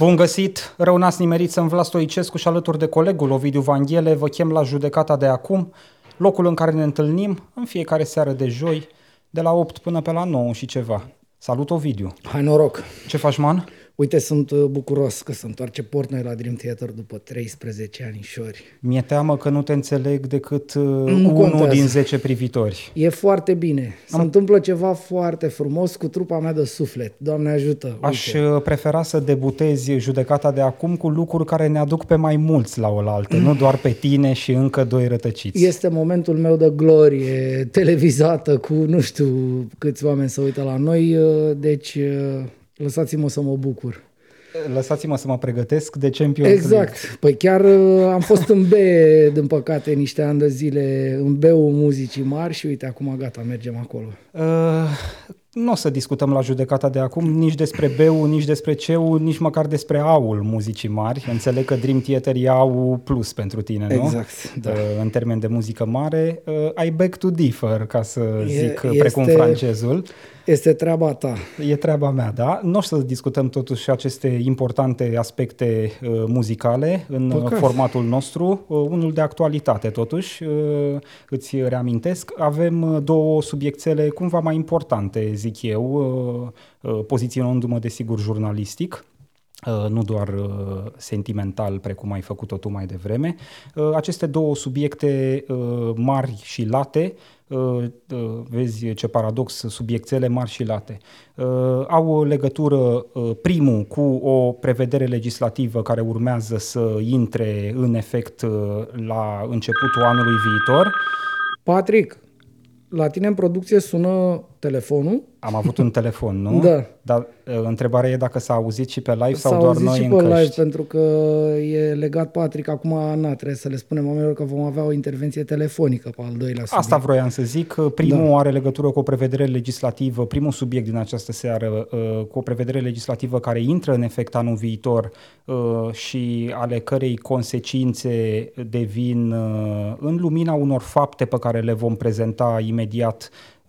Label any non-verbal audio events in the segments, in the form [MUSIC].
Bun găsit! Rău n-ați nimerit să Vlas Stoicescu și alături de colegul Ovidiu Vanghele vă chem la judecata de acum, locul în care ne întâlnim în fiecare seară de joi, de la 8 până pe la 9 și ceva. Salut, Ovidiu! Hai noroc! Ce faci, man? Uite, sunt uh, bucuros că se întoarce Portnoy la Dream Theater după 13 anișori. Mi-e teamă că nu te înțeleg decât uh, Nu unul contează. din 10 privitori. E foarte bine. Se Am- întâmplă ceva foarte frumos cu trupa mea de suflet. Doamne ajută! Aș Uite. uh, prefera să debutezi judecata de acum cu lucruri care ne aduc pe mai mulți la oaltă, nu doar pe tine și încă doi rătăciți. Este momentul meu de glorie televizată cu nu știu câți oameni să uită la noi, uh, deci uh, lăsați-mă să mă bucur. Lăsați-mă să mă pregătesc de Champions League. Exact. Păi chiar uh, am fost în B, din păcate, niște ani de zile, în B-ul muzicii mari și uite, acum gata, mergem acolo. Uh, nu o să discutăm la judecata de acum nici despre B-ul, nici despre C-ul, nici măcar despre A-ul muzicii mari. Înțeleg că Dream Theater e A-ul plus pentru tine, nu? Exact, da. Uh, în termen de muzică mare. Uh, I beg to differ, ca să E- zic este- precum francezul. Este treaba ta. E treaba mea, da? Nu o să discutăm totuși aceste importante aspecte uh, muzicale în uh, Păcat. formatul nostru, uh, unul de actualitate totuși. Uh, îți reamintesc, avem uh, două subiectele cumva mai importante, zic eu, uh, uh, poziționându-mă desigur jurnalistic. Uh, nu doar uh, sentimental, precum ai făcut-o tu mai devreme. Uh, aceste două subiecte uh, mari și late, uh, uh, vezi ce paradox, subiectele mari și late, uh, au o legătură, uh, primul, cu o prevedere legislativă care urmează să intre în efect uh, la începutul anului viitor. Patrick, la tine în producție sună telefonul? Am avut un telefon, nu? Da. Dar uh, întrebarea e dacă s-a auzit și pe live sau S-a doar auzit noi și în pe live căști. pentru că e legat Patrick. Acum, na, trebuie să le spunem oamenilor că vom avea o intervenție telefonică pe al doilea subiect. Asta vroiam să zic. Primul Da. are legătură cu o prevedere legislativă, primul subiect din această seară, uh, cu o prevedere legislativă care intră în efect anul viitor uh, și ale cărei consecințe devin uh, în lumina unor fapte pe care le vom prezenta imediat uh,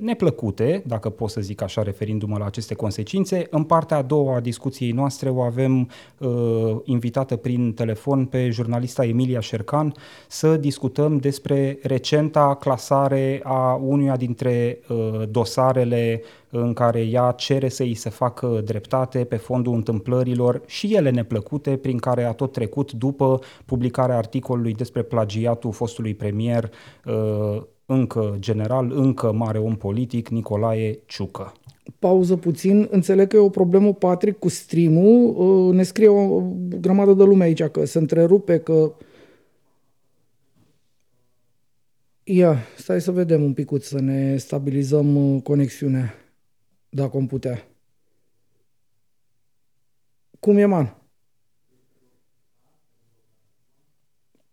neplăcute, dacă pot să zic așa, referindu-mă la aceste consecințe. În partea a doua a discuției noastre o avem uh, invitată prin telefon pe jurnalista Emilia Șercan să discutăm despre recenta clasare a unuia dintre uh, dosarele în care ea cere să îi se facă dreptate pe fondul întâmplărilor și ele neplăcute prin care a tot trecut după publicarea articolului despre plagiatul fostului premier uh, încă general, încă mare om politic, Nicolae Ciucă. Pauză puțin. Înțeleg că e o problemă, Patrick, cu stream-ul. Uh, Ne scrie o grămadă de lume aici că se întrerupe, că... Ia, stai să vedem un picuț, să ne stabilizăm uh, conexiunea, dacă am putea. Cum e, man?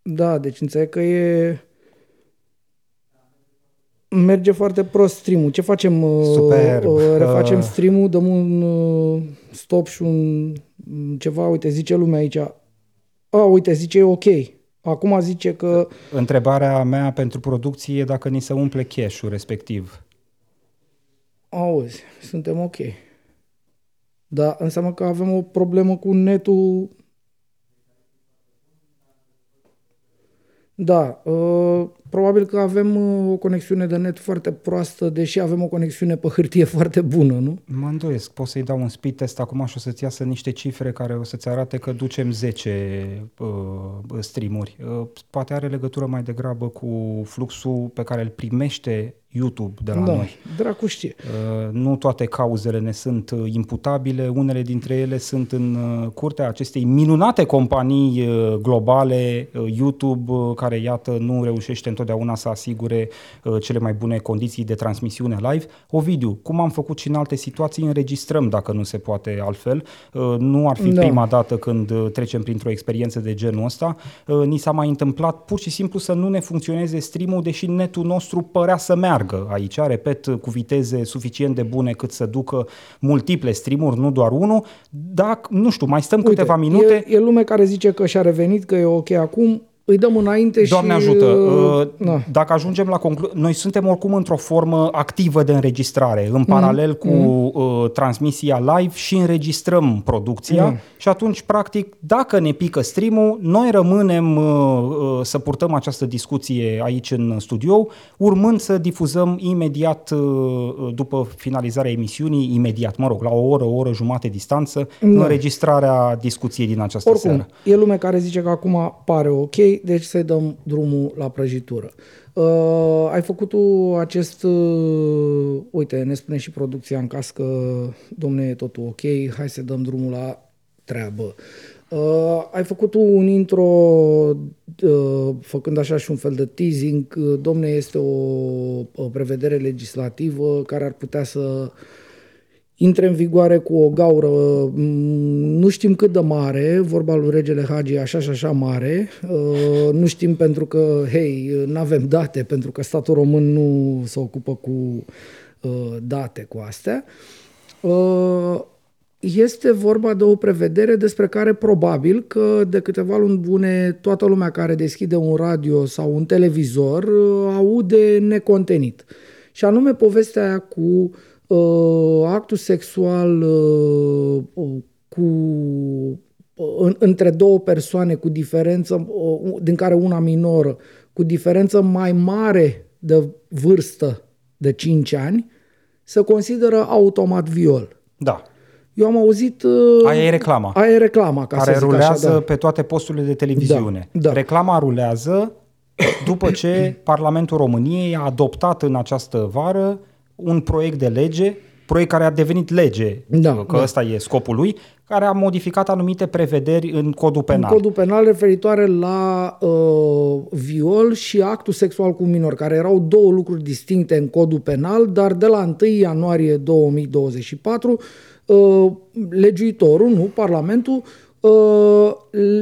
Da, deci înțeleg că e... Merge foarte prost stream-ul. Ce facem? uh, Superb. uh, Refacem Uh. stream-ul, dăm un uh, stop și un mm, ceva. Uite, zice lumea aici. A, uite, zice e ok. Acum zice că Întrebarea mea pentru producție e dacă ni se umple cash-ul respectiv. auzi, suntem ok. Dar înseamnă că avem o problemă cu netul. Da, uh, probabil că avem uh, o conexiune de net foarte proastă, deși avem o conexiune pe hârtie [LAUGHS] foarte bună, nu? Mă îndoiesc, pot să-i dau un speed test acum și o să-ți iasă niște cifre care o să-ți arate că ducem 10 uh, streamuri. Uh, poate are legătură mai degrabă cu fluxul pe care îl primește YouTube de la da, noi. dracu știe. Uh, Nu toate cauzele ne sunt uh, imputabile, unele dintre ele sunt în uh, curtea acestei minunate companii uh, globale, uh, YouTube, uh, care, iată, nu reușește întotdeauna să asigure uh, cele mai bune condiții de transmisiune live. Ovidiu, cum am făcut și în alte situații, înregistrăm dacă nu se poate altfel. Uh, Nu ar fi Da. prima dată când uh, trecem printr-o experiență de genul ăsta. Uh, Ni s-a mai întâmplat pur și simplu să nu ne funcționeze streamul, deși netul nostru părea să meargă aici, repet, cu viteze suficient de bune cât să ducă multiple streamuri, nu doar unul. Dacă, nu știu, mai stăm câteva minute. E, e lume care zice că și-a revenit, că e ok acum. Îi dăm înainte Doamne și... ajută, uh, uh, dacă ajungem la conclu... Noi suntem oricum într-o formă activă de înregistrare, în Mhm. paralel cu uh, transmisia live și înregistrăm producția Mhm. și atunci, practic, dacă ne pică stream-ul, noi rămânem uh, uh, să purtăm această discuție aici în studio, urmând să difuzăm imediat uh, după finalizarea emisiunii, imediat, mă rog, la o oră, o oră jumate distanță, Da. înregistrarea discuției din această Oricum, seară. e lume care zice că acum pare ok, deci să-i dăm drumul la prăjitură. Uh, ai făcut tu acest... Uh, uite, ne spune și producția în cască, domne, e totul ok, hai să dăm drumul la treabă. Uh, ai făcut tu un intro uh, făcând așa și un fel de teasing, uh, domne, este o, o prevedere legislativă care ar putea să intre în vigoare cu o gaură, m, nu știm cât de mare, vorba lui regele Hagi e așa și așa mare, uh, nu știm pentru că, hei, nu avem date, pentru că statul român nu se ocupă cu uh, date cu astea. Uh, Este vorba de o prevedere despre care probabil că de câteva luni bune toată lumea care deschide un radio sau un televizor uh, aude necontenit. Și anume povestea aia cu uh, actul sexual uh, cu în, între două persoane cu diferență, uh, din care una minoră, cu diferență mai mare de vârstă de 5 ani, se consideră automat viol. Da. Eu am auzit... uh, Aia e reclama. Aia e reclama, ca care să zic rulează așa, da. pe toate posturile de televiziune. Da, da. Reclama rulează după ce [COUGHS] Parlamentul României a adoptat în această vară un proiect de lege, proiect care a devenit lege, Da, că da. ăsta e scopul lui, care a modificat anumite prevederi în codul În penal. codul penal referitoare la uh, viol și actul sexual cu minor, care erau două lucruri distincte în codul penal, dar de la 1 ianuarie 2024, uh, legiuitorul, nu, Parlamentul, uh,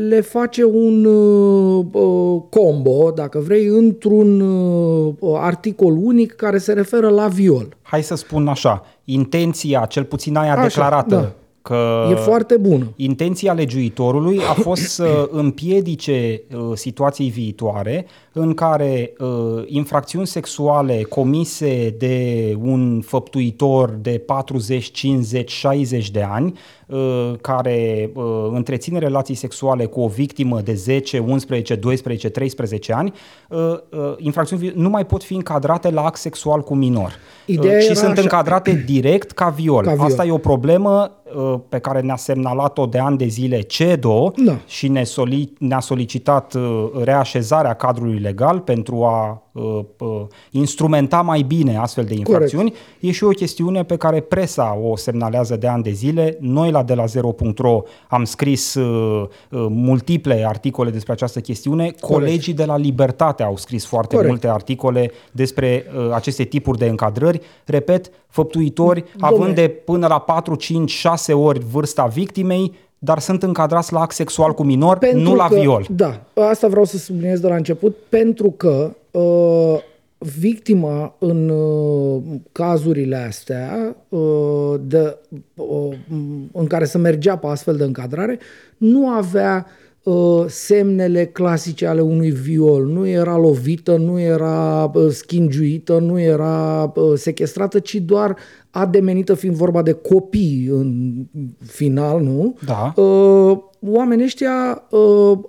le face un uh, uh, combo, dacă vrei, într-un uh, articol unic care se referă la viol. Hai să spun așa, intenția, cel puțin aia Așa, declarată, da. că E foarte bună. Intenția legiuitorului a fost să [COUGHS] împiedice uh, situații viitoare în care uh, infracțiuni sexuale comise de un făptuitor de 40, 50, 60 de ani uh, care uh, întreține relații sexuale cu o victimă de 10, 11, 12, 13 ani, uh, uh, infracțiuni vi- nu mai pot fi încadrate la act sexual cu minor. Ideea Uh, și era sunt așa. încadrate [CLEARS THROAT] direct ca viol. Ca viol. Asta e o problemă uh, pe care ne-a semnalat-o de ani de zile CEDO Da. și ne soli- ne-a solicitat uh, reașezarea cadrului legal pentru a uh, uh, instrumenta mai bine astfel de infracțiuni. E și o chestiune pe care presa o semnalează de ani de zile. Noi la de la 0.ro am scris uh, uh, multiple articole despre această chestiune. Colegii de la Libertate au scris foarte Corect. multe articole despre uh, aceste tipuri de încadrări. Repet, făptuitori Dom'le. având de până la 4, 5, 6 ori vârsta victimei, dar sunt încadrați la act sexual cu minor, nu la că, viol. Da, asta vreau să subliniez de la început, pentru că uh, victima în uh, cazurile astea uh, de, uh, în care se mergea pe astfel de încadrare nu avea uh, semnele clasice ale unui viol. Nu era lovită, nu era uh, schingiuită, nu era uh, sequestrată, ci doar ademenită fiind vorba de copii în final, nu? Da. uh, oamenii ăștia uh,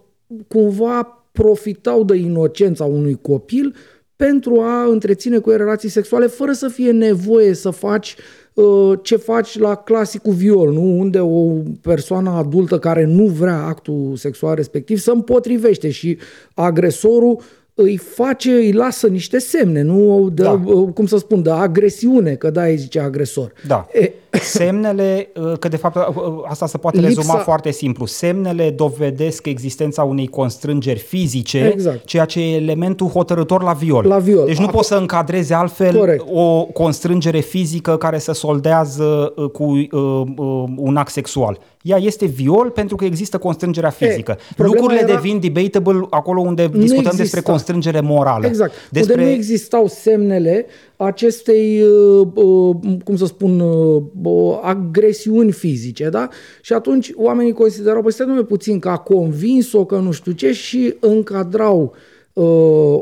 cumva profitau de inocența unui copil pentru a întreține cu el relații sexuale fără să fie nevoie să faci uh, ce faci la clasicul viol, nu? unde o persoană adultă care nu vrea actul sexual respectiv se împotrivește și agresorul îi face, îi lasă niște semne, nu de, Da. uh, cum să spun, de agresiune, că da, îi zice agresor. Da. E, Semnele, uh, că de fapt uh, asta se poate Lipsa- rezuma foarte simplu, semnele dovedesc existența unei constrângeri fizice, Exact. ceea ce e elementul hotărător la viol. La viol. Deci nu Acum- poți să încadrezi altfel Corect. o constrângere fizică care să soldează uh, cu uh, uh, un act sexual. Ea este viol pentru că există constrângerea fizică. problema Lucrurile era- devin debatable acolo unde discutăm despre exista. constrângere morală. Exact. Despre... Unde nu existau semnele acestei, uh, uh, cum să spun, uh, agresiuni fizice, da? Și atunci oamenii considerau, păi stai puțin, că a convins-o, că nu știu ce și încadrau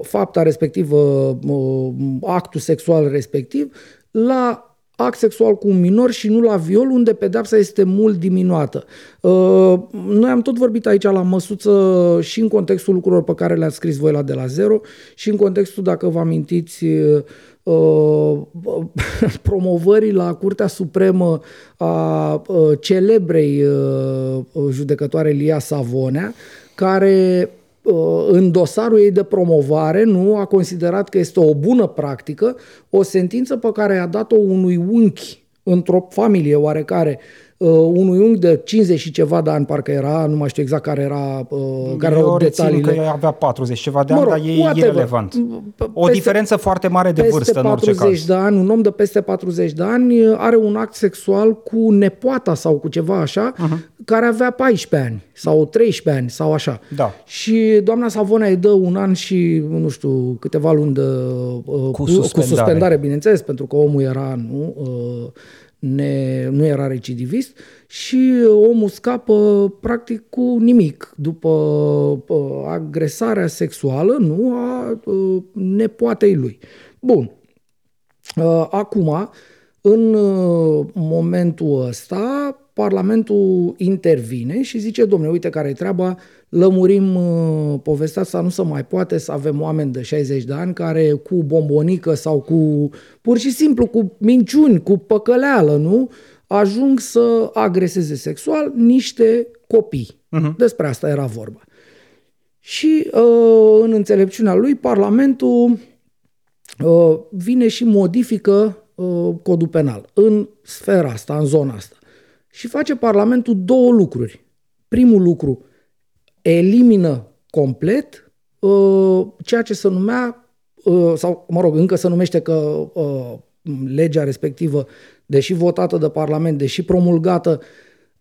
fapta respectivă, actul sexual respectiv, la act sexual cu un minor și nu la viol, unde pedepsa este mult diminuată. Noi am tot vorbit aici la măsuță și în contextul lucrurilor pe care le-ați scris voi la de la zero și în contextul, dacă vă amintiți, Uh, [LAUGHS] promovării la Curtea Supremă a uh, celebrei uh, judecătoare Lia Savonea, care în dosarul ei de promovare nu a considerat că este o bună practică, o sentință pe care a dat-o unui unchi într-o familie oarecare uh, unui unghi de 50 și ceva de ani, parcă era, nu mai știu exact care era uh, care erau detaliile. că avea 40 ceva de mă rog, ani, dar e whatever. irrelevant. O peste, diferență foarte mare de vârstă în orice caz. de ani, un om de peste 40 de ani are un act sexual cu nepoata sau cu ceva așa, uh-huh. care avea 14 ani sau 13 ani sau așa. Da. Și doamna Savona îi dă un an și, nu știu, câteva luni de, uh, cu, suspendare. cu suspendare, bineînțeles, pentru că omul era, nu, uh, ne, nu era recidivist și omul scapă practic cu nimic după uh, agresarea sexuală nu a uh, nepoatei lui. Bun. Uh, acum, în uh, momentul ăsta, Parlamentul intervine și zice, domnule, uite care e treaba, lămurim uh, povestea asta, nu se mai poate să avem oameni de 60 de ani care cu bombonică sau cu, pur și simplu, cu minciuni, cu păcăleală, nu? Ajung să agreseze sexual niște copii. Uh-huh. Despre asta era vorba. Și uh, în înțelepciunea lui, Parlamentul uh, vine și modifică uh, codul penal în sfera asta, în zona asta. Și face Parlamentul două lucruri. Primul lucru, elimină complet uh, ceea ce se numea, uh, sau mă rog, încă se numește că uh, legea respectivă, deși votată de Parlament, deși promulgată,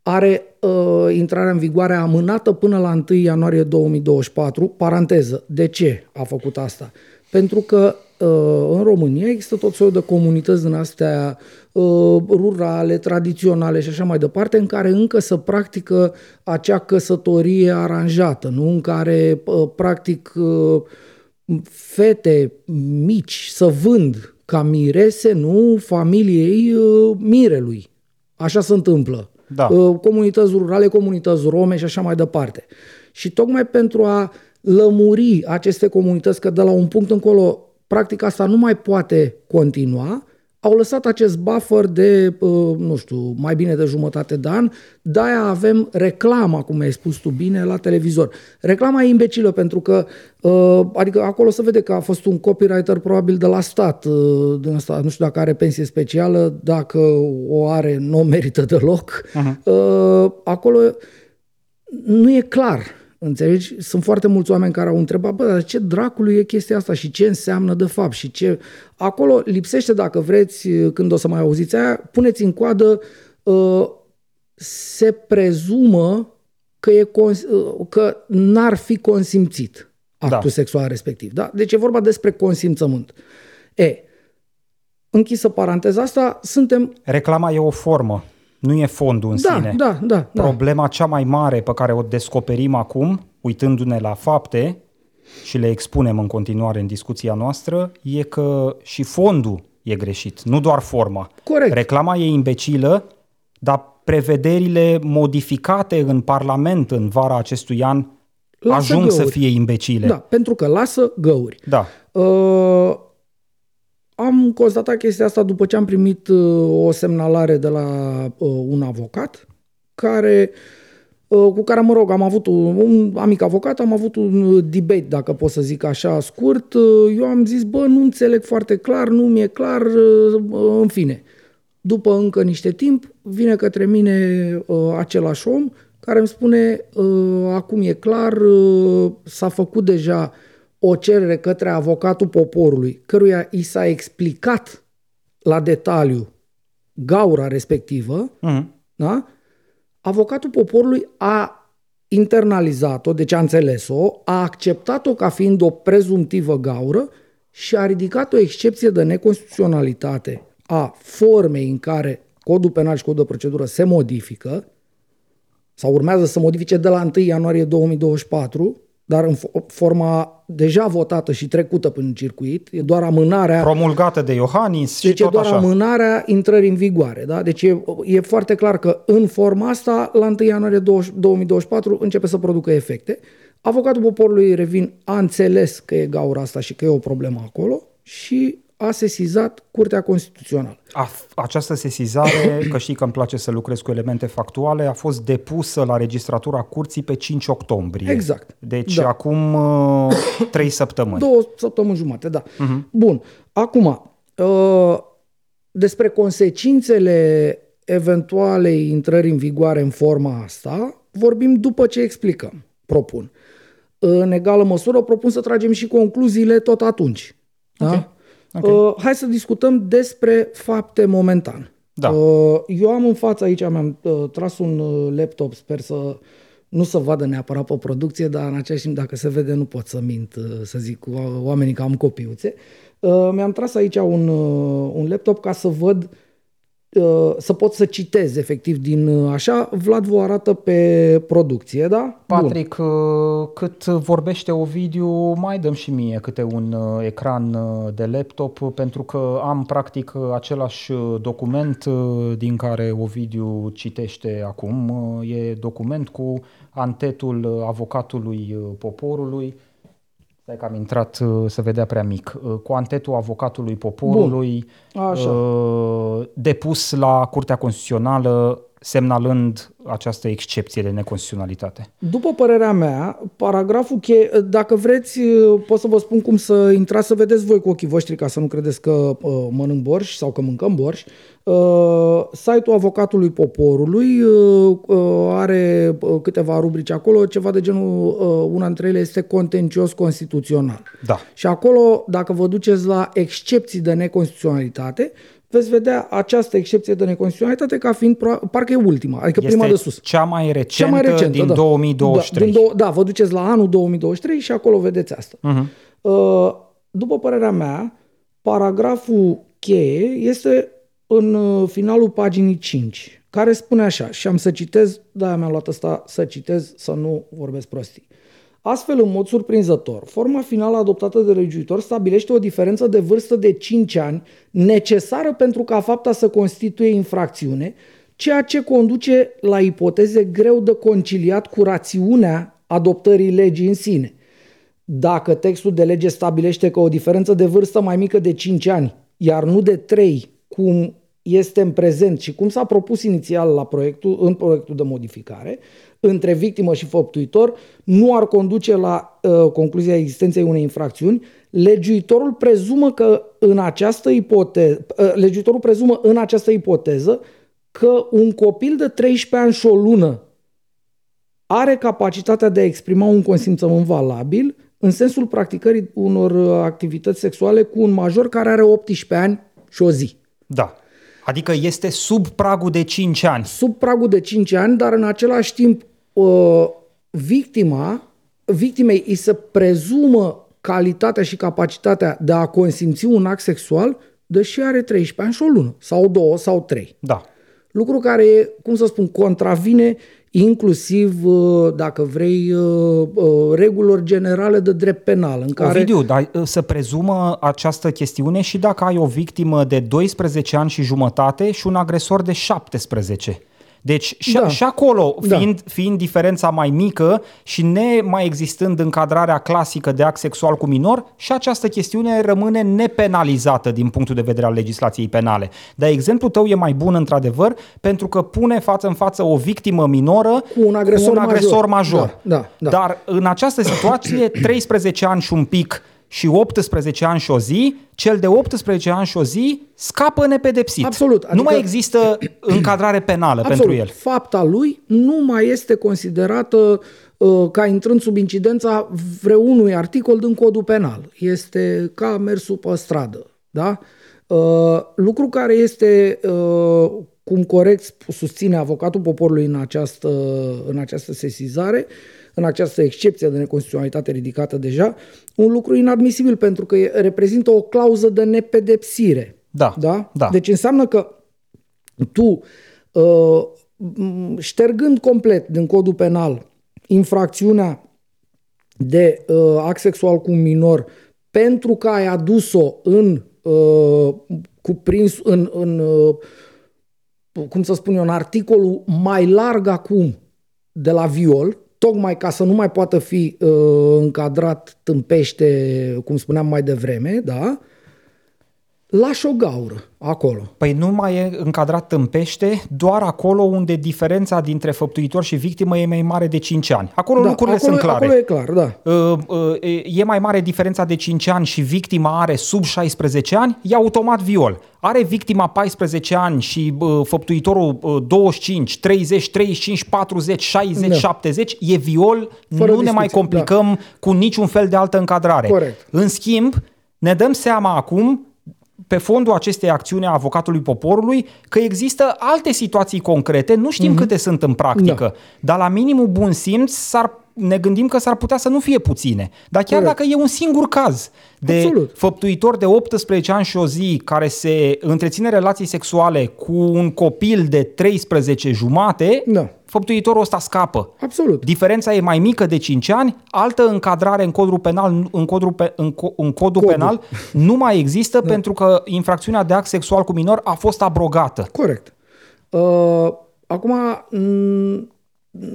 are uh, intrarea în vigoare amânată până la 1 ianuarie 2024. Paranteză, de ce a făcut asta? Pentru că uh, în România există tot soiul de comunități din astea uh, rurale, tradiționale și așa mai departe, în care încă se practică acea căsătorie aranjată, nu? în care uh, practic fete mici să vând ca mirese, nu familiei mirelui. Așa se întâmplă. Da. Comunități rurale, comunități rome și așa mai departe. Și tocmai pentru a lămuri aceste comunități că de la un punct încolo practica asta nu mai poate continua, au lăsat acest buffer de, uh, nu știu, mai bine de jumătate de an, de-aia avem reclama, cum ai spus tu bine, la televizor. Reclama e imbecilă pentru că, uh, adică acolo se vede că a fost un copywriter probabil de la stat, uh, din asta, nu știu dacă are pensie specială, dacă o are, nu o merită deloc. Uh-huh. Acolo nu e clar Înțelegi? Sunt foarte mulți oameni care au întrebat, bă, dar ce dracului e chestia asta și ce înseamnă de fapt și ce... Acolo lipsește, dacă vreți, când o să mai auziți aia, puneți în coadă, uh, se prezumă că, e cons- uh, că n-ar fi consimțit actul da. sexual respectiv. Da? Deci e vorba despre consimțământ. E, închisă paranteza asta, suntem... Reclama e o formă nu e fondul în da, sine. Da, da, da. Problema cea mai mare pe care o descoperim acum, uitându-ne la fapte și le expunem în continuare în discuția noastră, e că și fondul e greșit, nu doar forma. Corect. Reclama e imbecilă, dar prevederile modificate în Parlament în vara acestui an lasă ajung găuri. să fie imbecile. Da, pentru că lasă găuri. Da. Uh, am constatat chestia asta după ce am primit uh, o semnalare de la uh, un avocat care uh, cu care, mă rog, am avut un, un amic avocat, am avut un debate, dacă pot să zic așa, scurt. Eu am zis, bă, nu înțeleg foarte clar, nu mi-e clar, în fine. După încă niște timp, vine către mine același om care îmi spune, acum e clar, s-a făcut deja o cerere către avocatul poporului, căruia i s-a explicat la detaliu gaura respectivă, uh-huh. da? avocatul poporului a internalizat-o, deci a înțeles-o, a acceptat-o ca fiind o prezumtivă gaură și a ridicat o excepție de neconstituționalitate a formei în care codul penal și codul de procedură se modifică sau urmează să modifice de la 1 ianuarie 2024, dar în forma deja votată și trecută prin circuit, e doar amânarea... Promulgată de Iohannis deci și tot e doar așa. amânarea intrării în vigoare. Da? Deci e, e foarte clar că în forma asta, la 1 ianuarie 2024, începe să producă efecte. Avocatul poporului, revin, a înțeles că e gaura asta și că e o problemă acolo și a sesizat Curtea Constituțională. A, această sesizare, [CLEARS THROAT] că știi că îmi place să lucrez cu elemente factuale, a fost depusă la registratura curții pe 5 octombrie. Exact. Deci Da. acum uh, [CLEARS THROAT] trei săptămâni. Două săptămâni jumate, da. Uh-huh. Bun. Acum, uh, despre consecințele eventualei intrări în vigoare în forma asta, vorbim după ce explicăm, propun. În egală măsură, propun să tragem și concluziile tot atunci. Da? Ok. Uh, hai să discutăm despre fapte momentan. Da. Uh, eu am în față aici, mi-am uh, tras un uh, laptop, sper să nu să vadă neapărat pe producție, dar în același timp, dacă se vede, nu pot să mint, uh, să zic o- oamenii că am copiuțe. Uh, mi-am tras aici un, uh, un laptop ca să văd, uh, să pot să citez efectiv din uh, așa. Vlad vă arată pe producție, da? Bun. Patrick, uh, cât vorbește Ovidiu, mai dăm și mie câte un uh, ecran uh, de laptop, uh, pentru că am practic uh, același uh, document uh, din care Ovidiu citește acum. Uh, E document cu antetul uh, avocatului uh, poporului. Stai că am intrat, uh, să vedea prea mic. Uh, Cu antetul avocatului poporului, Așa. uh, depus la Curtea Constituțională, semnalând această excepție de neconstituționalitate. După părerea mea, paragraful cheie, dacă vreți, pot să vă spun cum să intrați să vedeți voi cu ochii voștri ca să nu credeți că uh, mănânc borș sau că mâncăm borș. Uh, site-ul avocatului poporului uh, uh, are uh, câteva rubrici acolo, ceva de genul, uh, una dintre ele este contencios constituțional. Da. Și acolo, dacă vă duceți la excepții de neconstituționalitate, veți vedea această excepție de neconstituționalitate ca fiind, pro- parcă e ultima, adică Este prima de sus. cea mai recentă, Cea mai recentă din da. 2023. Da, din dou- da, vă duceți la anul 2023 și acolo vedeți asta. Mhm. Uh, După părerea mea, paragraful cheie este în uh, finalul paginii 5, care spune așa, și am să citez, da, mi-am luat asta să citez, să nu vorbesc prostii. Astfel, în mod surprinzător, forma finală adoptată de legiuitor stabilește o diferență de vârstă de 5 ani necesară pentru ca fapta să constituie infracțiune, ceea ce conduce la ipoteze greu de conciliat cu rațiunea adoptării legii în sine. Dacă textul de lege stabilește că o diferență de vârstă mai mică de 5 ani, iar nu de 3, cum este în prezent și cum s-a propus inițial la proiectul, în proiectul de modificare, între victimă și făptuitor, nu ar conduce la uh, concluzia existenței unei infracțiuni, legiuitorul prezumă că în această ipoteză, uh, legiuitorul prezumă în această ipoteză că un copil de 13 ani și o lună are capacitatea de a exprima un consimțământ valabil în sensul practicării unor uh, activități sexuale cu un major care are 18 ani și o zi. Da. Adică este sub pragul de 5 ani. Sub pragul de 5 ani, dar în același timp uh, victima, victimei îi se prezumă calitatea și capacitatea de a consimți un act sexual, deși are 13 ani și o lună, sau două, sau trei. Da. Lucru care, e, cum să spun, contravine inclusiv, uh, dacă vrei, uh, uh, regulilor generale de drept penal, în care... Ovidiu, dar uh, să prezumă această chestiune și dacă ai o victimă de 12 ani și jumătate și un agresor de 17. Deci și, Da. și acolo, Da. fiind, fiind diferența mai mică și ne mai existând încadrarea clasică de act sexual cu minor, și această chestiune rămâne nepenalizată din punctul de vedere al legislației penale. Dar exemplul tău e mai bun într-adevăr pentru că pune față în față o victimă minoră Cu un agresor cu un agresor major. major. Da, da, da. Dar în această situație, [CLEARS THROAT] 13 ani și un pic și 18 ani și o zi, cel de 18 ani și o zi scapă nepedepsit. Absolut, nu adică- mai există [CLEARS THROAT] încadrare penală Absolut. pentru el. Fapta lui nu mai este considerată uh, ca intrând sub incidența vreunui articol din codul penal. Este ca mersul pe stradă. Da? Uh, lucru care este uh, cum corect susține avocatul poporului în această, în această sesizare, în această excepție de neconstituționalitate ridicată deja, un lucru inadmisibil pentru că reprezintă o clauză de nepedepsire. Da, da? da. Deci înseamnă că tu, uh, ștergând complet din codul penal infracțiunea de uh, act sexual cu un minor pentru că ai adus-o în uh, cuprins în, în uh, cum să spun eu, în articolul mai larg acum de la viol, tocmai ca să nu mai poată fi uh, încadrat tâmpește, cum spuneam mai devreme, da? Lași o gaură acolo. Păi nu mai e încadrat în pește, doar acolo unde diferența dintre făptuitor și victimă e mai mare de 5 ani. Acolo da, lucrurile acolo, sunt clare. Acolo e clar, da. Uh, uh, e mai mare diferența de 5 ani și victima are sub 16 ani, e automat viol. Are victima 14 ani și uh, făptuitorul uh, 25, 30, 35, 40, 60, da. 70, e viol, Fără nu discuție, ne mai complicăm da. cu niciun fel de altă încadrare. Corect. În schimb, ne dăm seama acum pe fondul acestei acțiuni a avocatului poporului că există alte situații concrete, nu știm mm-hmm. câte sunt în practică, da. dar la minimul bun simț s-ar ne gândim că s-ar putea să nu fie puține. Dar chiar Corect. dacă e un singur caz de Absolut. făptuitor de 18 ani și o zi care se întreține relații sexuale cu un copil de 13 jumate, da. făptuitorul ăsta scapă. Absolut. Diferența e mai mică de 5 ani, altă încadrare în codul penal, în codul, pe, în, co, în codul, codul penal nu mai există [LAUGHS] da. pentru că infracțiunea de act sexual cu minor a fost abrogată. Corect. Uh, acum, m-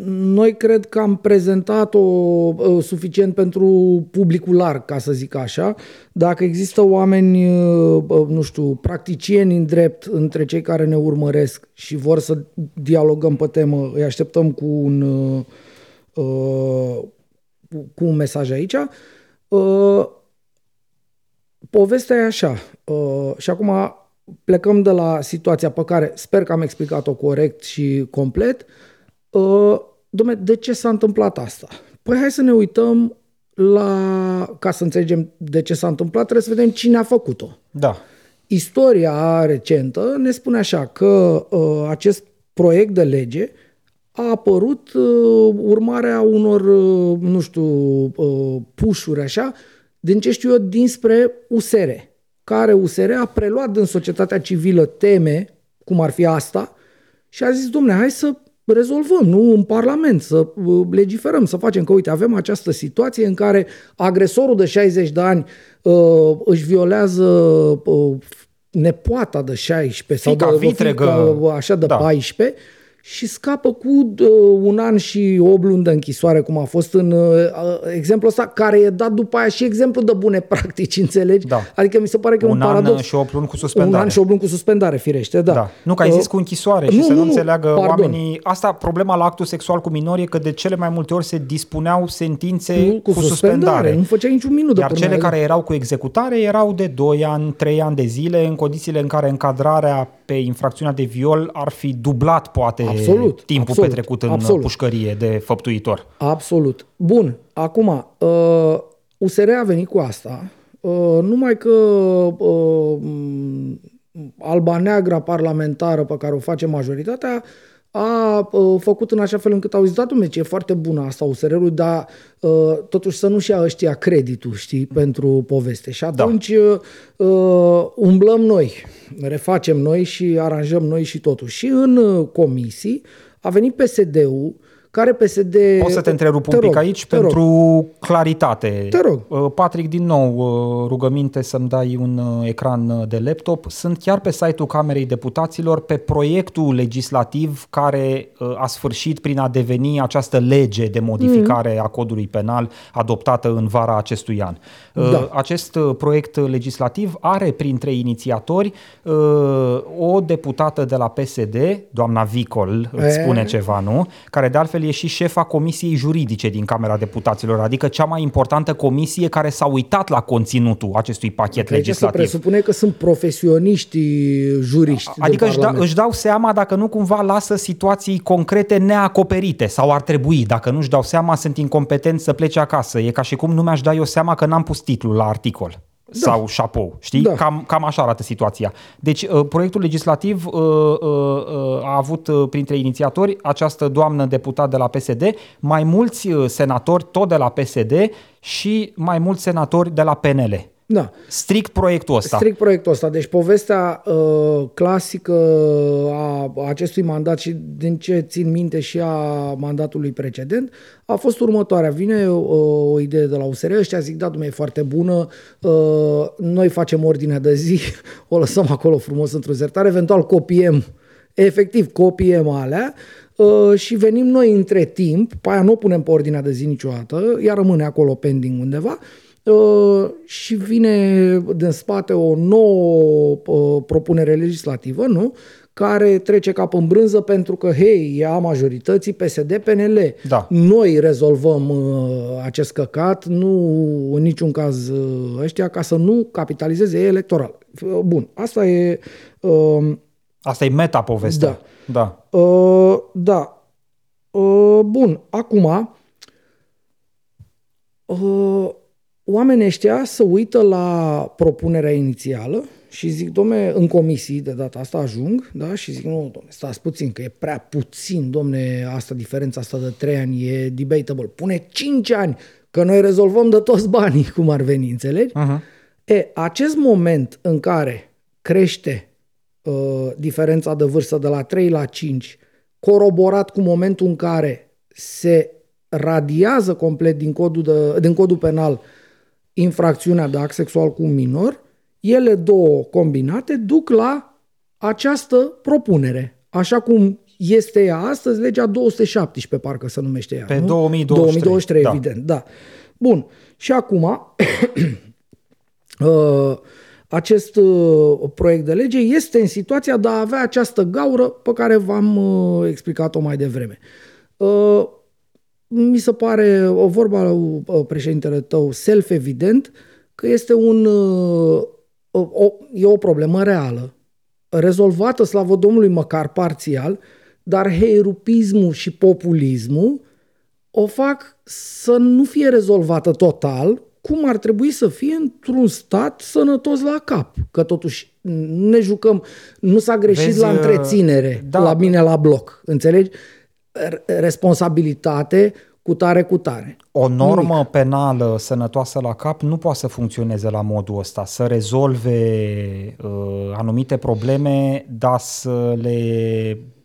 noi cred că am prezentat-o uh, suficient pentru publicul larg, ca să zic așa. Dacă există oameni, uh, nu știu, practicieni în drept între cei care ne urmăresc și vor să dialogăm pe temă, îi așteptăm cu un, uh, cu un mesaj aici. Povestea e așa. Și acum plecăm de la situația pe care sper că am explicat-o corect și complet. Uh, domne, de ce s-a întâmplat asta? Păi hai să ne uităm la, ca să înțelegem de ce s-a întâmplat, trebuie să vedem cine a făcut-o. Da. Istoria recentă ne spune așa că uh, acest proiect de lege a apărut uh, urmarea unor, uh, nu știu, uh, pușuri așa, din ce știu eu, dinspre USR, care USR a preluat din societatea civilă teme, cum ar fi asta, și a zis, domne, hai să rezolvăm, nu în Parlament, să uh, legiferăm, să facem că, uite, avem această situație în care agresorul de 60 de ani uh, își violează uh, nepoata de 16 Fica sau de vitregă, fică, așa de da. 14 și scapă cu uh, un an și 8 luni de închisoare, cum a fost în uh, exemplul ăsta, care e dat după aia și exemplu de bune practici, [LAUGHS] înțelegi? Da. Adică mi se pare că un un paradox. an și 8 luni cu suspendare. Un an și 8 luni cu suspendare, firește, da. da. Nu, că ai zis cu închisoare și nu, să nu, nu, nu, înțeleagă pardon. oamenii... Asta, problema la actul sexual cu minori e că de cele mai multe ori se dispuneau sentințe Nu, cu, cu suspendare. Nu făcea niciun minut de Iar până cele la- care erau cu executare erau de 2 ani, 3 ani de zile, în condițiile în care încadrarea pe infracțiunea de viol ar fi dublat, poate, Absolut, timpul absolut, petrecut în absolut. pușcărie de făptuitor. Absolut. Bun, acum, uh, USR a venit cu asta, uh, numai că uh, m, alba neagră parlamentară pe care o face majoritatea a uh, făcut în așa fel încât au zis, da, dom'le, ce e foarte bună asta USR-ul, dar uh, totuși să nu-și ia ăștia creditul, știi, pentru poveste. Și atunci uh, umblăm noi, refacem noi și aranjăm noi și totul. Și în uh, comisii a venit PSD-ul, care PSD... Pot să te întrerup un Te pic rog, aici te pentru rog. claritate. Te rog. Uh, Patrick, din nou, uh, rugăminte să-mi dai un uh, ecran uh, de laptop. Sunt chiar pe site-ul Camerei Deputaților pe proiectul legislativ care uh, a sfârșit prin a deveni această lege de modificare a codului penal adoptată în vara acestui an. Uh, Da. Acest uh, proiect legislativ are printre inițiatori uh, o deputată de la PSD, doamna Vicol, îți E. spune ceva, nu? Care de altfel e și șefa Comisiei Juridice din Camera Deputaților, adică cea mai importantă comisie care s-a uitat la conținutul acestui pachet Deci se legislativ. presupune că sunt profesioniști juriști Adică din își, da, Parlament. își dau seama dacă nu cumva lasă situații concrete neacoperite sau ar trebui, dacă nu își dau seama, sunt incompetenți să plece acasă. E ca și cum nu mi-aș da eu seama că n-am pus titlul la articol. Da. sau șapou. Știi? Da. Cam, cam așa arată situația. Deci, uh, proiectul legislativ uh, uh, uh, a avut uh, printre inițiatori această doamnă deputat de la PSD, mai mulți uh, senatori tot de la PSD și mai mulți senatori de la PNL. Da. Strict proiectul ăsta. Strict proiectul ăsta. Deci povestea uh, clasică a acestui mandat și din ce țin minte și a mandatului precedent a fost următoarea. Vine uh, o idee de la USR, ăștia zic, da, dumne, e foarte bună, uh, noi facem ordinea de zi, [LAUGHS] o lăsăm acolo frumos într-o zertare, eventual copiem, efectiv copiem alea, Uh, și venim noi între timp, pe aia nu o punem pe ordinea de zi niciodată, ea rămâne acolo pending undeva, Uh, și vine din spate o nouă uh, propunere legislativă, nu? care trece cap în brânză pentru că, hei, e a majorității PSD-PNL. Da. Noi rezolvăm uh, acest căcat, nu în niciun caz uh, ăștia, ca să nu capitalizeze ei electoral. Uh, bun, asta e... Uh, asta e meta-povestea. Da. Da. Uh, da. Uh, bun, acum... Uh, oamenii ăștia să uită la propunerea inițială și zic, domne, în comisii de data asta ajung, da, și zic, nu, domne, stați puțin, că e prea puțin, domne, asta, diferența asta de 3 ani e debatable. Pune 5 ani, că noi rezolvăm de toți banii, cum ar veni, înțelegi? Uh-huh. E, acest moment în care crește uh, diferența de vârstă de la 3 la 5, coroborat cu momentul în care se radiază complet din codul, de, din codul penal uh, infracțiunea de act sexual cu un minor, ele două combinate duc la această propunere. Așa cum este ea astăzi, legea 217, parcă se numește ea. Pe nu? 2023. 2023, da. evident, da. Bun. Și acum, [CLEARS THROAT] uh, acest uh, proiect de lege este în situația de a avea această gaură pe care v-am uh, explicat-o mai devreme mi se pare, o vorba la uh, președintele tău, self-evident, că este un, uh, o, e o problemă reală, rezolvată, slavă Domnului, măcar parțial, dar heirupismul și populismul o fac să nu fie rezolvată total, cum ar trebui să fie într-un stat sănătos la cap. Că totuși ne jucăm, nu s-a greșit Vezi, la întreținere da, la mine la bloc, înțelegi? Responsabilitate cu tare cu tare. O normă Nimic. penală sănătoasă la cap nu poate să funcționeze la modul ăsta, să rezolve uh, anumite probleme, dar să le uh,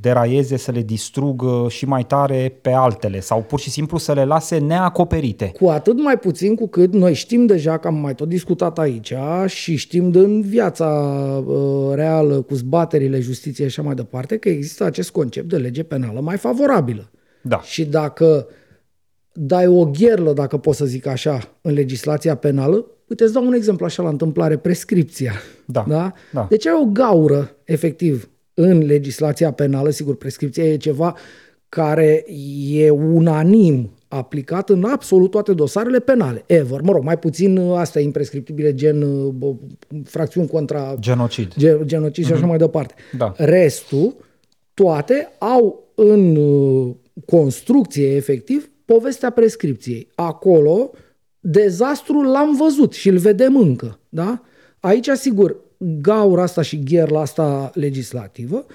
deraieze, să le distrugă și mai tare pe altele sau pur și simplu să le lase neacoperite. Cu atât mai puțin cu cât noi știm deja că am mai tot discutat aici și știm din viața uh, reală cu zbaterile justiției și așa mai departe că există acest concept de lege penală mai favorabilă. Da. Și dacă dai o gherlă, dacă pot să zic așa, în legislația penală, uite, îți dau un exemplu așa la întâmplare, prescripția. Da. da? da. Deci ai o gaură, efectiv, în legislația penală, sigur, prescripția e ceva care e unanim aplicat în absolut toate dosarele penale, ever. Mă rog, mai puțin astea imprescriptibile, gen bă, fracțiuni contra... Genocid. Ge, genocid uh-huh. și așa mhm. mai departe. Da. Restul, toate au în construcție efectiv povestea prescripției. Acolo dezastrul l-am văzut și îl vedem încă. Da? Aici, sigur, gaura asta și gherla asta legislativă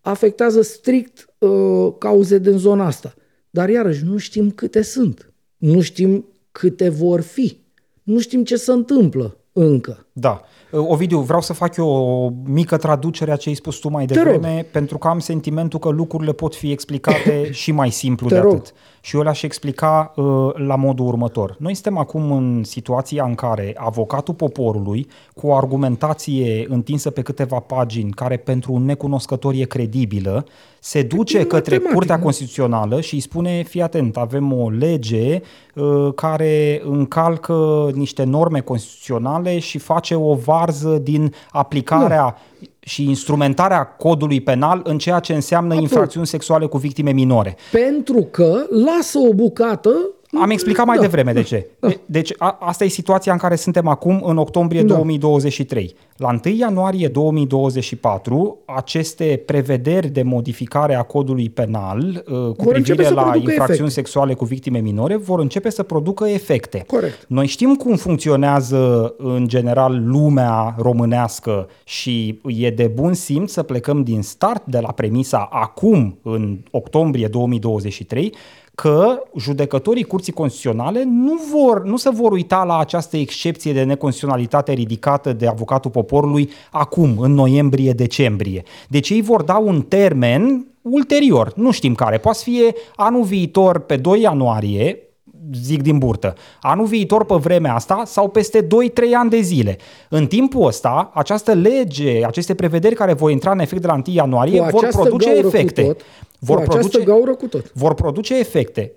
afectează strict uh, cauze din zona asta. Dar iarăși nu știm câte sunt. Nu știm câte vor fi. Nu știm ce se întâmplă încă. Da. Ovidiu, vreau să fac eu o mică traducere a ce ai spus tu mai devreme, pentru că am sentimentul că lucrurile pot fi explicate [COUGHS] și mai simplu Te de rog. atât. Și eu le-aș explica uh, la modul următor. Noi suntem acum în situația în care avocatul poporului, cu o argumentație întinsă pe câteva pagini, care pentru un necunoscător e credibilă, se duce e către Curtea Constituțională și îi spune, fii atent, avem o lege uh, care încalcă niște norme constituționale și face o varză din aplicarea nu și instrumentarea codului penal în ceea ce înseamnă Absolut. infracțiuni sexuale cu victime minore. Pentru că lasă o bucată Am explicat mai Da, devreme de da, ce. da. De- Deci a, asta e situația în care suntem acum în octombrie Da. 2023. La 1 ianuarie 2024, aceste prevederi de modificare a codului penal uh, cu Vor începe privire să la producă infracțiuni efecte. sexuale cu victime minore vor începe să producă efecte. Corect. Noi știm cum funcționează în general lumea românească și e de bun simț să plecăm din start de la premisa acum, în octombrie 2023, că judecătorii Curții Constituționale nu, vor, nu se vor uita la această excepție de neconstituționalitate ridicată de avocatul poporului acum, în noiembrie-decembrie. Deci ei vor da un termen ulterior, nu știm care, poate să fie anul viitor pe 2 ianuarie, zic din burtă, anul viitor pe vremea asta sau peste 2-3 ani de zile. În timpul ăsta, această lege, aceste prevederi care vor intra în efect de la 1 ianuarie Cu vor această produce gaură efecte. Cu tot, vor cu această produce, gaură cu tot. vor produce efecte.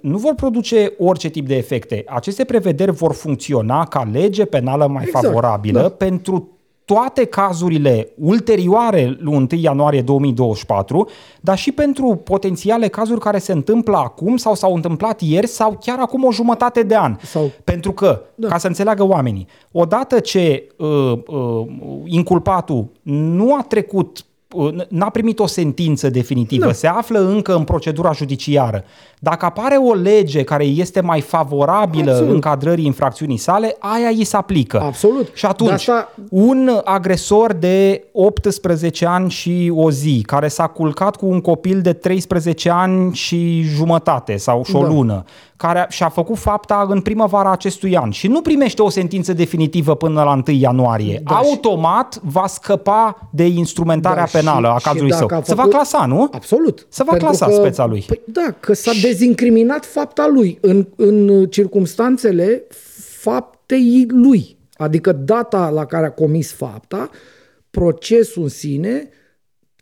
Nu vor produce orice tip de efecte. Aceste prevederi vor funcționa ca lege penală mai Exact, favorabilă da. pentru toate cazurile ulterioare lui 1 ianuarie 2024, dar și pentru potențiale cazuri care se întâmplă acum sau s-au întâmplat ieri sau chiar acum o jumătate de an. Sau- Pentru că, da. ca să înțeleagă oamenii, odată ce uh, uh, inculpatul nu a trecut uh, n-a primit o sentință definitivă, Da. se află încă în procedura judiciară. Dacă apare o lege care este mai favorabilă Absolut. încadrării infracțiunii sale, aia îi se aplică. Absolut. Și atunci, De asta- un agresor de 18 ani și o zi, care s-a culcat cu un copil de 13 ani și jumătate sau și o Da. lună, care a- și-a făcut fapta în primăvara acestui an și nu primește o sentință definitivă până la 1 ianuarie, Da, și- automat va scăpa de instrumentarea Da, penală și- a și cazului său. dacă a Se va făcut- clasa, nu? Absolut. Se va Pentru clasa că, speța lui. Păi da, că s-a dezincriminat fapta lui în, în circumstanțele faptei lui. Adică data la care a comis fapta, procesul în sine,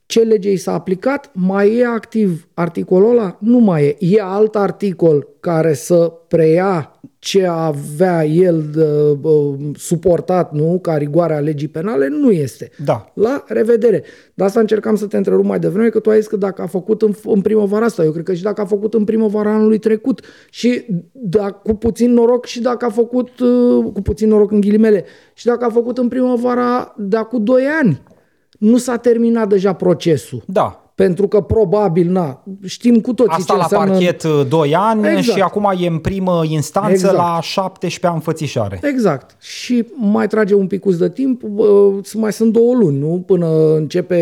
ce lege i s-a aplicat, mai e activ articolul ăla? Nu mai e. E alt articol care să preia ce avea el de, uh, suportat, nu, ca rigoare a legii penale? Nu este. Da. La revedere. De asta încercam să te întrerup mai devreme, că tu ai zis că dacă a făcut în, în primăvara asta, eu cred că și dacă a făcut în primăvara anului trecut și dacă, cu puțin noroc și dacă a făcut, uh, cu puțin noroc în ghilimele, și dacă a făcut în primăvara de acum 2 ani, nu s-a terminat deja procesul. Da. Pentru că probabil, na, știm cu toții Asta ce la înseamnă... parchet 2 ani Exact. și acum e în primă instanță Exact. la 17 ani înfățișare. Exact. Și mai trage un picuț de timp, bă, mai sunt două luni, nu? Până începe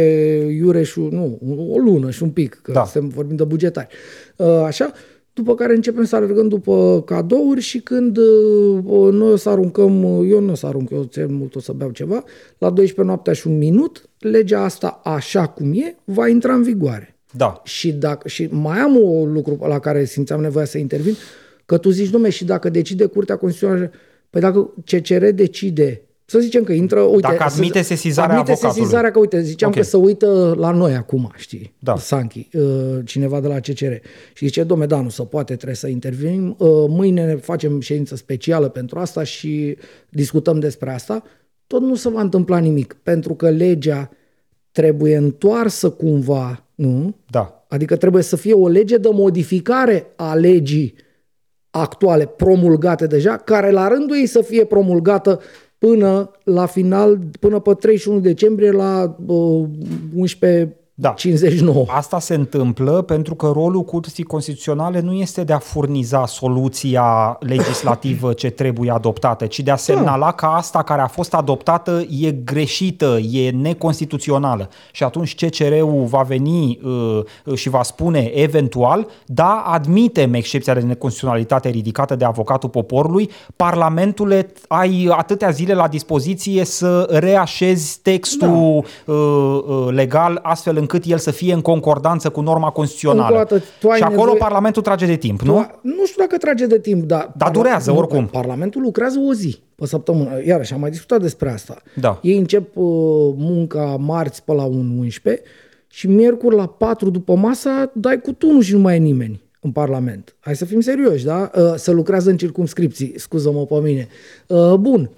iureșul, nu, o lună și un pic, că Da. suntem vorbim de bugetari. Uh, Așa, după care începem să alergăm după cadouri și când uh, noi o să aruncăm, uh, eu nu o să arunc, eu cel mult o să beau ceva, la 12 noaptea și un minut, legea asta, așa cum e, va intra în vigoare. Da. Și, dacă, și mai am un lucru la care simțeam nevoia să intervin, că tu zici, domne, și dacă decide Curtea Constituțională, păi dacă CCR decide, să zicem că intră, uite... Dacă admite să, sesizarea admite avocatului. sesizarea, că uite, ziceam Ok. că să uită la noi acum, știi, Da. Sanchi, uh, cineva de la CCR. Și zice, domne, da, nu se poate, trebuie să intervenim, uh, mâine ne facem ședință specială pentru asta și discutăm despre asta. Tot nu se va întâmpla nimic, pentru că legea trebuie întoarsă cumva, nu? Da. Adică trebuie să fie o lege de modificare a legii actuale, promulgate deja, care la rândul ei să fie promulgată până la final, până pe 31 decembrie la uh, 11 Da. 59. Asta se întâmplă pentru că rolul Curții Constituționale nu este de a furniza soluția legislativă ce trebuie adoptată, ci de a semnala că asta care a fost adoptată e greșită, e neconstituțională. Și atunci CCR-ul va veni uh, și va spune eventual, da, admitem excepția de neconstituționalitate ridicată de avocatul poporului, Parlamentule, ai atâtea zile la dispoziție să reașezi textul da. uh, uh, legal astfel încât el să fie în concordanță cu norma constituțională. Încă o dată, tu ai și acolo nevoie- Parlamentul trage de timp, nu? Nu? nu știu dacă trage de timp, dar... Dar durează, nu, oricum. Parlamentul lucrează o zi pe săptămână. Iarăși, am mai discutat despre asta. Da. Ei încep uh, munca marți pe la 1.11 și miercuri la 4 după masa dai cu tunul și nu mai e nimeni în Parlament. Hai să fim serioși, da? Uh, Să lucrează în circumscripții, scuză-mă pe mine. Uh, Bun,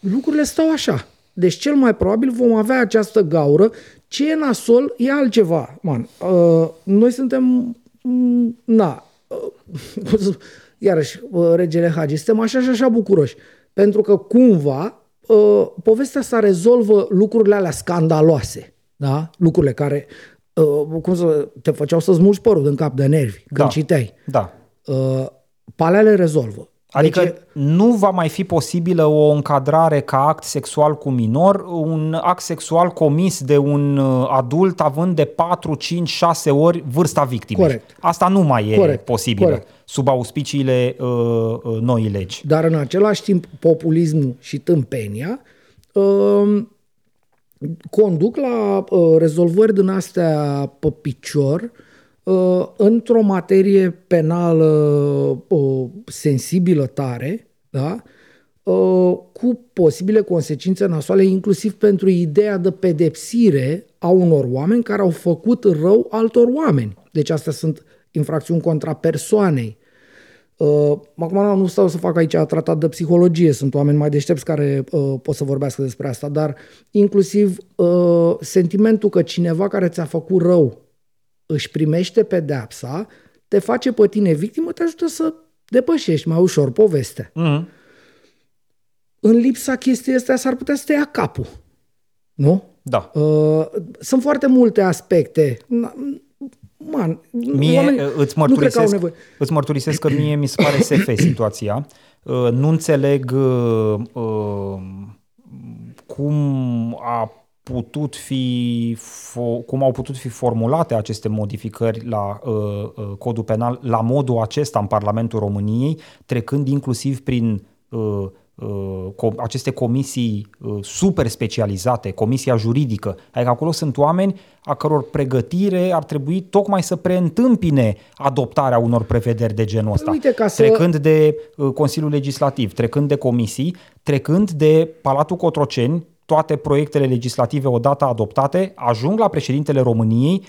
lucrurile stau așa. Deci cel mai probabil vom avea această gaură. Ce e nasol e altceva. Man, uh, noi suntem... mm, Na, uh, [LAUGHS] iarăși, uh, regele Hagi, suntem așa și așa bucuroși. Pentru că cumva uh, povestea asta rezolvă lucrurile alea scandaloase, da? lucrurile care uh, cum să, te făceau să-ți mulgi părul în cap de nervi când Da. citeai. Da. Uh, palea le rezolvă. Adică Deci, nu va mai fi posibilă o încadrare ca act sexual cu minor, un act sexual comis de un uh, adult având de 4, 5, 6 ori vârsta victimei. Corect. Asta nu mai e Corect. posibilă Corect. sub auspiciile uh, uh, noii legi. Dar în același timp, populismul și tâmpenia uh, conduc la uh, rezolvări din astea pe picior uh, într-o materie penală uh, sensibilă tare, da? uh, cu posibile consecințe nasoale, inclusiv pentru ideea de pedepsire a unor oameni care au făcut rău altor oameni. Deci astea sunt infracțiuni contra persoanei. Uh, acum nu stau să fac aici tratat de psihologie, sunt oameni mai deștepți care uh, pot să vorbească despre asta, dar inclusiv uh, sentimentul că cineva care ți-a făcut rău își primește pedeapsa, te face pe tine victimă, te ajută să depășești mai ușor povestea. Mm. În lipsa chestiei astea s-ar putea să te ia capul. Nu? Da. Uh, sunt foarte multe aspecte. Na- Man, Mie oamenii uh, îți nu cred că au mărturisesc, nevoie. îți mărturisesc că mie mi se pare SF [COUGHS] situația. Uh, Nu înțeleg uh, uh, cum a putut fi fo- cum au putut fi formulate aceste modificări la uh, uh, codul penal la modul acesta în Parlamentul României, trecând inclusiv prin uh, uh, co- aceste comisii uh, super specializate, comisia juridică. Adică acolo sunt oameni a căror pregătire ar trebui tocmai să preîntâmpine adoptarea unor prevederi de genul ăsta. Uite, ca să- Trecând de uh, Consiliul Legislativ, trecând de comisii, trecând de Palatul Cotroceni, toate proiectele legislative odată adoptate ajung la președintele României,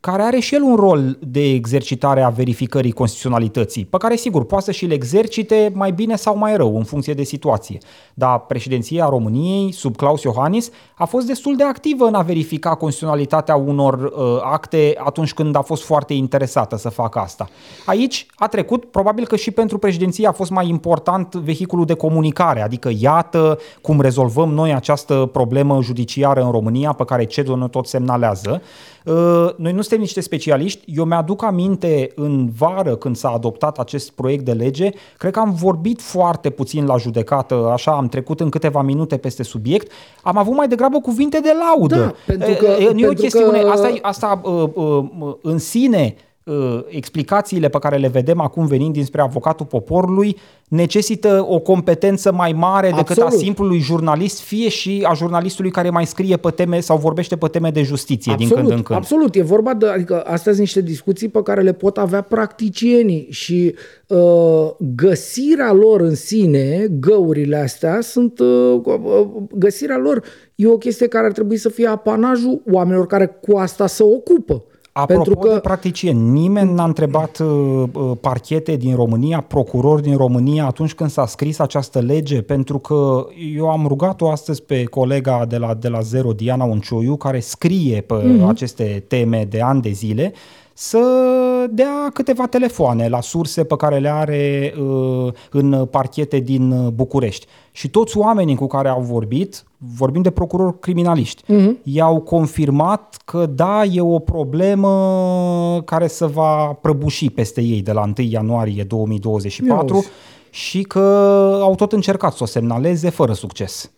care are și el un rol de exercitare a verificării constituționalității, pe care sigur poate să și-l exercite mai bine sau mai rău în funcție de situație. Dar președinția României, sub Claus Iohannis, a fost destul de activă în a verifica constituționalitatea unor uh, acte atunci când a fost foarte interesată să facă asta. Aici a trecut, probabil că și pentru președinție a fost mai important vehiculul de comunicare, adică iată cum rezolvăm noi această problemă judiciară în România pe care CEDO tot semnalează. Uh, Noi nu suntem niște specialiști. Eu mi-aduc aminte în vară când s-a adoptat acest proiect de lege, cred că am vorbit foarte puțin la judecată, așa am trecut în câteva minute peste subiect, am avut mai degrabă cuvinte de laudă. Da, pentru E, că- e, nu e o pentru chestiune, că- asta, e- asta uh, uh, uh, în sine uh, explicațiile pe care le vedem acum venind dinspre avocatul poporului necesită o competență mai mare decât a Absolut. simplului jurnalist, fie și a jurnalistului care mai scrie pe teme sau vorbește pe teme de justiție din când în când. Absolut, e vorba de, adică astea sunt niște discuții pe care le pot avea practicienii și uh, găsirea lor în sine, găurile astea, sunt uh, uh, găsirea lor e o chestie care ar trebui să fie apanajul oamenilor care cu asta se ocupă. Apropo Pentru că de practicieni, nimeni n-a întrebat uh, uh, parchete din România, procurori din România atunci când s-a scris această lege, pentru că eu am rugat-o astăzi pe colega de la, de la Zero, Diana Uncioiu, care scrie pe Mhm. mm-hmm. aceste teme de ani de zile, să dea câteva telefoane la surse pe care le are uh, în parchete din uh, București. Și toți oamenii cu care au vorbit, vorbim de procurori criminaliști, Mhm. i-au confirmat că da, e o problemă care se va prăbuși peste ei de la 1 ianuarie 2024 Ia uzi. și că au tot încercat să o semnaleze fără succes.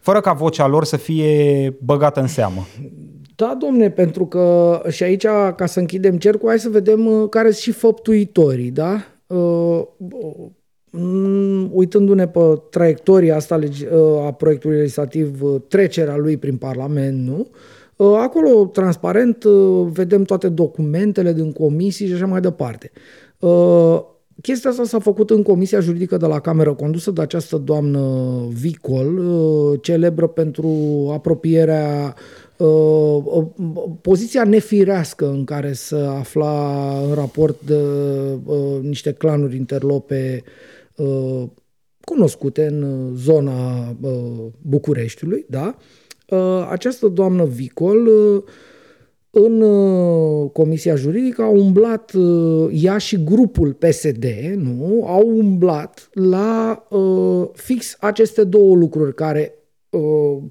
Fără ca vocea lor să fie băgată în seamă. Da, domne, pentru că și aici, ca să închidem cercul, hai să vedem uh, care sunt și făptuitorii, da? Uh, mm, uitându-ne pe traiectoria asta legi- uh, a proiectului legislativ, uh, trecerea lui prin Parlament, nu? Uh, Acolo, transparent, uh, vedem toate documentele din comisii și așa mai departe. Uh, Chestia asta s-a făcut în Comisia Juridică de la Cameră, condusă de această doamnă Vicol, uh, celebră pentru apropierea uh, uh, poziția nefirească în care se afla în raport de uh, niște clanuri interlope uh, cunoscute în uh, zona uh, Bucureștiului, da? Uh, această doamnă Vicol uh, în uh, Comisia Juridică au umblat uh, ea și grupul PSD, nu? Au umblat la uh, fix aceste două lucruri care uh,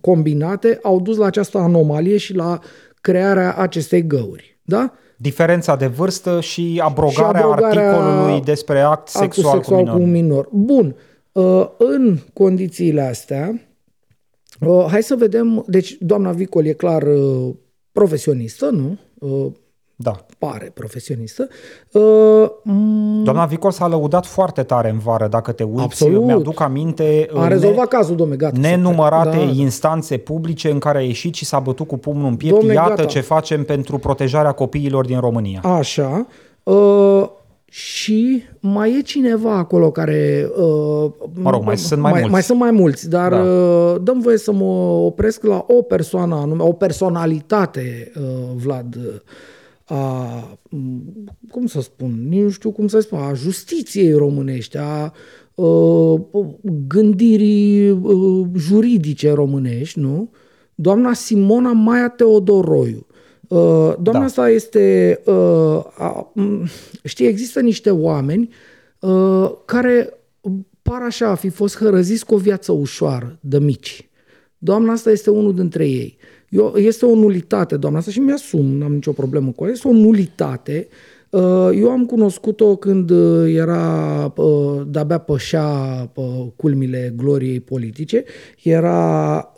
combinate au dus la această anomalie și la crearea acestei găuri. Da? Diferența de vârstă și abrogarea, și abrogarea articolului despre act sexual, sexual cu, minor. cu un minor. Bun. Uh, în condițiile astea, uh, hai să vedem, deci doamna Vicol e clar uh, profesionistă, nu? Da. Pare profesionistă. Doamna Vicol s-a lăudat foarte tare în vară, dacă te uiți. Absolut. Mi-aduc aminte... A rezolvat ne, cazul, domnule, gata. Nenumărate da. instanțe publice în care a ieșit și s-a bătut cu pumnul în piept. Domne, Iată gata. ce facem pentru protejarea copiilor din România. Așa. Uh, și mai e cineva acolo care... Uh, mă rog, mai sunt mai, mai mulți. Mai sunt mai mulți, dar da. uh, dăm voie să mă opresc la o persoană anume, o personalitate, uh, Vlad, a, cum să spun, nici nu știu cum să spun, a justiției românești, a uh, gândirii uh, juridice românești, nu? Doamna Simona Maia Teodoroiu. Uh, doamna da. asta este, uh, știi, există niște oameni uh, care par așa a fi fost hărăziți cu o viață ușoară, de mici. Doamna asta este unul dintre ei. Eu, este o nulitate, doamna asta, și mi-asum, n-am nicio problemă cu ea, este o nulitate. Eu am cunoscut-o când era, de-abia pășea culmile gloriei politice, era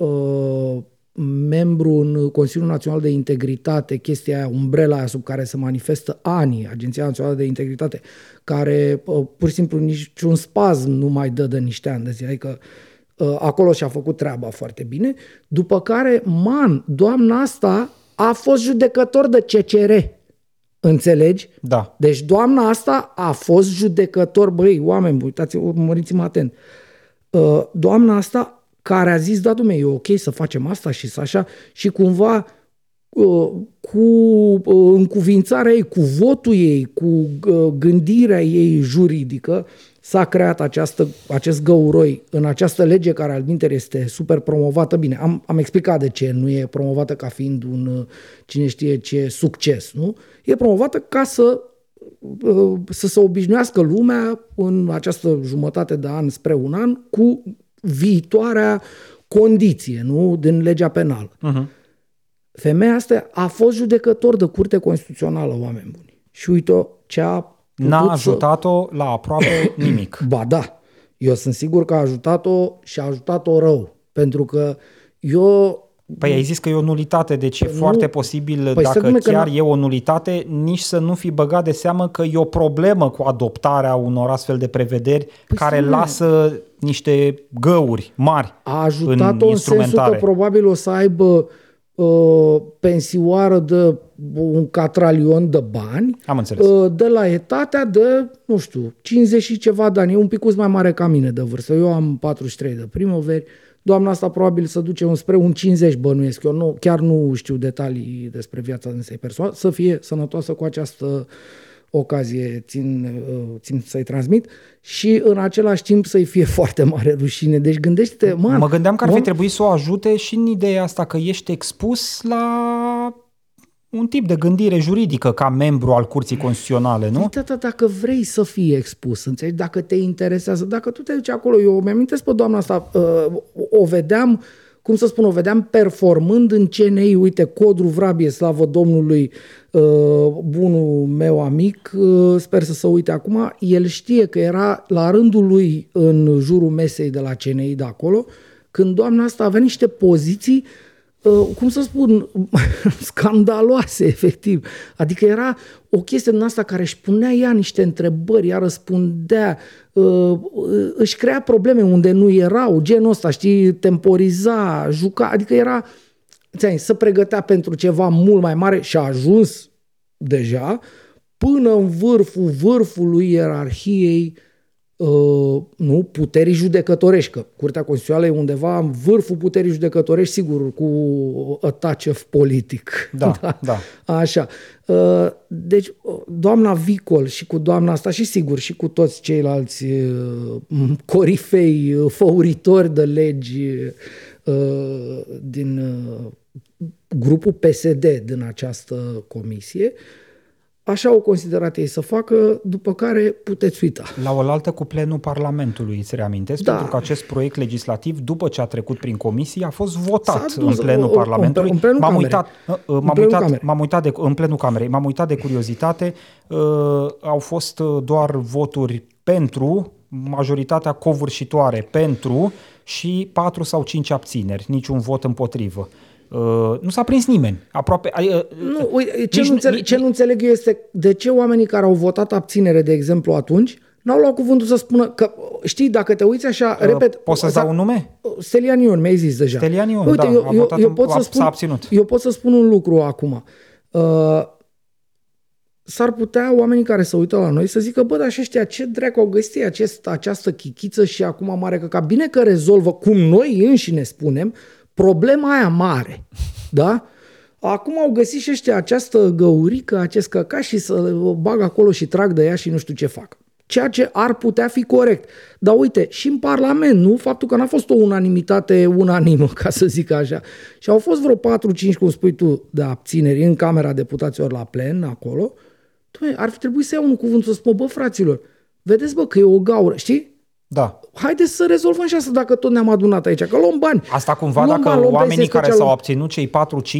membru în Consiliul Național de Integritate, chestia aia, umbrela aia sub care se manifestă ani, Agenția Națională de Integritate, care uh, pur și simplu niciun spazm nu mai dă de niște ani de zi, adică uh, acolo și-a făcut treaba foarte bine, după care, man, doamna asta a fost judecător de CCR, Înțelegi? Da. Deci doamna asta a fost judecător, băi, oameni, uitați, urmăriți-mă atent. Uh, doamna asta care a zis, da, dumne, e ok să facem asta și să așa, și cumva uh, cu uh, încuvințarea ei, cu votul ei, cu uh, gândirea ei juridică, s-a creat această, acest găuroi în această lege care al minter este super promovată. Bine, am, am explicat de ce nu e promovată ca fiind un cine știe ce succes, nu? E promovată ca să să se obișnuiască lumea în această jumătate de an spre un an cu viitoarea condiție, nu? Din legea penală. Uh-huh. Femeia asta a fost judecător de curte constituțională, oameni buni. Și uite ce a N-a ajutat-o să... la aproape [CLEARS THROAT] nimic. Ba da, eu sunt sigur că a ajutat-o și a ajutat-o rău. Pentru că eu Păi ai zis că e o nulitate, deci păi e nu, foarte posibil, păi dacă chiar e o nulitate, nici să nu fi băgat de seamă că e o problemă cu adoptarea unor astfel de prevederi păi care sine. lasă niște găuri mari A ajutat-o în, în sensul că probabil o să aibă uh, pensioară de un catralion de bani Am înțeles. Uh, de la etatea de, nu știu, 50 și ceva de ani. E un pic mai mare ca mine de vârstă. Eu am 43 de primăveri. Doamna asta probabil să duce un spre un 50 bănuiesc. Eu nu, chiar nu știu detalii despre viața însei persoane. Să fie sănătoasă cu această ocazie țin, uh, țin să-i transmit și în același timp să-i fie [LAUGHS] foarte mare rușine. Deci gândește-te, man, Mă gândeam că ar fi trebuit să o ajute și în ideea asta că ești expus la un tip de gândire juridică ca membru al Curții Constituționale, nu? Tata, păi, dacă vrei să fii expus, înțelegi, dacă te interesează, dacă tu te duci acolo, eu mi-amintesc pe doamna asta, uh, o vedeam, cum să spun, o vedeam performând în CNI, uite, Codru Vrabie, slavă Domnului, uh, bunul meu amic, uh, sper să se uite acum, el știe că era la rândul lui în jurul mesei de la CNI de acolo, când doamna asta avea niște poziții uh, Uh, cum să spun, [LAUGHS] scandaloase, efectiv. Adică era o chestie din asta care își punea ea niște întrebări, ea răspundea, uh, își crea probleme unde nu erau, genul ăsta, știi, temporiza, juca, adică era, ți să pregătea pentru ceva mult mai mare și a ajuns deja până în vârful vârfului ierarhiei Uh, nu, puterii judecătorești, că Curtea Constituțională e undeva în vârful puterii judecătorești, sigur, cu a touch of politic. Da, [LAUGHS] da. da. Așa. Uh, deci, doamna Vicol și cu doamna asta și sigur și cu toți ceilalți uh, corifei, făuritori de legi din grupul PSD din această comisie, Așa au considerat ei să facă, după care puteți uita. La oaltă cu plenul Parlamentului, îți reamintesc, da. pentru că acest proiect legislativ, după ce a trecut prin comisie, a fost votat dus, în plenul o, Parlamentului. În plenul m-am uitat, uh, uh, m-am uitat, m-am uitat de, în plenul Camerei, m-am uitat de curiozitate, uh, au fost uh, doar voturi pentru, majoritatea covârșitoare pentru și patru sau cinci abțineri, niciun vot împotrivă. Uh, nu s-a prins nimeni. Aproape, uh, nu, uite, ce, nu înțeleg, ce nu înțeleg eu este de ce oamenii care au votat abținere, de exemplu, atunci, n-au luat cuvântul să spună că, știi, dacă te uiți așa, uh, repet... Poți să-ți dau un nume? Stelian Ion, mi-ai zis deja. Stelian Ion, Uite, da, eu, a eu, eu pot să spun, abținut. Eu pot să spun un lucru acum. Uh, s-ar putea oamenii care se uită la noi să zică, bă, dar și ăștia ce dracu au găsit acest, această chichiță și acum mare că ca bine că rezolvă cum noi înșine spunem, problema aia mare, da? Acum au găsit și ăștia această găurică, acest căcaș și să o bag acolo și trag de ea și nu știu ce fac. Ceea ce ar putea fi corect. Dar uite, și în Parlament, nu? Faptul că n-a fost o unanimitate unanimă, ca să zic așa. Și au fost vreo 4-5, cum spui tu, de abțineri în Camera Deputaților la plen, acolo. Doamne, ar fi trebuit să iau un cuvânt să spun, bă, fraților, vedeți, bă, că e o gaură, știi? Da. Haideți să rezolvăm și asta dacă tot ne-am adunat aici, că luăm bani. Asta cumva luăm dacă bani, oamenii care s-au abținut, cei 4-5,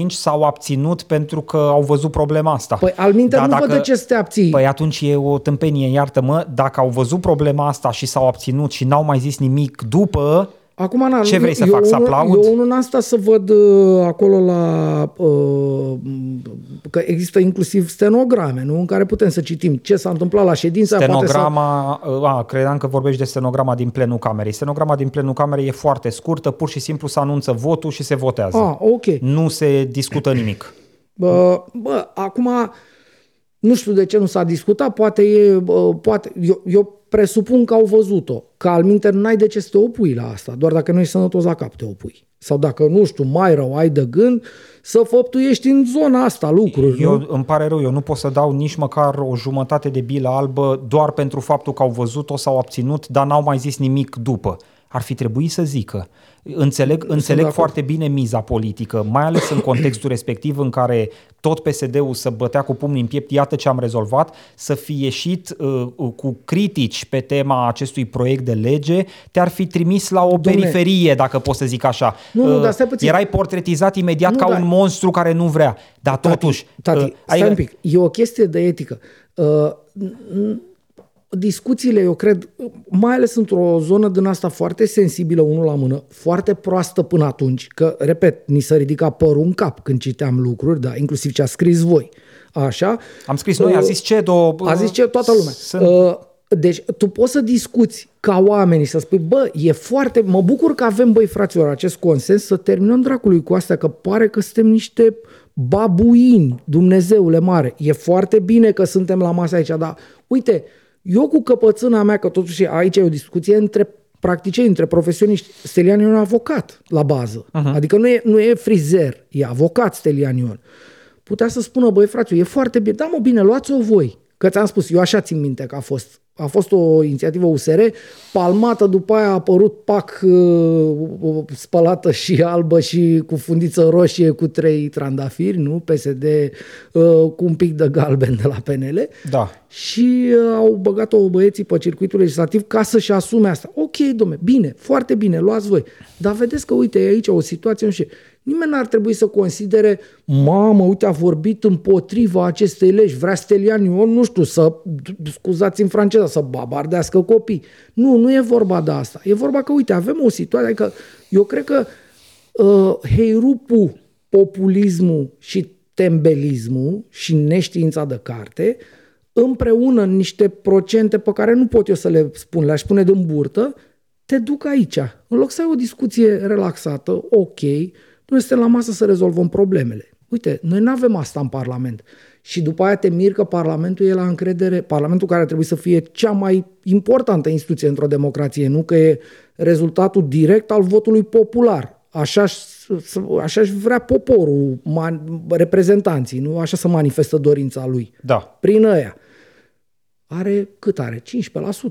s-au abținut pentru că au văzut problema asta. Păi al minte da, nu dacă, văd de ce să te abții. Păi atunci e o tâmpenie, iartă-mă, dacă au văzut problema asta și s-au abținut și n-au mai zis nimic după, Acum, na, Ce vrei să eu, fac, să aplaud? Eu unul asta să văd uh, acolo la... Uh, că există inclusiv stenograme, nu? În care putem să citim ce s-a întâmplat la ședința. Stenograma, să... Uh, a, credeam că vorbești de stenograma din plenul camerei. Stenograma din plenul camerei e foarte scurtă, pur și simplu se anunță votul și se votează. Ah, ok. Nu se discută nimic. [CLEARS THROAT] Bă, bă acum... Nu știu de ce nu s-a discutat, poate e, poate, eu, eu presupun că au văzut-o, că al minter n-ai de ce să te opui la asta, doar dacă nu ești sănătos la cap te opui. Sau dacă, nu știu, mai rău ai de gând să făptuiești în zona asta lucruri. Eu, nu? îmi pare rău, eu nu pot să dau nici măcar o jumătate de bilă albă doar pentru faptul că au văzut-o sau abținut, dar n-au mai zis nimic după. Ar fi trebuit să zică. Înțeleg, înțeleg foarte bine miza politică, mai ales în contextul respectiv în care tot PSD-ul să bătea cu pumnii în piept, iată ce am rezolvat, să fi ieșit uh, uh, cu critici pe tema acestui proiect de lege, te-ar fi trimis la o Dom'le, periferie, dacă pot să zic așa. Nu, nu, uh, dar stai puțin. Erai portretizat imediat nu, ca dar... un monstru care nu vrea. Dar tati, totuși... Tati, uh, stai ai... un pic. E o chestie de etică. Uh, discuțiile, eu cred, mai ales într-o zonă din asta foarte sensibilă, unul la mână, foarte proastă până atunci, că, repet, ni se ridica părul în cap când citeam lucruri, da, inclusiv ce a scris voi. Așa. Am scris noi, uh, a zis ce, două... A zis ce toată lumea. Sunt... Uh, deci tu poți să discuți ca oamenii, să spui, bă, e foarte... Mă bucur că avem, băi, fraților, acest consens să terminăm dracului cu astea, că pare că suntem niște babuini, Dumnezeule mare. E foarte bine că suntem la masă aici, dar uite, eu cu căpățâna mea, că totuși aici e o discuție între practicieni, între profesioniști, Stelian Ion e avocat la bază. Uh-huh. Adică nu e, nu e frizer, e avocat Stelian Ion. Putea să spună, băi frate, e foarte bine, da mă bine, luați-o voi. Că ți-am spus, eu așa țin minte că a fost a fost o inițiativă USR, palmată, după aia a apărut pac uh, spălată și albă și cu fundiță roșie cu trei trandafiri, nu? PSD uh, cu un pic de galben de la PNL. Da. Și uh, au băgat-o băieții pe circuitul legislativ ca să-și asume asta. Ok, domne, bine, foarte bine, luați voi. Dar vedeți că, uite, e aici o situație, nu știu, Nimeni n-ar trebui să considere, mamă, uite, a vorbit împotriva acestei legi, vrea Stelian Ion, nu știu, să, scuzați în franceză, să babardească copii. Nu, nu e vorba de asta. E vorba că, uite, avem o situație, adică eu cred că uh, heirupul, populismul și tembelismul și neștiința de carte, împreună în niște procente pe care nu pot eu să le spun, le-aș pune din burtă, te duc aici. În loc să ai o discuție relaxată, ok, noi suntem la masă să rezolvăm problemele. Uite, noi nu avem asta în Parlament. Și după aia te mir că Parlamentul e la încredere, Parlamentul care trebuie să fie cea mai importantă instituție într-o democrație, nu că e rezultatul direct al votului popular. Așa așa vrea poporul, man, reprezentanții, nu? Așa să manifestă dorința lui. Da. Prin ăia. Are, cât are? 15%,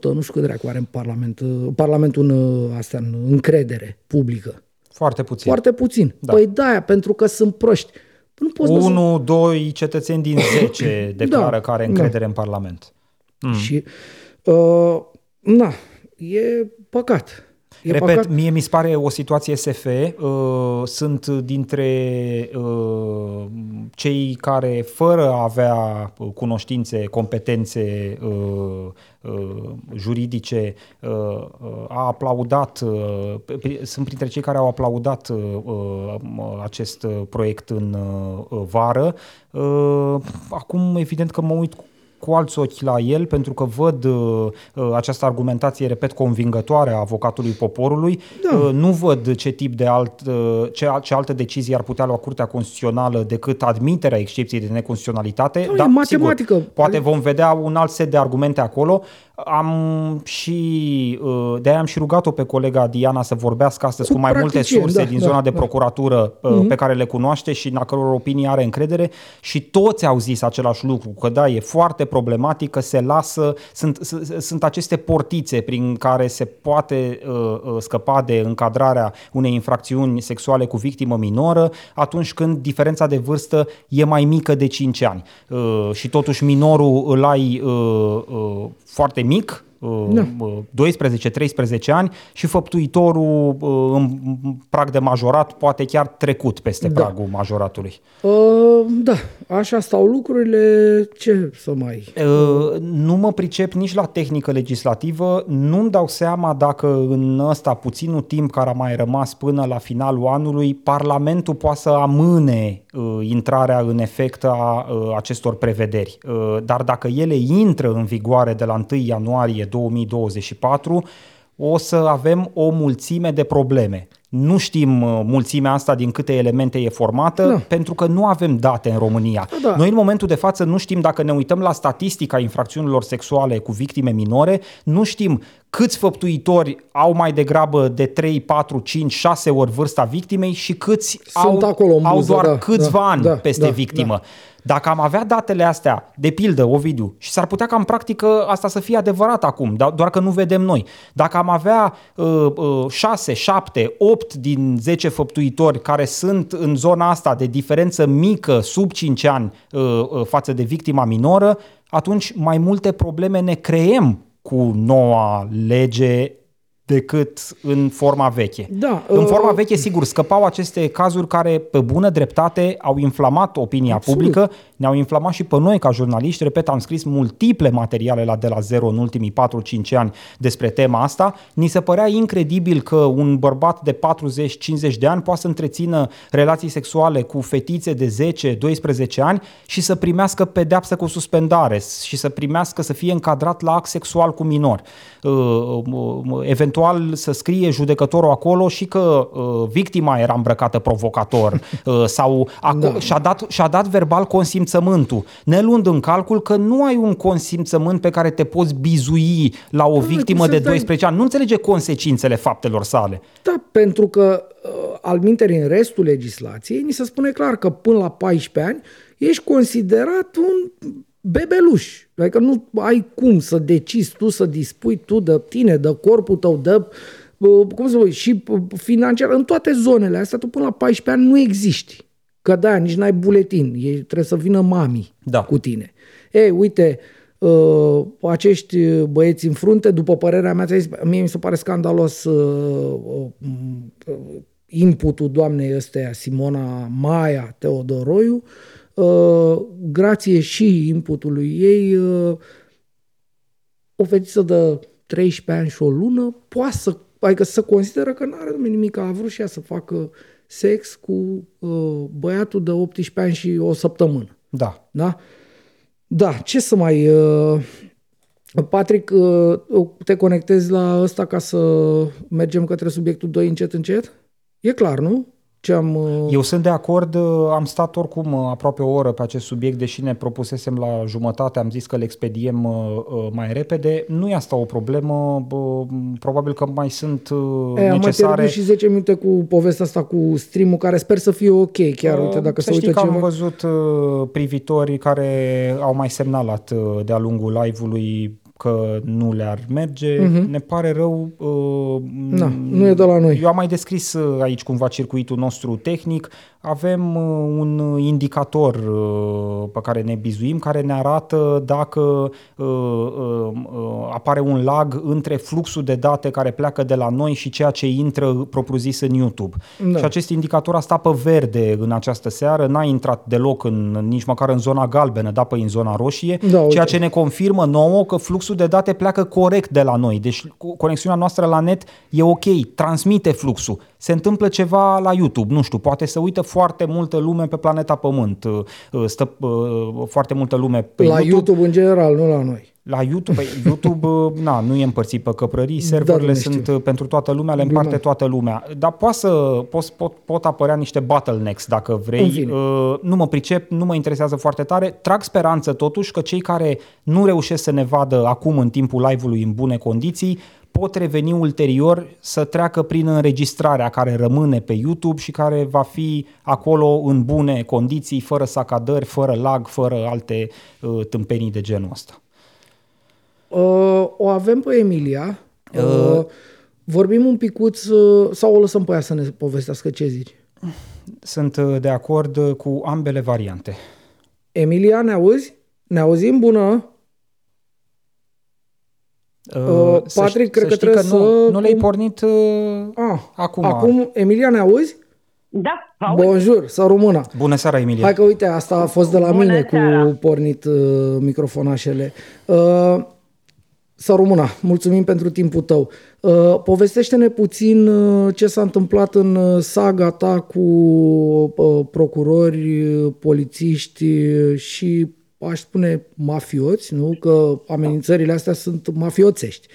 nu știu cât dracu are în Parlament, Parlamentul în, astea, în încredere publică. Foarte puțin. Foarte puțin. Da. Păi da, pentru că sunt proști. Nu poți bă, să- Unu, doi cetățeni din [COUGHS] 10 declară Da, că are da. încredere în Parlament. Mm. Și, uh, na, e păcat. E Repet, păcat. mie mi se pare o situație SF. Uh, sunt dintre uh, cei care, fără a avea uh, cunoștințe, competențe uh, uh, juridice, uh, uh, a aplaudat, uh, pri- sunt printre cei care au aplaudat uh, uh, acest uh, proiect în uh, vară. Uh, acum, evident că mă uit cu alți ochi la el, pentru că văd uh, uh, această argumentație, repet, convingătoare a avocatului poporului. Da. Uh, nu văd ce tip de alt, uh, ce, al- ce altă decizie ar putea lua Curtea Constituțională decât admiterea excepției de neconstituționalitate. Da, e matematică. Sigur, poate vom vedea un alt set de argumente acolo. Am și, uh, de-aia am și rugat-o pe colega Diana să vorbească astăzi cu, Cu mai multe practicieni, surse da, din da, zona de da. procuratură uh, pe care le cunoaște și în a căror opinie are încredere. Și toți au zis același lucru, că da, e foarte problematic că se lasă, sunt, s- sunt aceste portițe prin care se poate uh, uh, scăpa de încadrarea unei infracțiuni sexuale cu victimă minoră atunci când diferența de vârstă e mai mică de 5 ani. Uh, și totuși minorul îl ai uh, uh, foarte mic, uh, Da. 12-13 ani și făptuitorul uh, în prag de majorat poate chiar trecut peste Da. pragul majoratului. Uh, da, așa stau lucrurile. Ce să mai... Uh, Nu mă pricep nici la tehnică legislativă, nu-mi dau seama dacă în ăsta puținul timp care a mai rămas până la finalul anului, Parlamentul poate să amâne uh, intrarea în efect a uh, acestor prevederi. Uh, dar dacă ele intră în vigoare de la 1 ianuarie 2024, o să avem o mulțime de probleme. Nu știm uh, mulțimea asta din câte elemente e formată, Da. pentru că nu avem date în România. Da, da. Noi în momentul de față nu știm dacă ne uităm la statistica infracțiunilor sexuale cu victime minore, nu știm câți făptuitori au mai degrabă de 3, 4, 5, 6 ori vârsta victimei și câți Sunt au, acolo în au buză, doar da, câțiva da, ani da, peste da, victimă. Dacă am avea datele astea, de pildă, Ovidiu, și s-ar putea ca în practică asta să fie adevărat acum, dar doar că nu vedem noi. Dacă am avea uh, uh, 6, 7, 8 din 10 făptuitori care sunt în zona asta de diferență mică, sub 5 ani uh, uh, față de victima minoră, atunci mai multe probleme ne creăm cu noua lege decât în forma veche. Da, în uh, forma veche, sigur, scăpau aceste cazuri care, pe bună dreptate, au inflamat opinia Absolut. publică, ne-au inflamat și pe noi ca jurnaliști. Repet, am scris multiple materiale la De la Zero în ultimii 4-5 ani despre tema asta. Ni se părea incredibil că un bărbat de 40-50 de ani poate să întrețină relații sexuale cu fetițe de 10-12 ani și să primească pedeapsă cu suspendare și să primească să fie încadrat la act sexual cu minor. Uh, uh, Eventual să scrie judecătorul acolo și că uh, victima era îmbrăcată provocator [LAUGHS] uh, sau aco- Da. și-a, dat, și-a dat verbal consimțământul, ne luând în calcul că nu ai un consimțământ pe care te poți bizui la o victimă cum de să dai- 12 ani. Nu înțelege consecințele faptelor sale. Da, pentru că uh, al minteri în restul legislației ni se spune clar că până la 14 ani ești considerat un bebeluș. Adică nu ai cum să decizi tu, să dispui tu de tine, de corpul tău, de uh, cum să spui, și uh, financiar, în toate zonele astea, tu până la 14 ani nu existi. Că da, nici n-ai buletin, e, trebuie să vină mami Da. cu tine. Ei, uite, uh, acești băieți în frunte, după părerea mea, ți-am zis, mie mi se pare scandalos uh, uh, inputul doamnei ăsteia, Simona Maia Teodoroiu, uh, grație și inputului ei, uh, o fetiță de 13 ani și o lună poate să, adică să consideră că nu are nimic, a vrut și ea să facă sex cu uh, băiatul de 18 ani și o săptămână. Da. Da? Da, ce să mai... Uh, Patrick, uh, te conectezi la ăsta ca să mergem către subiectul 2 încet, încet? E clar, nu? Ce am... Uh... Eu sunt de acord, uh, am stat oricum uh, aproape o oră pe acest subiect, deși ne propusesem la jumătate, am zis că le expediem uh, uh, mai repede. Nu e asta o problemă, bă, probabil că mai sunt uh, E, am mai necesare... pierdut și 10 minute cu povestea asta cu stream că care sper să fie ok, chiar, uite, dacă să se știi uită că cineva... am văzut uh, privitori care au mai semnalat uh, de-a lungul live-ului că nu le-ar merge, uh-huh. ne pare rău. Uh, da, nu e de la noi. Eu am mai descris uh, aici cumva circuitul nostru tehnic. Avem uh, un indicator uh, pe care ne bizuim, care ne arată dacă uh, uh, apare un lag între fluxul de date care pleacă de la noi și ceea ce intră propriu-zis în YouTube. Da. Și acest indicator a stat pe verde în această seară, n-a intrat deloc în, nici măcar în zona galbenă, da, pe în zona roșie, da, ceea uite. ce ne confirmă nouă că fluxul de date pleacă corect de la noi. Deci conexiunea noastră la net e ok, transmite fluxul. Se întâmplă ceva la YouTube, nu știu, poate să uită foarte multă lume pe planeta Pământ, uh, uh, stă uh, foarte multă lume pe la YouTube. YouTube în general, nu la noi. La YouTube, păi, YouTube na, nu e împărțit pe căprării, da, serverele da, sunt știu. pentru toată lumea, le împarte Bine. toată lumea. Dar poate să, pot, pot, pot apărea niște bottlenecks dacă vrei. Uh, nu mă pricep, nu mă interesează foarte tare. Trag speranță totuși că cei care nu reușesc să ne vadă acum în timpul live-ului în bune condiții pot reveni ulterior să treacă prin înregistrarea care rămâne pe YouTube și care va fi acolo în bune condiții, fără sacadări, fără lag, fără alte uh, tâmpenii de genul ăsta. Uh, o avem pe Emilia. Uh, uh, vorbim un picuț uh, sau o lăsăm pe ea să ne povestească ce zici? Sunt uh, de acord uh, cu ambele variante. Emilia, ne auzi? Ne auzim? Bună! Uh, Patrick, cred că trebuie că să... Nu, nu le-ai pornit uh, ah, acum. Acum, Emilia, ne auzi? Da, auzi. Bonjour, să română. Bună seara, Emilia. Hai că uite, asta a fost de la Bună mine seara. cu pornit uh, microfonașele. Uh, să româna, mulțumim pentru timpul tău. Uh, povestește-ne puțin uh, ce s-a întâmplat în uh, saga ta cu uh, procurori, polițiști și aș spune mafioți, nu? Că amenințările astea sunt mafioțești.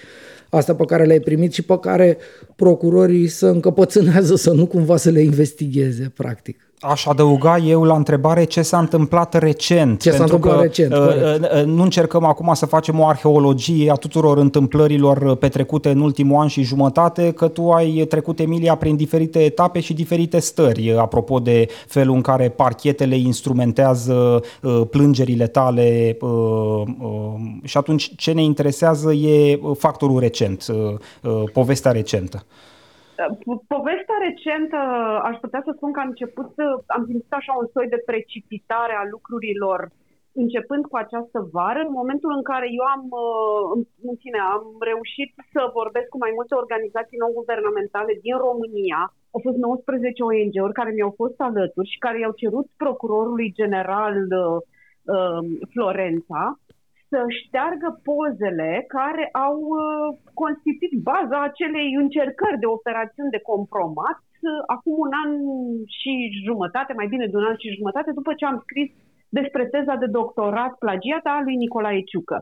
Astea pe care le-ai primit și pe care procurorii să încăpățânează să nu cumva să le investigheze, practic. Aș adăuga eu la întrebare ce s-a întâmplat recent. Ce s-a întâmplat că, recent, uh, uh, Nu încercăm acum să facem o arheologie a tuturor întâmplărilor petrecute în ultimul an și jumătate, că tu ai trecut, Emilia, prin diferite etape și diferite stări, apropo de felul în care parchetele instrumentează uh, plângerile tale și atunci ce ne interesează e factorul recent, povestea recentă. Povestea recentă, aș putea să spun că am început, am simțit așa un soi de precipitare a lucrurilor începând cu această vară, în momentul în care eu am, uh, în fine, am reușit să vorbesc cu mai multe organizații non-guvernamentale din România, au fost 19 ONG-uri care mi-au fost alături și care i-au cerut procurorului general uh, uh, Florența să șteargă pozele care au uh, constituit baza acelei încercări de operațiuni de compromat uh, acum un an și jumătate, mai bine de un an și jumătate, după ce am scris despre teza de doctorat plagiată a lui Nicolae Ciucă.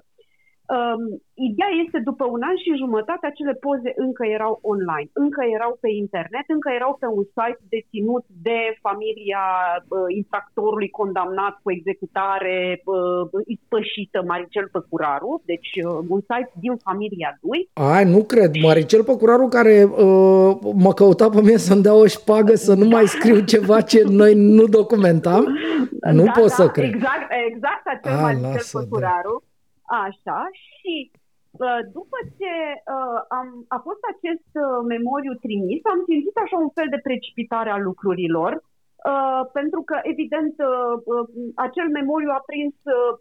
Um, ideea este, după un an și jumătate, acele poze încă erau online, încă erau pe internet, încă erau pe un site deținut de familia uh, infractorului condamnat cu executare uh, ispășită, Maricel Păcuraru, deci uh, un site din familia lui. Ai, nu cred. Maricel Păcuraru care uh, mă căuta pe mine să-mi dea o șpagă să nu mai scriu ceva ce noi nu documentam, [LAUGHS] nu da, pot da, să cred. Exact, exact acel A, Maricel Păcuraru. Da Așa, și uh, după ce uh, am, a fost acest uh, memoriu trimis, am simțit așa un fel de precipitare a lucrurilor, uh, pentru că, evident, uh, uh, acel memoriu a prins, uh,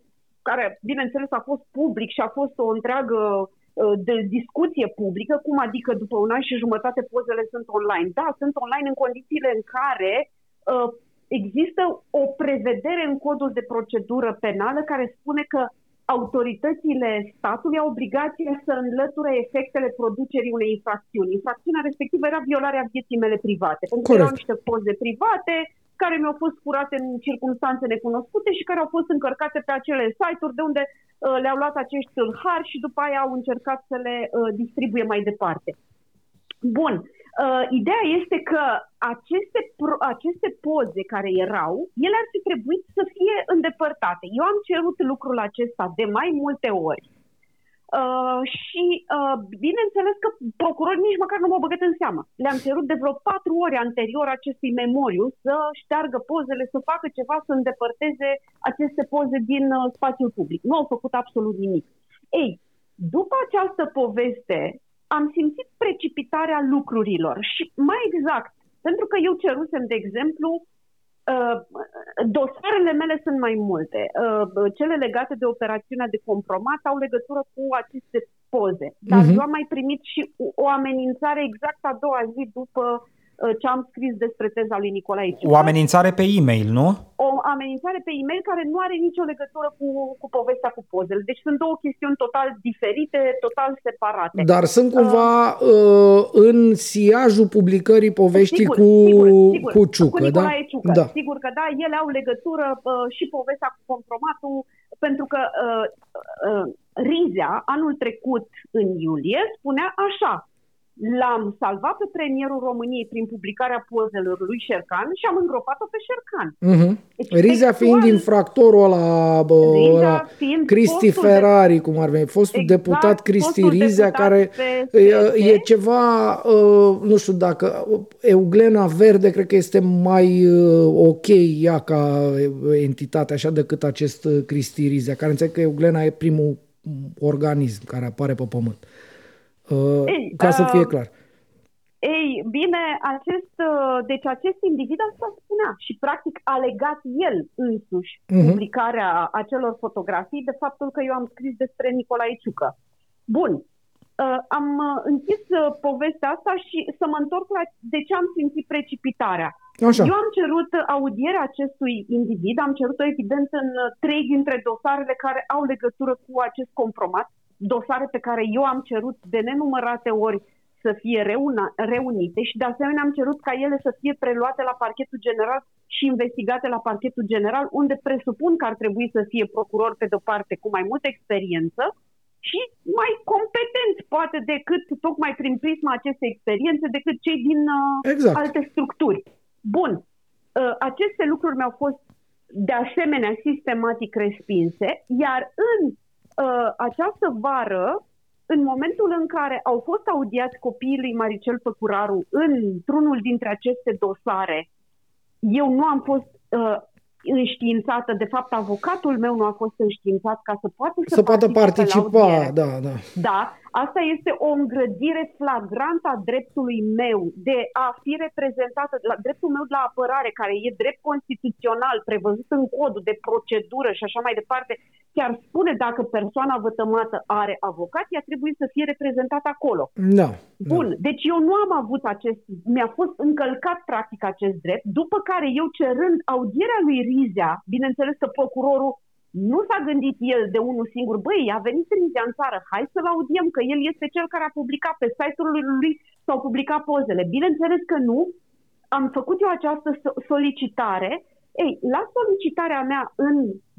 care, bineînțeles, a fost public și a fost o întreagă uh, de discuție publică, cum adică după un an și jumătate pozele sunt online. Da, sunt online în condițiile în care uh, există o prevedere în codul de procedură penală care spune că autoritățile statului au obligația să înlăture efectele producerii unei infracțiuni. Infracțiunea respectivă era violarea vieții mele private, pentru că erau niște poze private care mi-au fost curate în circunstanțe necunoscute și care au fost încărcate pe acele site-uri de unde uh, le-au luat acești tâlhari și după aia au încercat să le uh, distribuie mai departe. Bun, Uh, ideea este că aceste, pro- aceste poze care erau, ele ar fi trebuit să fie îndepărtate. Eu am cerut lucrul acesta de mai multe ori. Uh, și uh, bineînțeles că procurorii nici măcar nu m-au băgat în seamă. Le-am cerut de vreo patru ori anterior acestui memoriu să șteargă pozele, să facă ceva, să îndepărteze aceste poze din uh, spațiul public. Nu au făcut absolut nimic. Ei, După această poveste, am simțit precipitarea lucrurilor și mai exact, pentru că eu cerusem, de exemplu, uh, dosarele mele sunt mai multe. Uh, cele legate de operațiunea de compromat au legătură cu aceste poze. Dar uh-huh. eu am mai primit și o amenințare exact a doua zi după Uh, ce am scris despre teza lui Nicolae Ciucă. O amenințare pe e-mail, nu? O amenințare pe e-mail care nu are nicio legătură cu, cu povestea cu pozele. Deci sunt două chestiuni total diferite, total separate. Dar sunt cumva uh, uh, în siajul publicării poveștii sigur, cu, sigur, sigur. cu Ciucă, cu da? Nicolae Ciucă. da? Sigur că da, ele au legătură uh, și povestea cu compromatul, pentru că uh, uh, Rizea, anul trecut, în iulie, spunea așa, L-am salvat pe premierul României prin publicarea pozelor lui Șercan și am îngropat-o pe Șercan. Uh-huh. Deci, Rizia fiind infractorul ăla, bă, ăla Cristi Ferrari, de... cum ar veni, fostul exact, deputat Cristi Rizia, care e, e ceva, uh, nu știu dacă, Euglena Verde cred că este mai uh, ok ea ca entitate așa decât acest Cristi Rizia, care înțeleg că Euglena e primul organism care apare pe pământ. Uh, ei, ca să fie uh, clar. Ei, bine, acest, uh, deci acest individ asta spunea și practic a legat el însuși uh-huh. publicarea acelor fotografii de faptul că eu am scris despre Nicolae Ciucă. Bun, uh, am uh, închis uh, povestea asta și să mă întorc la de ce am simțit precipitarea. Așa. Eu am cerut audierea acestui individ, am cerut-o evident în trei dintre dosarele care au legătură cu acest compromat dosare pe care eu am cerut de nenumărate ori să fie reuna, reunite și de asemenea am cerut ca ele să fie preluate la parchetul general și investigate la parchetul general, unde presupun că ar trebui să fie procuror pe de-o parte cu mai multă experiență și mai competent, poate, decât, tocmai prin prisma acestei experiențe, decât cei din uh, exact. alte structuri. Bun, uh, aceste lucruri mi-au fost de asemenea sistematic respinse, iar în uh, această vară, în momentul în care au fost audiați copiii lui Maricel Făcuraru într-unul dintre aceste dosare, eu nu am fost uh, înștiințată, de fapt avocatul meu nu a fost înștiințat ca să poată să, să poată participa, da, da. Da, asta este o îngrădire flagrantă a dreptului meu de a fi reprezentată, la, dreptul meu la apărare, care e drept constituțional, prevăzut în codul de procedură și așa mai departe, chiar spune dacă persoana vătămată are avocat, ea trebuie să fie reprezentată acolo. Da. Bun, da. deci eu nu am avut acest, mi-a fost încălcat practic acest drept, după care eu cerând audierea lui Rizea, bineînțeles că procurorul nu s-a gândit el de unul singur, băi, a venit Rizea în țară, hai să-l audiem, că el este cel care a publicat pe site-ul lui, s-au publicat pozele. Bineînțeles că nu, am făcut eu această solicitare ei, la solicitarea mea în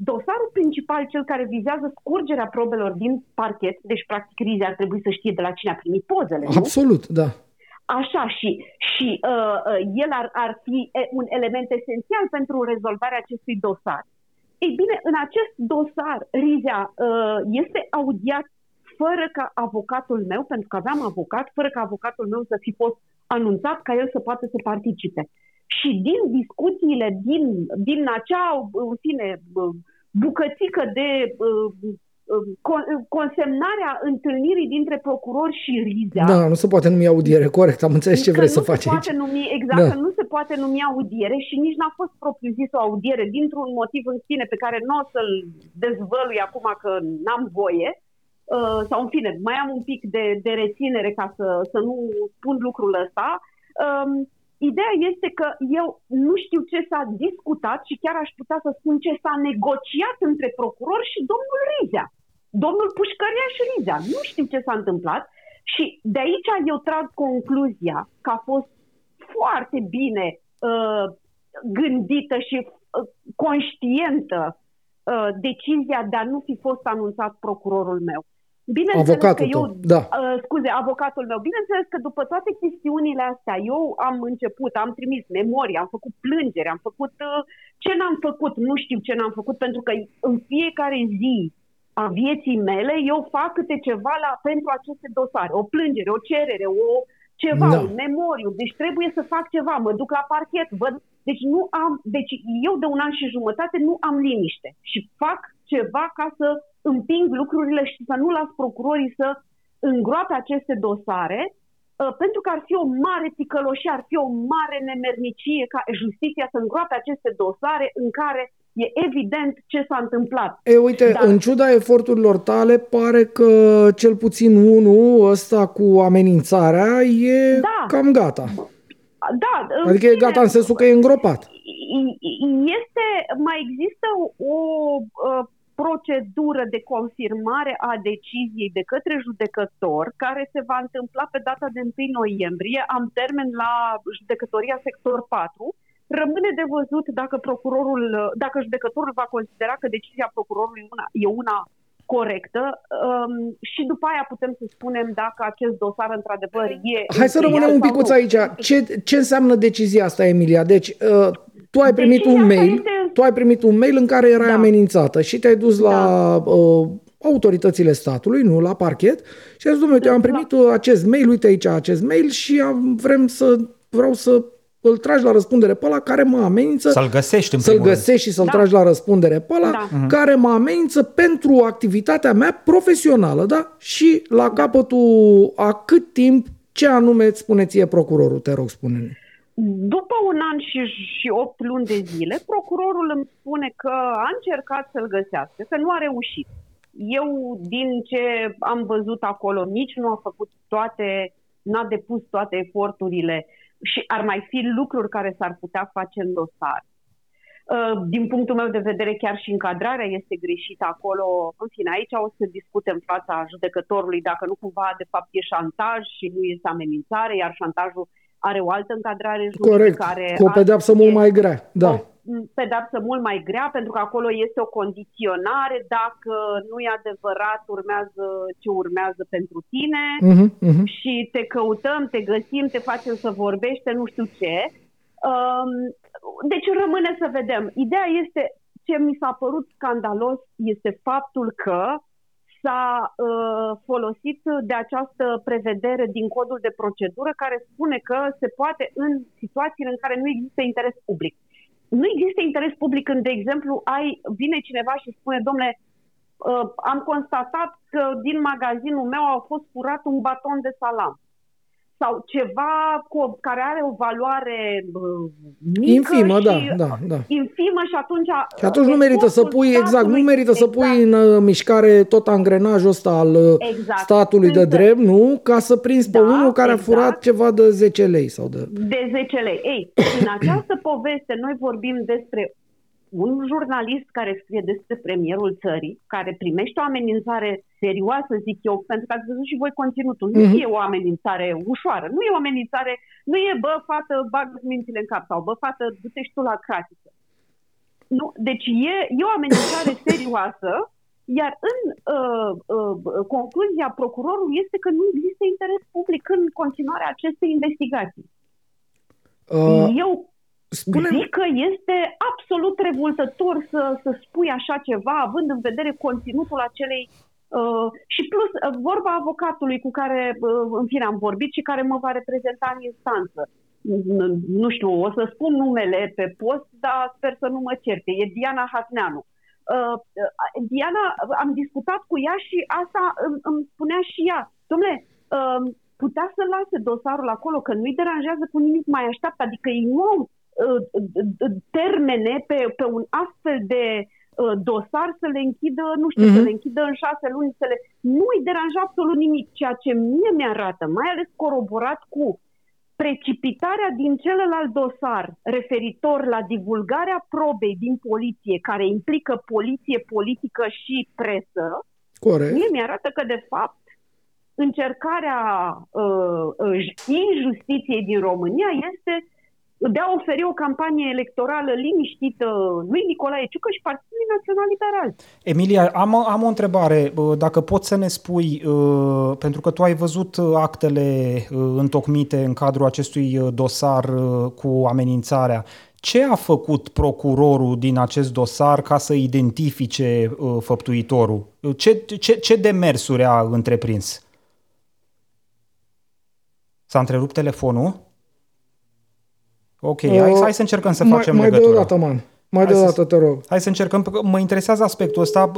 dosarul principal, cel care vizează scurgerea probelor din parchet, deci practic Rize ar trebui să știe de la cine a primit pozele, nu? Absolut, da. Așa și, și uh, uh, el ar, ar fi un element esențial pentru rezolvarea acestui dosar. Ei bine, în acest dosar, Rizea uh, este audiat fără ca avocatul meu, pentru că aveam avocat, fără ca avocatul meu să fi fost anunțat ca el să poată să participe. Și din discuțiile, din, din acea, în fine, bucățică de consemnarea întâlnirii dintre procuror și Rizea. Da, nu se poate numi audiere, corect, am înțeles ce vrei să faci aici. Poate numi, exact, da. că nu se poate numi audiere și nici n-a fost propriu-zis o audiere dintr-un motiv în sine pe care nu o să-l dezvălui acum că n-am voie, uh, sau în fine, mai am un pic de, de reținere ca să, să nu spun lucrul ăsta. Um, Ideea este că eu nu știu ce s-a discutat și chiar aș putea să spun ce s-a negociat între procuror și domnul Rizea. Domnul Pușcăria și Rizea. Nu știu ce s-a întâmplat și de aici eu trag concluzia că a fost foarte bine uh, gândită și uh, conștientă uh, decizia de a nu fi fost anunțat procurorul meu. Bineînțeles avocatul că eu, tău, da. uh, scuze, avocatul meu, bineînțeles că după toate chestiunile astea, eu am început, am trimis memorii, am făcut plângeri, am făcut uh, ce n-am făcut, nu știu ce n-am făcut, pentru că în fiecare zi a vieții mele eu fac câte ceva la, pentru aceste dosare, o plângere, o cerere, o ceva, no. Da. un memoriu, deci trebuie să fac ceva, mă duc la parchet, văd, deci nu am, deci eu de un an și jumătate nu am liniște și fac ceva ca să împing lucrurile și să nu las procurorii să îngroape aceste dosare, uh, pentru că ar fi o mare ticăloșie, ar fi o mare nemernicie ca justiția să îngroape aceste dosare în care e evident ce s-a întâmplat. E, uite, Dar... în ciuda eforturilor tale, pare că cel puțin unul, ăsta cu amenințarea, e da. cam gata. Da, adică e gata în sensul că e îngropat. Este, mai există o, o procedură de confirmare a deciziei de către judecător care se va întâmpla pe data de 1 noiembrie. Am termen la judecătoria sector 4. Rămâne de văzut dacă procurorul, dacă judecătorul va considera că decizia procurorului una, e una corectă um, și după aia putem să spunem dacă acest dosar într-adevăr e... Hai să rămânem un pic aici. Ce, ce înseamnă decizia asta, Emilia? Deci, uh, tu ai primit decizia un mail, este... tu ai primit un mail în care erai da. amenințată și te-ai dus da. la uh, autoritățile statului, nu la parchet, și ai zis, domnule, am primit da. acest mail, uite aici acest mail și am, vrem să, vreau să îl tragi la răspundere pe ăla care mă amenință. Să-l găsești în Să-l găsești rând. și să-l da. tragi la răspundere pe ăla da. care mă amenință pentru activitatea mea profesională, da? Și la da. capătul a cât timp, ce anume îți spune ție procurorul, te rog, spune-ne. După un an și, și opt luni de zile, procurorul îmi spune că a încercat să-l găsească, că nu a reușit. Eu, din ce am văzut acolo, nici nu a făcut toate, n-a depus toate eforturile și ar mai fi lucruri care s-ar putea face în dosar. Uh, din punctul meu de vedere, chiar și încadrarea este greșită acolo. În fine, aici o să discute în fața judecătorului dacă nu cumva, de fapt, e șantaj și nu este amenințare, iar șantajul are o altă încadrare juridică. Corect, care cu o pedeapsă mult mai grea. Da. O pedeapsă mult mai grea, pentru că acolo este o condiționare. Dacă nu e adevărat, urmează ce urmează pentru tine uh-huh, uh-huh. și te căutăm, te găsim, te facem să vorbești, nu știu ce. Um, deci rămâne să vedem. Ideea este, ce mi s-a părut scandalos este faptul că s-a uh, folosit de această prevedere din codul de procedură care spune că se poate în situațiile în care nu există interes public. Nu există interes public când, de exemplu, ai, vine cineva și spune, domnule, uh, am constatat că din magazinul meu a fost furat un baton de salam sau ceva cu, care are o valoare mică infimă, și, da, da, da. infimă și atunci... Și atunci nu merită să pui, exact, nu merită exact. să pui exact. în uh, mișcare tot angrenajul ăsta al uh, exact. statului de drept, nu? Ca să prinzi da, pe unul care exact. a furat ceva de 10 lei sau de... De 10 lei. Ei, în această poveste noi vorbim despre un jurnalist care scrie despre premierul țării, care primește o amenințare serioasă, zic eu, pentru că ați văzut și voi conținutul. Mm-hmm. Nu mhm. e o amenințare ușoară, nu e o amenințare, nu e, bă, fată, bagă mințile în cap sau, bă, fată, du-te și tu la cratiță. Nu, deci e, e o amenințare [COUGHS] serioasă, iar în uh, uh, concluzia procurorului este că nu există interes public în continuarea acestei investigații. Uh, Eu Spune... Zic că este absolut revoltător să, să spui așa ceva, având în vedere conținutul acelei Uh, și plus, uh, vorba avocatului cu care, uh, în fine, am vorbit și care mă va reprezenta în instanță. Nu știu, o să spun numele pe post, dar sper să nu mă certe. E Diana Hatneanu. Uh, uh, Diana, am discutat cu ea și asta îmi, îmi spunea și ea. Dom'le, uh, putea să lase dosarul acolo, că nu-i deranjează cu nimic, mai așteaptă. Adică ei nu au Uh, termene pe, pe un astfel de uh, dosar să le închidă, nu știu, uh-huh. să le închidă în șase luni, să le... Nu îi deranja absolut nimic, ceea ce mie mi-arată, mai ales coroborat cu precipitarea din celălalt dosar referitor la divulgarea probei din poliție, care implică poliție, politică și presă, Corect. mie mi-arată că, de fapt, încercarea uh, uh, injustiției din România este de a oferi o campanie electorală liniștită lui Nicolae Ciucă și Partidului Național Liberal. Emilia, am, am o întrebare. Dacă poți să ne spui, uh, pentru că tu ai văzut actele uh, întocmite în cadrul acestui uh, dosar cu amenințarea, ce a făcut procurorul din acest dosar ca să identifice făptuitorul? Ce, ce, ce demersuri a întreprins? S-a întrerupt telefonul? Ok, uh, hai, hai să încercăm să mai, facem mai legătura. Mai dată, man. Mai deodată, te rog. Hai să încercăm. Mă interesează aspectul ăsta.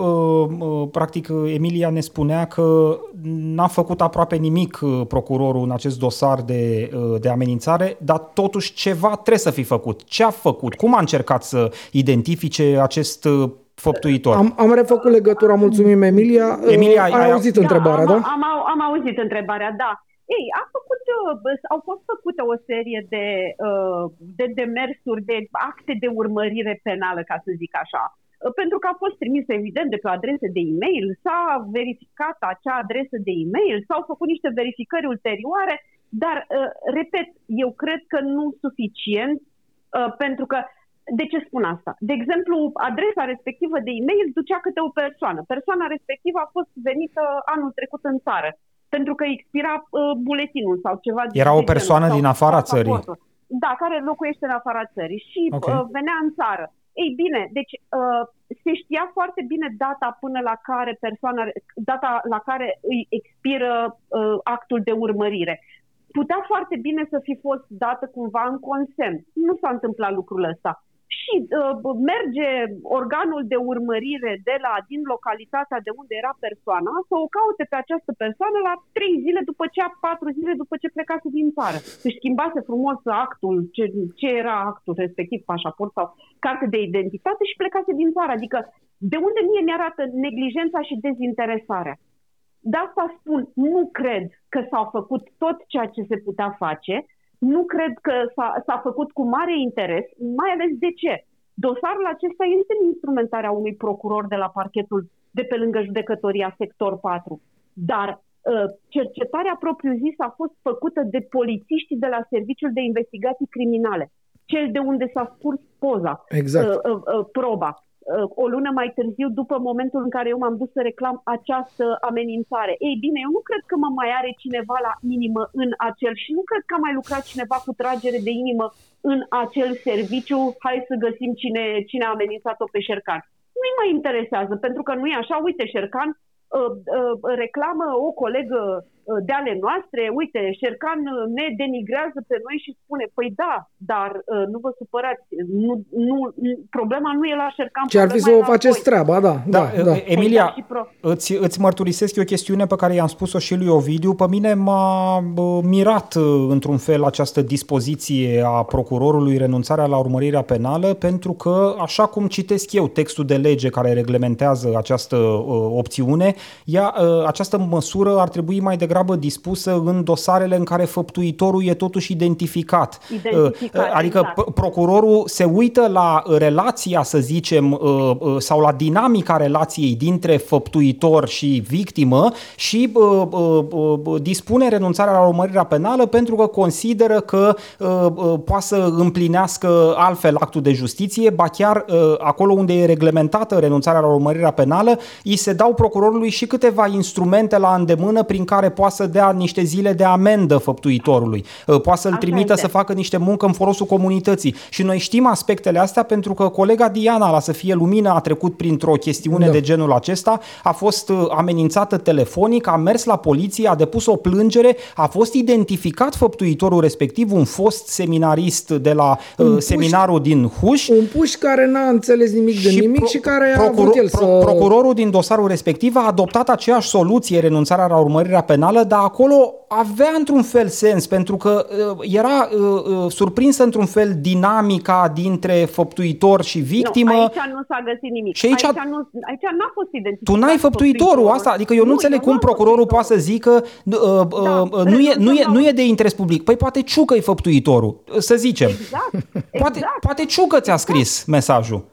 Practic, Emilia ne spunea că n-a făcut aproape nimic procurorul în acest dosar de, de amenințare, dar totuși ceva trebuie să fi făcut. Ce a făcut? Cum a încercat să identifice acest făptuitor. Am, am refăcut legătura, mulțumim Emilia. Emilia, ai, ai auzit da, întrebarea, am, da? Am, am, am auzit întrebarea, da. Ei, a făcut, uh, au fost făcute o serie de, uh, de demersuri, de acte de urmărire penală, ca să zic așa. Uh, pentru că a fost trimis, evident, de pe o adresă de e-mail, s-a verificat acea adresă de e-mail, s-au făcut niște verificări ulterioare, dar, repet, eu cred că nu suficient, pentru că de ce spun asta? De exemplu, adresa respectivă de e-mail ducea câte o persoană. Persoana respectivă a fost venită anul trecut în țară pentru că expira uh, buletinul sau ceva. Era o persoană genul, din afara țării. Da, care locuiește în afara țării și okay. uh, venea în țară. Ei bine, deci uh, se știa foarte bine data până la care persoana, data la care îi expiră uh, actul de urmărire. Putea foarte bine să fi fost dată cumva în consemn. Nu s-a întâmplat lucrul ăsta și uh, merge organul de urmărire de la, din localitatea de unde era persoana să o caute pe această persoană la trei zile după ce, patru zile după ce plecase din țară. Își schimbase frumos actul, ce, ce era actul respectiv, pașaport sau carte de identitate și plecase din țară. Adică de unde mie mi-arată neglijența și dezinteresarea. De asta spun, nu cred că s-a făcut tot ceea ce se putea face, nu cred că s-a, s-a făcut cu mare interes, mai ales de ce? Dosarul acesta este în instrumentarea unui procuror de la parchetul de pe lângă judecătoria sector 4. Dar uh, cercetarea propriu-zis a fost făcută de polițiștii de la Serviciul de Investigații Criminale, cel de unde s-a scurs poza, exact. uh, uh, uh, proba. Uh, o lună mai târziu, după momentul în care eu m-am dus să reclam această amenințare. Ei bine, eu nu cred că mă mai are cineva la inimă în acel și nu cred că a mai lucrat cineva cu tragere de inimă în acel serviciu. Hai să găsim cine, cine a amenințat-o pe Șercan. Nu-i mai interesează, pentru că nu e așa. Uite, Șercan uh, uh, reclamă o colegă Uh, de ale noastre, uite, Șercan uh, ne denigrează pe noi și spune, păi da, dar uh, nu vă supărați, nu, nu, problema nu e la Șercan. Ce ar fi să o faceți treaba, da. da, da, da. Emilia, păi, da, îți, îți mărturisesc o chestiune pe care i-am spus-o și lui Ovidiu. Pe mine m-a mirat într-un fel această dispoziție a procurorului renunțarea la urmărirea penală, pentru că, așa cum citesc eu textul de lege care reglementează această uh, opțiune, ea, uh, această măsură ar trebui mai degrabă degrabă dispusă în dosarele în care făptuitorul e totuși identificat. identificat uh, adică exact. procurorul se uită la relația, să zicem, uh, uh, sau la dinamica relației dintre făptuitor și victimă și dispune renunțarea la urmărirea penală pentru că consideră că poate să împlinească altfel actul de justiție, ba chiar acolo unde e reglementată renunțarea la urmărirea penală, îi se dau procurorului și câteva instrumente la îndemână prin care poate să dea niște zile de amendă făptuitorului, uh, poate să-l trimită să facă niște muncă în folosul comunității. Și noi știm aspectele astea pentru că colega Diana, la să fie lumină, a trecut printr-o chestiune da. de genul acesta, a fost uh, amenințată telefonic, a mers la poliție, a depus o plângere, a fost identificat făptuitorul respectiv, un fost seminarist de la uh, un seminarul puș, din Huș. Un puș care n-a înțeles nimic de și nimic pro, și care a avut el să... Procurorul din dosarul respectiv a adoptat aceeași soluție, renunțarea la urmărirea penală, penală, dar acolo avea într-un fel sens, pentru că uh, era uh, uh, surprinsă într-un fel dinamica dintre făptuitor și victimă. Nu, aici nu s-a găsit nimic. Și aici, aici, nu, aici n-a fost identificat. Tu n-ai făptuitorul asta, adică eu nu, nu înțeleg cum procurorul poate să zică uh, uh, da, nu, e, nu, e, nu e de interes public. Păi poate Ciucă e făptuitorul, să zicem. Exact, exact. Poate, poate Ciucă ți-a scris exact. mesajul.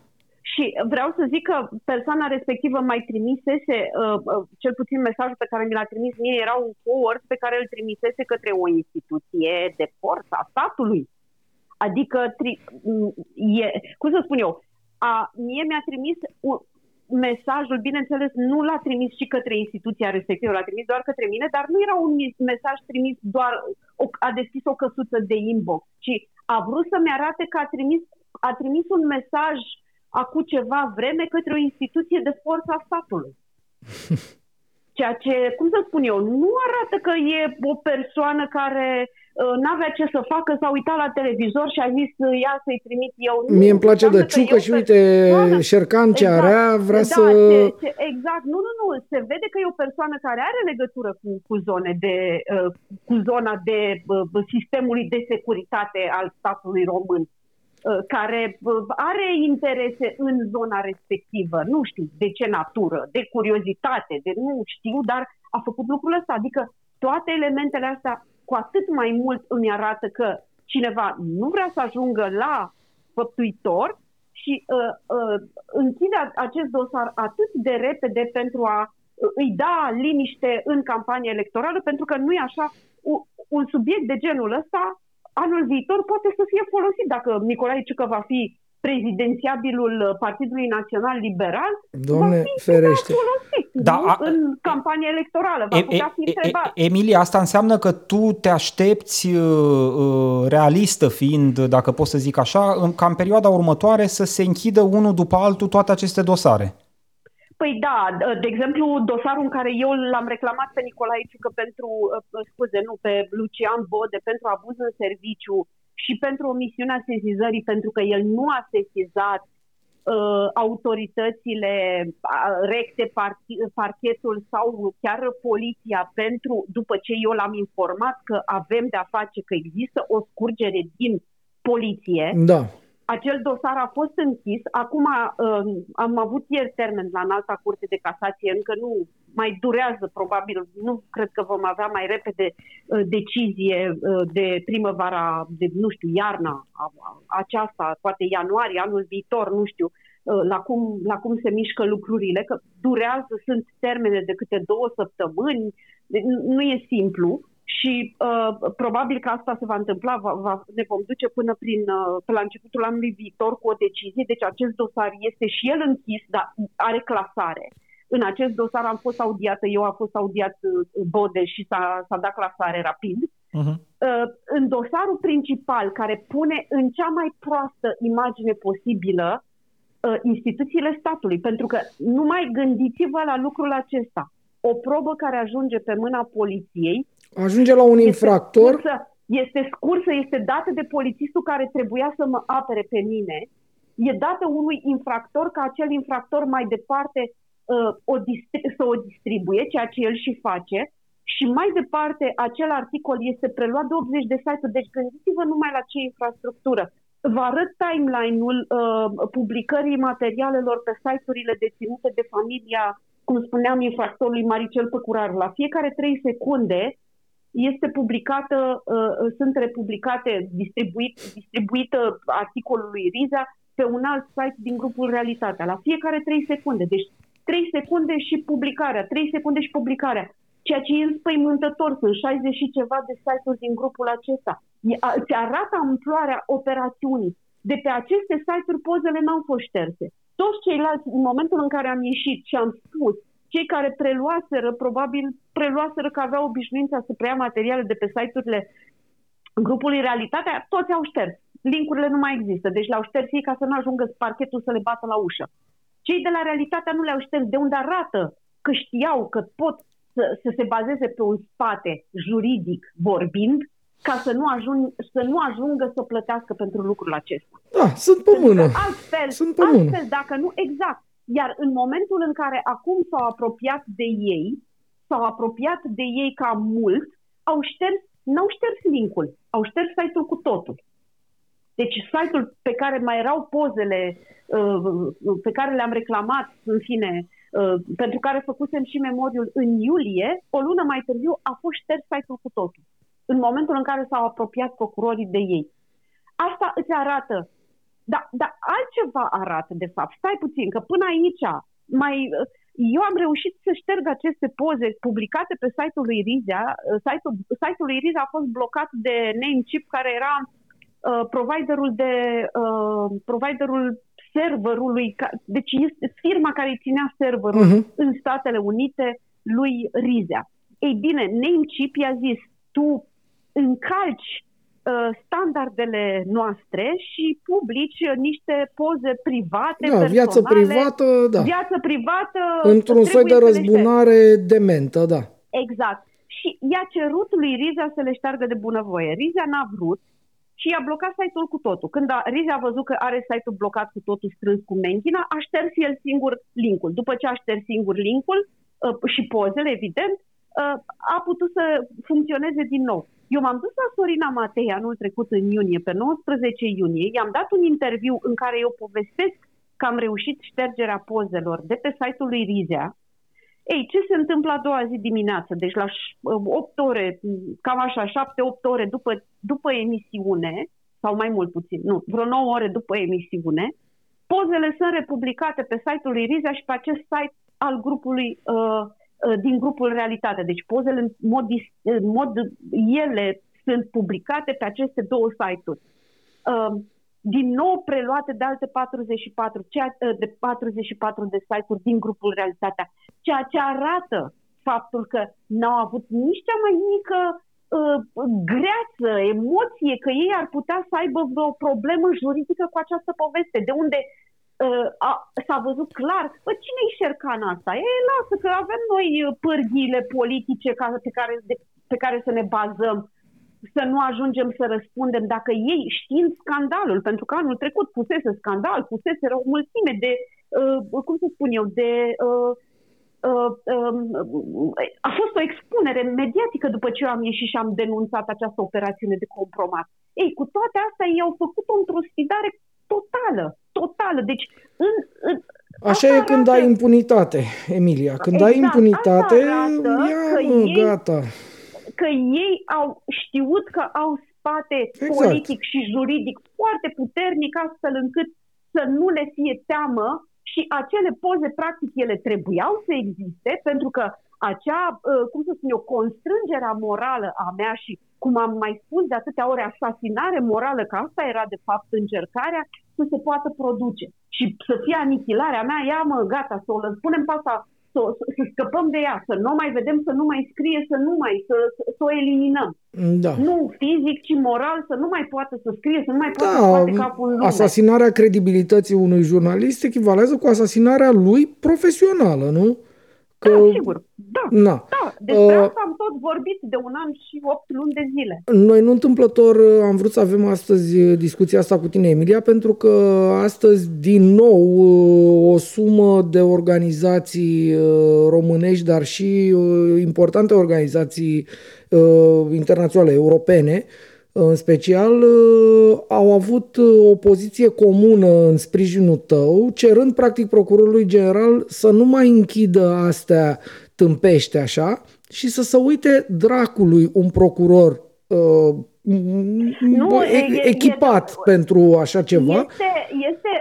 Și vreau să zic că persoana respectivă mai trimisese, uh, uh, cel puțin mesajul pe care mi l-a trimis mie era un forward pe care îl trimisese către o instituție de forță a statului. Adică, tri, e, cum să spun eu, a, mie mi-a trimis un, mesajul, bineînțeles, nu l-a trimis și către instituția respectivă, l-a trimis doar către mine, dar nu era un mesaj trimis doar, o, a deschis o căsuță de inbox, ci a vrut să-mi arate că a trimis, a trimis un mesaj uh, acum ceva vreme către o instituție de forță a statului. [LAUGHS] Ceea ce, cum să spun eu, nu arată că e o persoană care uh, n-avea ce să facă, s-a uitat la televizor și a zis ia să-i trimit eu. Mie îmi place de ciucă și uite, da, Șercan ce exact, are, vrea da, să... Ce, ce, exact, nu, nu, nu, se vede că e o persoană care are legătură cu, cu, zone de, uh, cu zona de uh, sistemului de securitate al statului român. Uh, care uh, are interese în zona respectivă, nu știu de ce natură, de curiozitate, de nu știu, dar a făcut lucrul ăsta. Adică toate elementele astea cu atât mai mult îmi arată că cineva nu vrea să ajungă la făptuitor și uh, uh, închide acest dosar atât de repede pentru a uh, îi da liniște în campania electorală, pentru că nu e așa, un, un subiect de genul ăsta anul viitor poate să fie folosit dacă Nicolae Ciucă va fi prezidențiabilul Partidului Național Liberal, Doamne, va fi ferește. folosit da, a, în campania electorală. Va e, putea fi întrebat. E, Emilia, asta înseamnă că tu te aștepți, uh, uh, realistă fiind, dacă pot să zic așa, în, ca în perioada următoare să se închidă unul după altul toate aceste dosare. Păi da, de exemplu, dosarul în care eu l-am reclamat pe Nicolae Ciucă pentru, uh, scuze, nu, pe Lucian Bode pentru abuz în serviciu și pentru omisiunea sesizării, pentru că el nu a sesizat uh, autoritățile uh, recte, par- parchetul sau chiar poliția pentru, după ce eu l-am informat că avem de-a face, că există o scurgere din poliție. Da acel dosar a fost închis. Acum uh, am avut ieri termen la înalta curte de casație, încă nu mai durează probabil, nu cred că vom avea mai repede uh, decizie uh, de primăvara, de nu știu, iarna aceasta, poate ianuarie, anul viitor, nu știu, la cum, la cum se mișcă lucrurile, că durează, sunt termene de câte două săptămâni, nu e simplu și uh, probabil că asta se va întâmpla, va, va, ne vom duce până prin, uh, pe la începutul anului viitor cu o decizie, deci acest dosar este și el închis, dar are clasare. În acest dosar am fost audiată, eu am fost audiat uh, Bode și s-a, s-a dat clasare rapid. Uh-huh. Uh, în dosarul principal, care pune în cea mai proastă imagine posibilă uh, instituțiile statului, pentru că numai gândiți-vă la lucrul acesta. O probă care ajunge pe mâna poliției Ajunge la un infractor. Este scursă, este scursă, este dată de polițistul care trebuia să mă apere pe mine. E dată unui infractor ca acel infractor mai departe uh, o distri- să o distribuie, ceea ce el și face. Și mai departe, acel articol este preluat de 80 de site-uri. Deci gândiți-vă numai la ce infrastructură. Vă arăt timeline-ul uh, publicării materialelor pe site-urile deținute de familia, cum spuneam, infractorului Maricel Păcuraru. La fiecare 3 secunde este publicată, uh, sunt republicate, distribuit, distribuită articolul lui Riza pe un alt site din grupul Realitatea, la fiecare 3 secunde. Deci 3 secunde și publicarea, 3 secunde și publicarea. Ceea ce e înspăimântător, sunt 60 și ceva de site-uri din grupul acesta. Ți arată amploarea operațiunii. De pe aceste site-uri pozele n-au fost șterse. Toți ceilalți, în momentul în care am ieșit și am spus cei care preluaseră, probabil preluaseră că aveau obișnuința să preia materiale de pe site-urile grupului Realitatea, toți au șters. Linkurile nu mai există, deci le-au șters ei ca să nu ajungă parchetul să le bată la ușă. Cei de la Realitatea nu le-au șters, de unde arată că știau că pot să, să se bazeze pe un spate juridic vorbind, ca să nu, ajung, să nu ajungă să plătească pentru lucrul acesta. Da, sunt pe mână. Altfel, sunt pe altfel mână. dacă nu, exact, iar în momentul în care acum s-au apropiat de ei, s-au apropiat de ei cam mult, au șters, n-au șters linkul, au șters site-ul cu totul. Deci site-ul pe care mai erau pozele uh, pe care le-am reclamat, în fine, uh, pentru care făcusem și memoriul în iulie, o lună mai târziu a fost șters site-ul cu totul. În momentul în care s-au apropiat procurorii de ei. Asta îți arată da, dar altceva arată, de fapt. Stai puțin, că până aici mai, eu am reușit să șterg aceste poze publicate pe site-ul lui Riza. Site-ul, site-ul lui Riza a fost blocat de Namecheap, care era uh, providerul de uh, providerul serverului, deci este firma care ținea serverul uh-huh. în Statele Unite lui Rizea. Ei bine, Namecheap i-a zis, tu încalci uh, standardele noastre și publici niște poze private, da, personale, viață privată, da. Viață privată. Într-un soi de răzbunare dementă, da. Exact. Și i-a cerut lui Riza să le șteargă de bunăvoie. Riza n-a vrut și i-a blocat site-ul cu totul. Când a, Riza a văzut că are site-ul blocat cu totul strâns cu menchina, a șters el singur linkul. După ce a șters singur linkul uh, și pozele, evident, uh, a putut să funcționeze din nou. Eu m-am dus la Sorina Matei anul trecut în iunie, pe 19 iunie, i-am dat un interviu în care eu povestesc că am reușit ștergerea pozelor de pe site-ul lui Rizea, ei, ce se întâmplă a doua zi dimineață? Deci la 8 ore, cam așa, 7-8 ore după, după emisiune, sau mai mult puțin, nu, vreo 9 ore după emisiune, pozele sunt republicate pe site-ul lui Riza și pe acest site al grupului, uh, uh, din grupul Realitate. Deci pozele în mod, în mod, ele sunt publicate pe aceste două site-uri. Uh, din nou preluate de alte 44, ceea, ă, de 44 de site-uri din grupul Realitatea, ceea ce arată faptul că n-au avut nici cea mai mică uh, greață, emoție, că ei ar putea să aibă vreo problemă juridică cu această poveste, de unde uh, a, s-a văzut clar, bă, cine-i șercan asta? E, lasă că avem noi pârghiile politice ca, pe, care, de, pe care să ne bazăm să nu ajungem să răspundem dacă ei, știind scandalul, pentru că anul trecut pusese scandal, pusese o mulțime de, uh, cum să spun eu, de... Uh, uh, uh, a fost o expunere mediatică după ce eu am ieșit și am denunțat această operațiune de compromat. Ei, cu toate astea, ei au făcut-o într-o sfidare totală, totală. Deci, în, în, Așa e arată... când ai impunitate, Emilia. Când exact, ai impunitate, ia, mă, ei, gata că ei au știut că au spate exact. politic și juridic foarte puternic astfel încât să nu le fie teamă și acele poze, practic, ele trebuiau să existe pentru că acea, uh, cum să spun eu, constrângerea morală a mea și, cum am mai spus de atâtea ore, asasinare morală, că asta era de fapt încercarea, să se poată produce. Și să fie anihilarea mea, ia mă, gata, să o punem pe asta să, să scăpăm de ea, să nu mai vedem, să nu mai scrie, să nu mai, să, să, să o eliminăm. Da. Nu fizic, ci moral, să nu mai poată să scrie, să nu mai poată da, să poate capul în lume. Asasinarea credibilității unui jurnalist echivalează cu asasinarea lui profesională, nu? Că... Da, sigur. Da, Na. da. Despre uh, asta am tot vorbit de un an și 8 luni de zile. Noi nu întâmplător uh, am vrut să avem astăzi uh, discuția asta cu tine, Emilia, pentru că astăzi din nou uh, o sumă de organizații românești, dar și importante organizații internaționale, europene, în special, uh, au avut uh, o poziție comună în sprijinul tău, cerând practic procurorului general să nu mai închidă astea tâmpește așa și să se uite dracului un procuror uh, nu, e, echipat e, pentru așa ceva. Este, este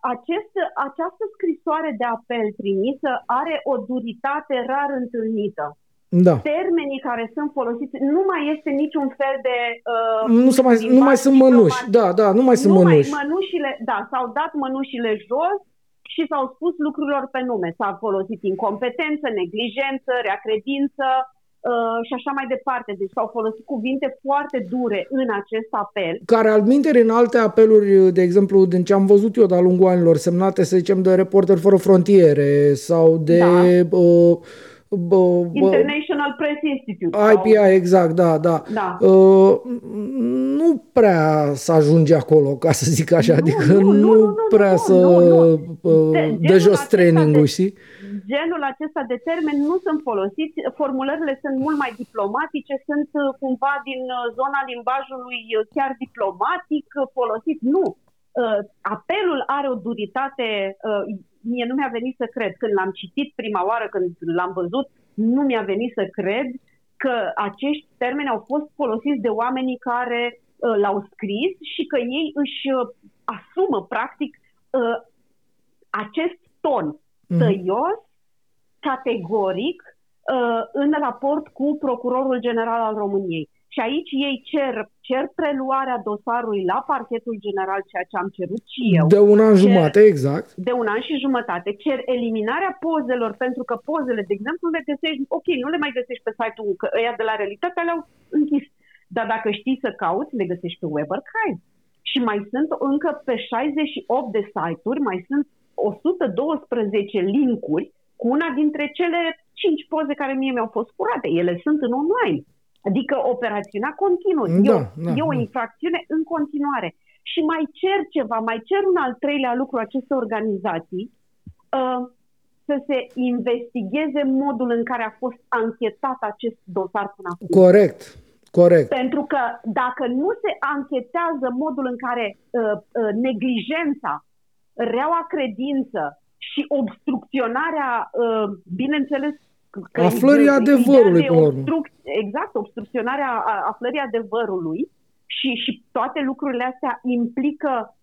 acest, această scrisoare de apel trimisă are o duritate rar întâlnită. Da. Termenii care sunt folosiți, nu mai este niciun fel de... Uh, nu, mai, nu mai sunt mănuși, da, da, nu mai sunt nu mănuși. Mai, mănușile, da, s-au dat mănușile jos și s-au spus lucrurilor pe nume. S-a folosit incompetență, neglijență, reacredință uh, și așa mai departe. Deci s-au folosit cuvinte foarte dure în acest apel. Care al în alte apeluri, de exemplu, din ce am văzut eu de-a lungul anilor, semnate, să zicem, de Reporteri Fără Frontiere sau de... Da. Uh, Bă, bă, International Press Institute. IPI, sau... exact, da, da. da. Uh, nu prea să ajunge acolo, ca să zic așa, nu, adică nu, nu, nu, nu prea nu, să nu, nu. Uh, de, dă jos training-ul, știi? Genul acesta de termeni nu sunt folosiți, formulările sunt mult mai diplomatice, sunt uh, cumva din uh, zona limbajului chiar diplomatic folosit. Nu, apelul are o duritate mie nu mi-a venit să cred. Când l-am citit prima oară, când l-am văzut, nu mi-a venit să cred că acești termeni au fost folosiți de oamenii care uh, l-au scris și că ei își uh, asumă, practic, uh, acest ton mm. tăios, categoric, uh, în raport cu Procurorul General al României. Și aici ei cer, cer preluarea dosarului la parchetul general, ceea ce am cerut și eu. De un an cer, jumate, exact. De un an și jumătate. Cer eliminarea pozelor, pentru că pozele, de exemplu, le găsești, ok, nu le mai găsești pe site-ul, că ăia de la realitate le-au închis. Dar dacă știi să cauți, le găsești pe Web Archive. Și mai sunt încă pe 68 de site-uri, mai sunt 112 linkuri cu una dintre cele 5 poze care mie mi-au fost furate. Ele sunt în online. Adică operațiunea continuă. Da, e, da, e o da. infracțiune în continuare. Și mai cer ceva, mai cer un al treilea lucru aceste organizații, uh, să se investigheze modul în care a fost anchetat acest dosar până acum. Corect, corect. Pentru că dacă nu se anchetează modul în care uh, uh, neglijența, reaua credință și obstrucționarea, uh, bineînțeles, că aflării adevărului, obstruc- Exact, obstrucționarea aflării adevărului și, și toate lucrurile astea implică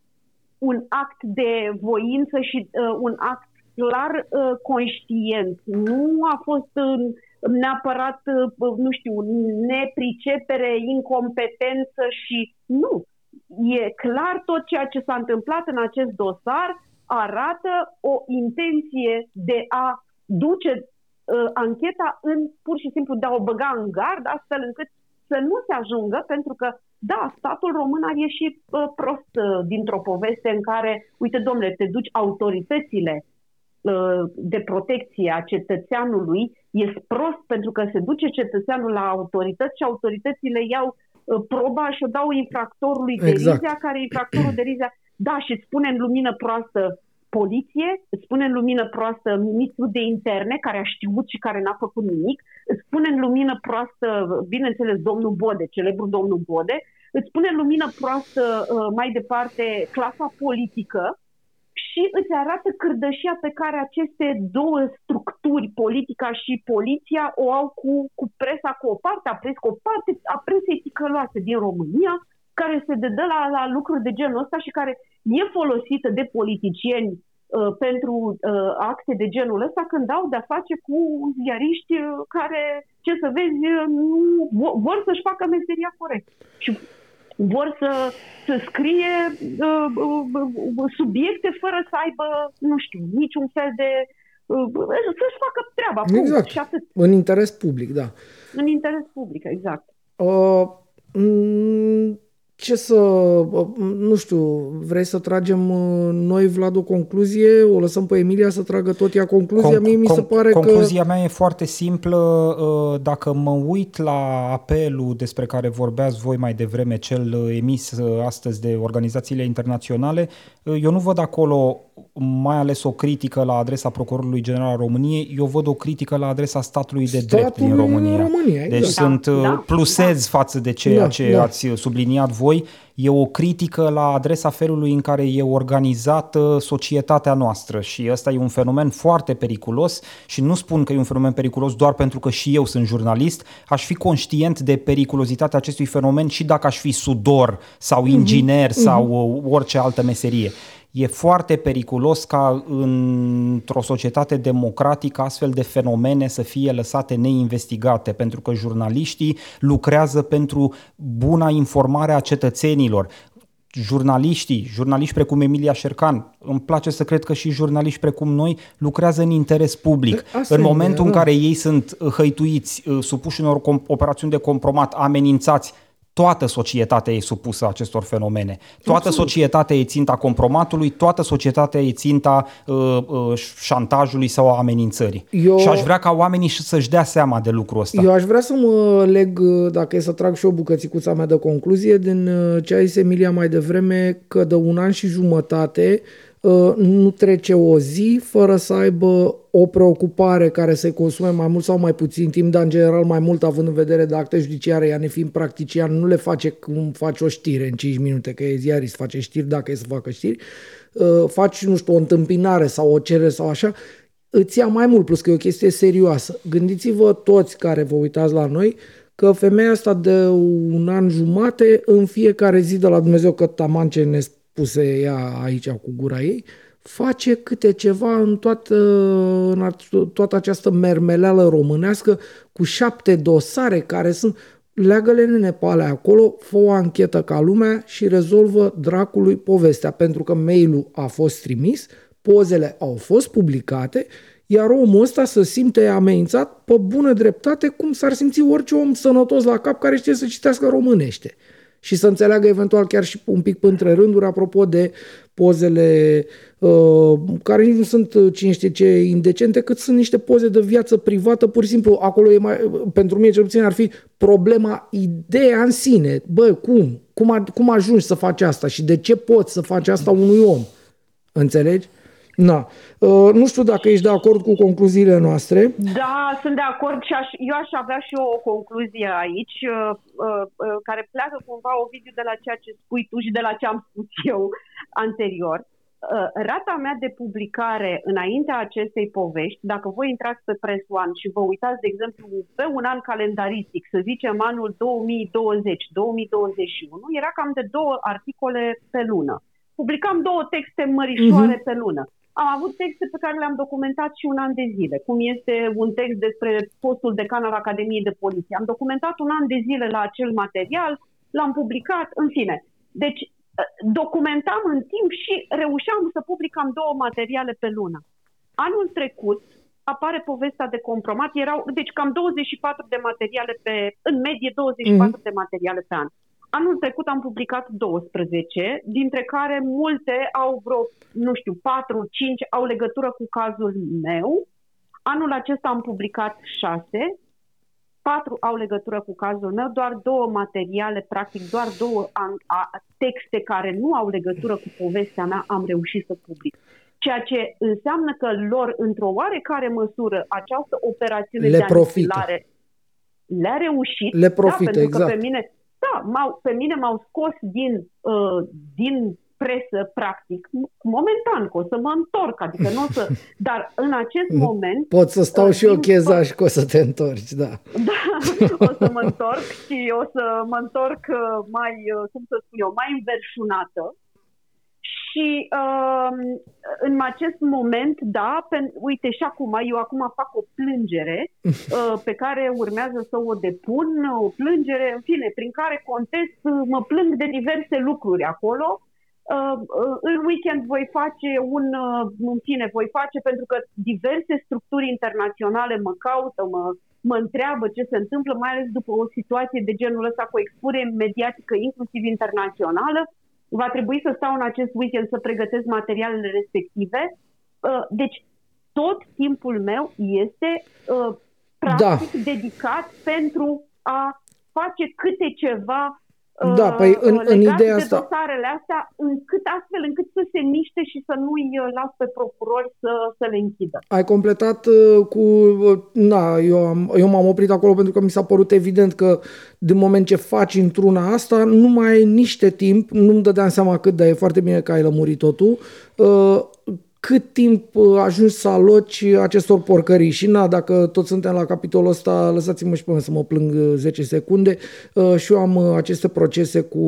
un act de voință și uh, un act clar uh, conștient. Nu a fost uh, neapărat, uh, nu știu, nepricepere, incompetență și nu. E clar tot ceea ce s-a întâmplat în acest dosar arată o intenție de a duce uh, ancheta în pur și simplu de a o băga în gard, astfel încât să nu se ajungă, pentru că, da, statul român a ieșit uh, prost uh, dintr-o poveste în care, uite, domnule, te duci autoritățile uh, de protecție a cetățeanului, e prost pentru că se duce cetățeanul la autorități și autoritățile iau uh, proba și o dau infractorului exact. de rizia, care infractorul de rizia, da, și spune în lumină proastă, poliție, îți spune în lumină proastă ministrul de interne, care a știut și care n-a făcut nimic, îți spune în lumină proastă, bineînțeles, domnul Bode, celebrul domnul Bode, îți spune în lumină proastă uh, mai departe clasa politică și îți arată cârdășia pe care aceste două structuri, politica și poliția, o au cu, cu presa, cu o parte a presei, cu o parte a presei ticăloase din România, care se dedă la, la lucruri de genul ăsta și care e folosită de politicieni uh, pentru uh, acte de genul ăsta când au de-a face cu ziariști uh, care, ce să vezi, uh, nu, vor să-și facă meseria corect. Și vor să, să scrie uh, uh, subiecte fără să aibă, nu știu, niciun fel de uh, să-și facă treaba. Exact. Și atât. În interes public, da. În interes public, exact. Uh, ce să, nu știu, vrei să tragem uh, noi, Vlad, o concluzie? O lăsăm pe Emilia să tragă tot ea concluzia? Con- Mie mi se pare concluzia că... mea e foarte simplă. Uh, dacă mă uit la apelul despre care vorbeați voi mai devreme, cel uh, emis astăzi de organizațiile internaționale, eu nu văd acolo mai ales o critică la adresa Procurorului General al României, eu văd o critică la adresa statului de statului drept din România. România exact. Deci da, sunt da, plusezi da. față de ceea da, ce da. ați subliniat voi. E o critică la adresa felului în care e organizată societatea noastră și ăsta e un fenomen foarte periculos și nu spun că e un fenomen periculos doar pentru că și eu sunt jurnalist, aș fi conștient de periculozitatea acestui fenomen și dacă aș fi sudor sau mhm. inginer mm-hmm. sau orice altă meserie. E foarte periculos ca într-o societate democratică astfel de fenomene să fie lăsate neinvestigate, pentru că jurnaliștii lucrează pentru buna informare a cetățenilor jurnaliștii, jurnaliști precum Emilia Șercan, îmi place să cred că și jurnaliști precum noi lucrează în interes public. Asta în momentul e, în da. care ei sunt hăituiți, supuși unor operațiuni de compromat, amenințați, toată societatea e supusă acestor fenomene. Toată Absolut. societatea e ținta compromatului, toată societatea e ținta uh, uh, șantajului sau a amenințării. Eu... Și aș vrea ca oamenii să-și dea seama de lucrul ăsta. Eu aș vrea să mă leg, uh, dacă e să trag și o bucățicuța mea de concluzie, din uh, ce a zis Emilia mai devreme, că de un an și jumătate Uh, nu trece o zi fără să aibă o preocupare care să consume mai mult sau mai puțin timp, dar în general mai mult având în vedere de acte judiciare, ea nefiind practician, nu le face cum faci o știre în 5 minute, că e ziarist, face știri dacă e să facă știri, uh, faci, nu știu, o întâmpinare sau o cerere sau așa, îți ia mai mult, plus că e o chestie serioasă. Gândiți-vă toți care vă uitați la noi, că femeia asta de un an jumate, în fiecare zi de la Dumnezeu că taman ce ne spuse ea aici cu gura ei, face câte ceva în toată, în toată această mermeleală românească cu șapte dosare care sunt leagă-le nene pe alea acolo, fă o anchetă ca lumea și rezolvă dracului povestea, pentru că mailul a fost trimis, pozele au fost publicate, iar omul ăsta să simte amenințat pe bună dreptate cum s-ar simți orice om sănătos la cap care știe să citească românește și să înțeleagă eventual chiar și un pic între rânduri apropo de pozele uh, care nici nu sunt uh, cine știe ce indecente, cât sunt niște poze de viață privată, pur și simplu acolo e mai, pentru mine cel puțin ar fi problema, ideea în sine. Bă, cum? Cum, a, cum ajungi să faci asta și de ce poți să faci asta unui om? Înțelegi? Na. Uh, nu știu dacă ești de acord cu concluziile noastre. Da, sunt de acord și aș, eu aș avea și o concluzie aici, uh, uh, uh, care pleacă cumva, o video de la ceea ce spui tu și de la ce am spus [LAUGHS] eu anterior. Uh, rata mea de publicare înaintea acestei povești, dacă voi intrați pe Press One și vă uitați, de exemplu, pe un an calendaristic, să zicem anul 2020-2021, era cam de două articole pe lună. Publicam două texte mărișoare uh-huh. pe lună. Am avut texte pe care le-am documentat și un an de zile, cum este un text despre postul decan al Academiei de Poliție. Am documentat un an de zile la acel material, l-am publicat, în fine. Deci documentam în timp și reușeam să publicam două materiale pe lună. Anul trecut apare povestea de compromat, erau deci cam 24 de materiale pe, în medie 24 mm-hmm. de materiale pe an. Anul trecut am publicat 12, dintre care multe au vreo, nu știu, 4-5 au legătură cu cazul meu. Anul acesta am publicat 6, patru au legătură cu cazul meu, doar două materiale, practic doar două texte care nu au legătură cu povestea mea am reușit să public. Ceea ce înseamnă că lor, într-o oarecare măsură, această operațiune le de anichilare le-a reușit. Le profită, da, pentru exact. Că pe mine, da, m-au, pe mine m-au scos din, uh, din presă, practic, momentan, că o să mă întorc, adică nu o să... [LAUGHS] Dar în acest moment... Pot să stau și eu chezaj că o să te întorci, da. [LAUGHS] Da, o să mă întorc și o să mă întorc uh, mai, uh, cum să spun eu, mai înverșunată. Și uh, în acest moment, da, pe, uite și acum, eu acum fac o plângere [LAUGHS] uh, pe care urmează să o depun, o plângere, în fine, prin care contest, uh, mă plâng de diverse lucruri acolo, Uh, uh, în weekend voi face un, uh, în fine, voi face pentru că diverse structuri internaționale mă caută, mă, mă întreabă ce se întâmplă, mai ales după o situație de genul ăsta cu expunere mediatică, inclusiv internațională. Va trebui să stau în acest weekend să pregătesc materialele respective. Uh, deci, tot timpul meu este uh, practic da. dedicat pentru a face câte ceva da, uh, păi în, în ideea asta... dosarele astea, încât astfel încât să se miște și să nu-i uh, las pe procurori să, să le închidă. Ai completat uh, cu... Na, eu, am, eu m-am oprit acolo pentru că mi s-a părut evident că din moment ce faci într-una asta, nu mai ai niște timp, nu-mi dădeam seama cât, dar e foarte bine că ai lămurit totul, cât timp uh, ajungi să aloci acestor porcării. Și na, dacă tot suntem la capitolul ăsta, lăsați-mă și pe mine să mă plâng 10 uh, secunde. Uh, și eu am aceste procese cu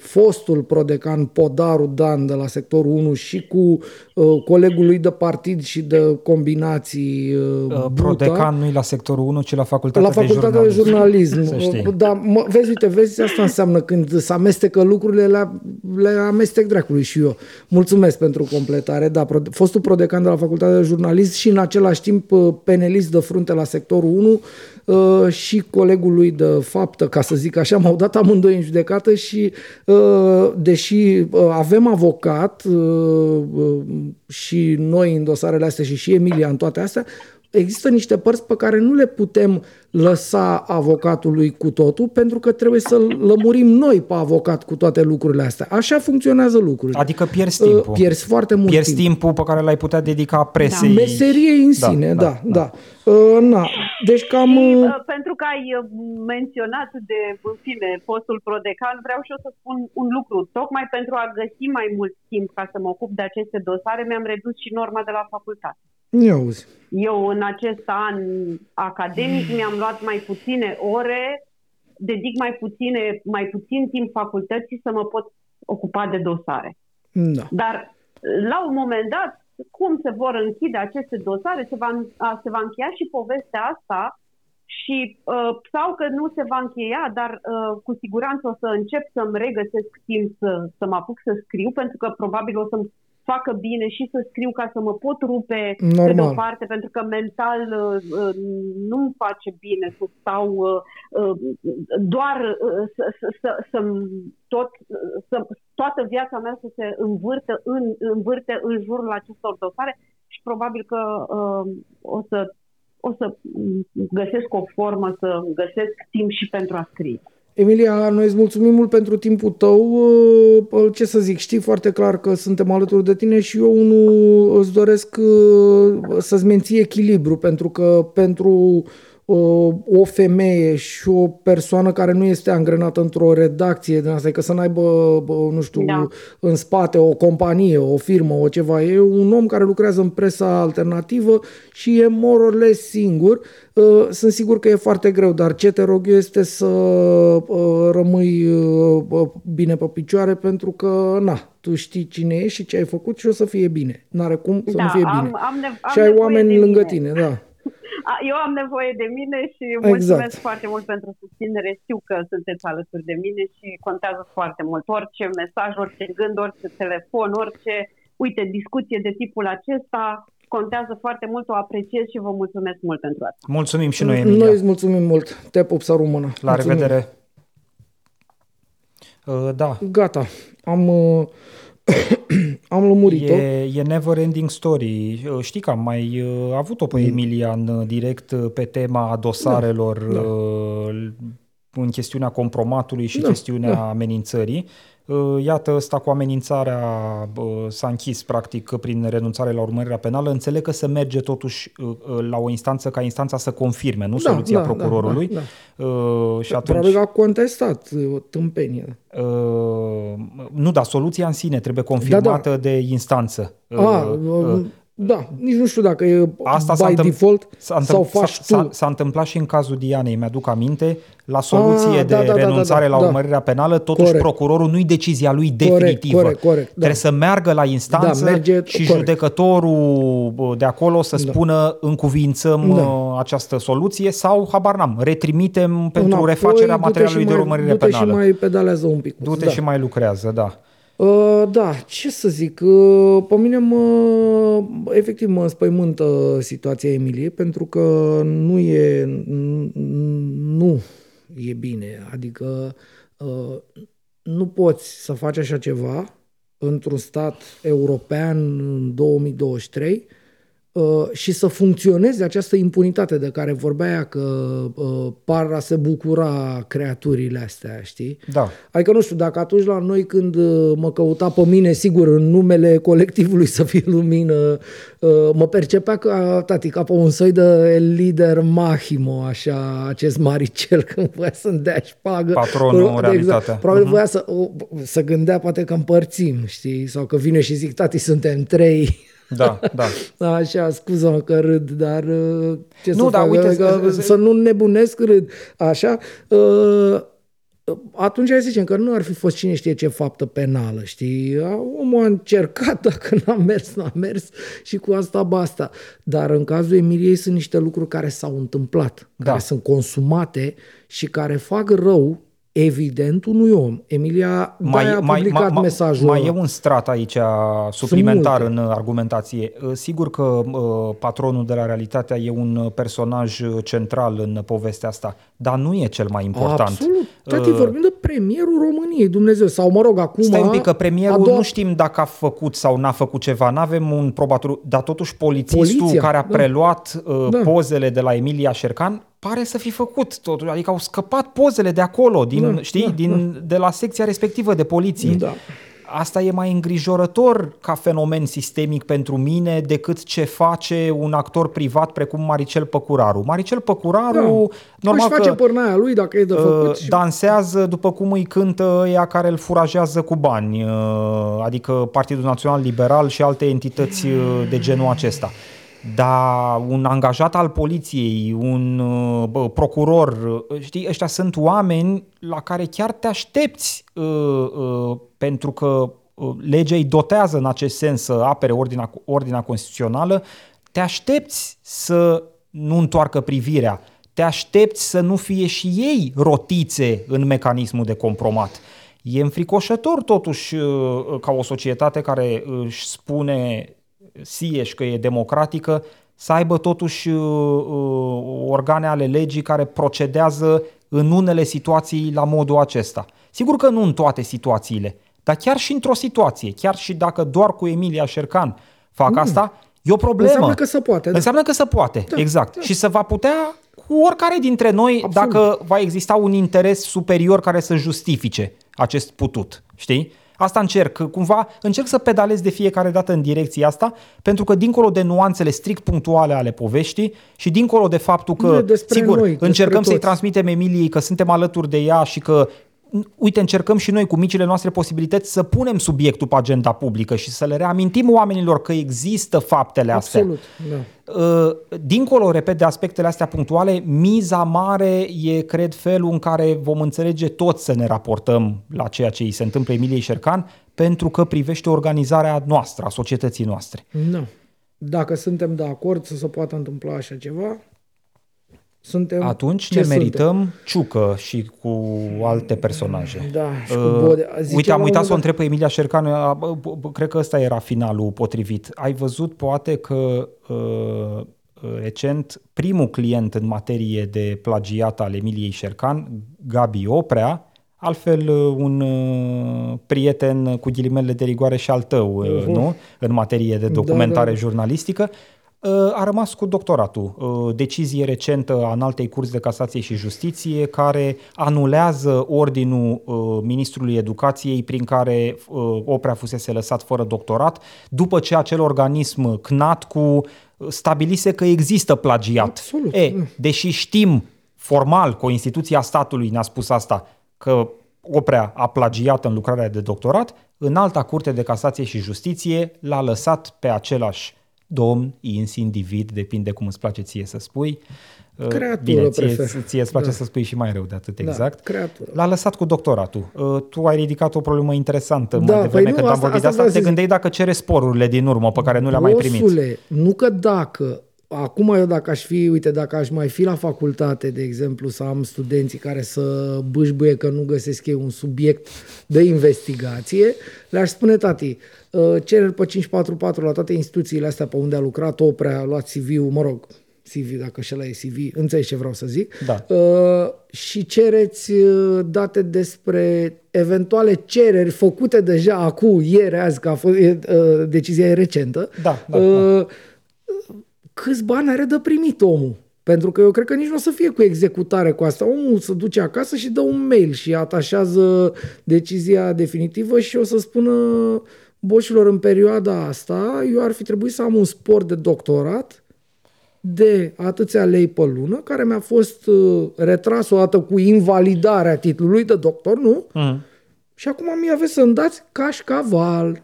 fostul prodecan Podaru Dan de la sectorul 1 și cu colegul lui de partid și de combinații Buta. Prodecan nu e la sectorul 1, ci la facultatea, la facultatea de jurnalism. De jurnalism. Da, mă, vezi, uite, vezi, asta înseamnă când se amestecă lucrurile, le, le amestec dracului și eu. Mulțumesc pentru completare. Da, fostul prodecan de la Facultatea de Jurnalist și în același timp uh, penelist de frunte la sectorul 1 uh, și colegul lui de faptă, ca să zic așa, m-au dat amândoi în judecată și uh, deși avem avocat și noi în dosarele astea și și Emilia în toate astea, există niște părți pe care nu le putem lăsa avocatului cu totul, pentru că trebuie să lămurim noi pe avocat cu toate lucrurile astea. Așa funcționează lucrurile. Adică pierzi timpul. Uh, pierzi foarte mult pierzi timp. timpul pe care l-ai putea dedica presei. Da. Meseriei în da, sine, da, da. da. da. Uh, na. Deci cam... Și, uh, pentru că ai uh, menționat de, în fine, postul prodecan, vreau și eu să spun un lucru. Tocmai pentru a găsi mai mult timp ca să mă ocup de aceste dosare, mi-am redus și norma de la facultate. Eu auzi. Eu în acest an academic mi-am luat mai puține ore, dedic mai, puține, mai puțin timp facultății să mă pot ocupa de dosare. Da. Dar la un moment dat, cum se vor închide aceste dosare, se va, se va încheia și povestea asta și uh, sau că nu se va încheia, dar uh, cu siguranță o să încep să-mi regăsesc timp să, să mă apuc să scriu, pentru că probabil o să-mi facă bine și să scriu ca să mă pot rupe Normal. pe de-o parte, pentru că mental uh, nu-mi face bine să stau uh, doar să, să, să, să, tot, să, toată viața mea să se învârte în, învârte în jurul acestor dosare și probabil că uh, o să o să găsesc o formă să găsesc timp și pentru a scrie. Emilia, noi îți mulțumim mult pentru timpul tău. Uh, ce să zic, știi foarte clar că suntem alături de tine și eu nu îți doresc uh, să-ți menții echilibru, pentru că pentru o femeie și o persoană care nu este angrenată într-o redacție din asta, că să n-aibă, nu știu, da. în spate o companie, o firmă, o ceva. E un om care lucrează în presa alternativă și e more or less singur. Uh, sunt sigur că e foarte greu, dar ce te rog eu este să uh, rămâi uh, bine pe picioare pentru că, na, tu știi cine ești și ce ai făcut și o să fie bine. N-are cum să da, nu fie bine. Am, am nev- am și ai oameni lângă mine. tine, da. Eu am nevoie de mine și exact. mulțumesc foarte mult pentru susținere. Știu că sunteți alături de mine și contează foarte mult. Orice mesaj, orice gând, orice telefon, orice, uite, discuție de tipul acesta contează foarte mult, o apreciez și vă mulțumesc mult pentru asta. Mulțumim și noi, Emilia. Noi îți mulțumim mult. Te pup să română. La mulțumim. revedere. Uh, da. Gata. Am... Uh [COUGHS] am lămurit-o. E, e never ending story. Uh, știi că am mai uh, avut-o pe mm. Emilia în uh, direct pe tema dosarelor da, da. în chestiunea compromatului și da, chestiunea da. amenințării. Uh, iată, ăsta cu amenințarea s-a închis practic prin renunțare la urmărirea penală. Înțeleg că se merge totuși uh, uh, la o instanță ca instanța să confirme, nu da, soluția da, da procurorului. Da, da, da. Și atunci... Probabil că a contestat o tâmpenie. Nu, dar soluția în sine trebuie confirmată da, da. de instanță. A, da, nici nu știu dacă e Asta by s-a default s-a sau faci s-a, tu. S-a întâmplat și în cazul Dianei, mi-aduc aminte, la soluție A, ah, de da, da, da, renunțare da, da, da, la urmărirea penală, totuși corect. procurorul nu-i decizia lui definitivă. Corect, corect, corect, da. Trebuie să meargă la instanță da, merge, și corect. judecătorul de acolo să da. spună încuvințăm da. Uh, această soluție sau, habar n-am, retrimitem pentru Înapoi, refacerea materialului de urmărire du-te penală. Du-te și mai pedalează un pic. Du-te da. și mai lucrează, da. Uh, da, ce să zic, uh, pe mine mă, efectiv mă înspăimântă situația Emiliei pentru că nu e, nu e bine, adică uh, nu poți să faci așa ceva într-un stat european în 2023 Uh, și să funcționeze această impunitate de care vorbea că uh, par a se bucura creaturile astea, știi? Da. Adică nu știu, dacă atunci la noi când uh, mă căuta pe mine, sigur, în numele colectivului [LAUGHS] să fie lumină, uh, mă percepea ca, tati, ca pe un soi de lider mahimo, așa, acest maricel, [LAUGHS] când voia să-mi dea șpagă. Patronul, uh, în realitate. Exact. Probabil uh-huh. voia să, uh, să gândea poate că împărțim, știi? Sau că vine și zic, tati, suntem trei da, da. [LAUGHS] Așa, scuză-mă că râd, dar uh, ce nu, să da, fac? Uite, că, să nu nebunesc, râd. Așa, uh, atunci ai zicem că nu ar fi fost cine știe ce faptă penală, știi? Omul a încercat, [LAUGHS] dacă n-a mers, n-a mers și cu asta basta. Dar în cazul Emiliei sunt niște lucruri care s-au întâmplat, da. care sunt consumate și care fac rău evident unui om. Emilia mai, a publicat mai, mesajul Mai e un strat aici suplimentar în argumentație. Uh, sigur că uh, patronul de la Realitatea e un personaj central în povestea asta, dar nu e cel mai important. Absolut. Tati, uh, vorbim de premierul României, Dumnezeu. Sau, mă rog, acum... Stai un pic, că premierul doua... nu știm dacă a făcut sau n-a făcut ceva, nu avem un probator, dar totuși polițistul Poliția, care a da. preluat uh, da. pozele de la Emilia Șercan pare să fi făcut totul, adică au scăpat pozele de acolo, din, da, știi, da, din, da. de la secția respectivă de poliție. Da. Asta e mai îngrijorător ca fenomen sistemic pentru mine decât ce face un actor privat precum Maricel Păcuraru. Maricel Păcuraru, da. normal face că părnaia lui dacă e de făcut. Uh, dansează după cum îi cântă ea care îl furajează cu bani, uh, adică Partidul Național Liberal și alte entități uh, de genul acesta. Dar un angajat al poliției, un uh, bă, procuror, uh, știi, ăștia sunt oameni la care chiar te aștepți uh, uh, pentru că uh, legea îi dotează în acest sens să apere ordinea, ordinea constituțională, te aștepți să nu întoarcă privirea, te aștepți să nu fie și ei rotițe în mecanismul de compromat. E înfricoșător totuși ca o societate care își spune sieși că e democratică să aibă totuși organe ale legii care procedează în unele situații la modul acesta. Sigur că nu în toate situațiile, dar chiar și într-o situație, chiar și dacă doar cu Emilia Șercan fac mm. asta, e o problemă. Înseamnă că se poate. Da. Înseamnă că se poate, da, exact. Da. Și să va putea cu oricare dintre noi Absolut. dacă va exista un interes superior care să justifice acest putut, știi? Asta încerc, cumva încerc să pedalez de fiecare dată în direcția asta, pentru că dincolo de nuanțele strict punctuale ale poveștii și dincolo de faptul că, sigur, noi, încercăm să-i transmitem Emiliei că suntem alături de ea și că uite, încercăm și noi cu micile noastre posibilități să punem subiectul pe agenda publică și să le reamintim oamenilor că există faptele astea. Absolut, da. Uh, dincolo, repet, de aspectele astea punctuale, miza mare e, cred, felul în care vom înțelege toți să ne raportăm la ceea ce îi se întâmplă Emiliei Șercan, pentru că privește organizarea noastră, a societății noastre. Nu. Dacă suntem de acord să se poată întâmpla așa ceva, suntem Atunci ne merităm suntem. Ciucă și cu alte personaje. Da, și cu uh, Bode. Uite, am uitat să o întreb pe Emilia Șercanu, cred că ăsta era finalul potrivit. Ai văzut poate că uh, recent primul client în materie de plagiat al Emiliei Șercan, Gabi Oprea, altfel uh, un uh, prieten cu ghilimele de rigoare și al tău, uh-huh. nu? În materie de documentare da, da. jurnalistică, a rămas cu doctoratul. Decizie recentă a Înaltei Curți de Casație și Justiție care anulează ordinul Ministrului Educației prin care Oprea fusese lăsat fără doctorat după ce acel organism CNAT cu stabilise că există plagiat. Absolut. E, deși știm formal că o instituție a statului ne-a spus asta, că Oprea a plagiat în lucrarea de doctorat, în alta curte de casație și justiție l-a lăsat pe același domn, ins, individ, depinde cum îți place ție să spui. Uh, creatură, Bine, ție, ție îți place da. să spui și mai rău de atât, da, exact. creatură. L-a lăsat cu doctoratul. Uh, tu ai ridicat o problemă interesantă da, mai devreme păi când nu, am vorbit asta, de asta. Te gândeai dacă cere sporurile din urmă pe care nu le-a mai primit. nu că dacă Acum eu dacă aș fi, uite, dacă aș mai fi la facultate, de exemplu, să am studenții care să bâșbuie că nu găsesc ei un subiect de investigație, le-aș spune, tati, uh, cereri pe 544 la toate instituțiile astea pe unde a lucrat, Oprea, a luat CV-ul, mă rog, CV, dacă și e CV, înțelegi ce vreau să zic, da. uh, și cereți uh, date despre eventuale cereri făcute deja acum, ieri, azi, că a fost, uh, decizia e recentă, da, da, uh, da câți bani are de primit omul. Pentru că eu cred că nici nu o să fie cu executare cu asta. Omul se duce acasă și dă un mail și atașează decizia definitivă și o să spună boșilor în perioada asta, eu ar fi trebuit să am un spor de doctorat de atâția lei pe lună, care mi-a fost uh, retras o dată cu invalidarea titlului de doctor, nu? Mm. Și acum mi aveți să-mi dați cașcaval.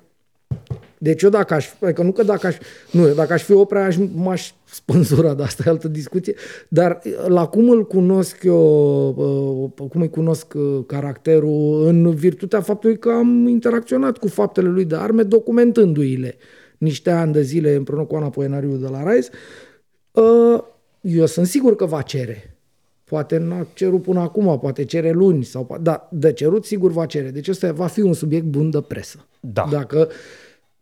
Deci eu dacă aș, adică nu că dacă aș, nu, dacă aș fi opera, aș, m-aș spânzura, [LAUGHS] dar asta e altă discuție, dar la cum îl cunosc eu, uh, cum îi cunosc uh, caracterul, în virtutea faptului că am interacționat cu faptele lui de arme, documentându-i-le niște ani de zile împreună cu Ana Poenariu de la Rise, uh, eu sunt sigur că va cere. Poate n-a cerut până acum, poate cere luni, sau, da, de cerut sigur va cere. Deci ăsta va fi un subiect bun de presă. Da. Dacă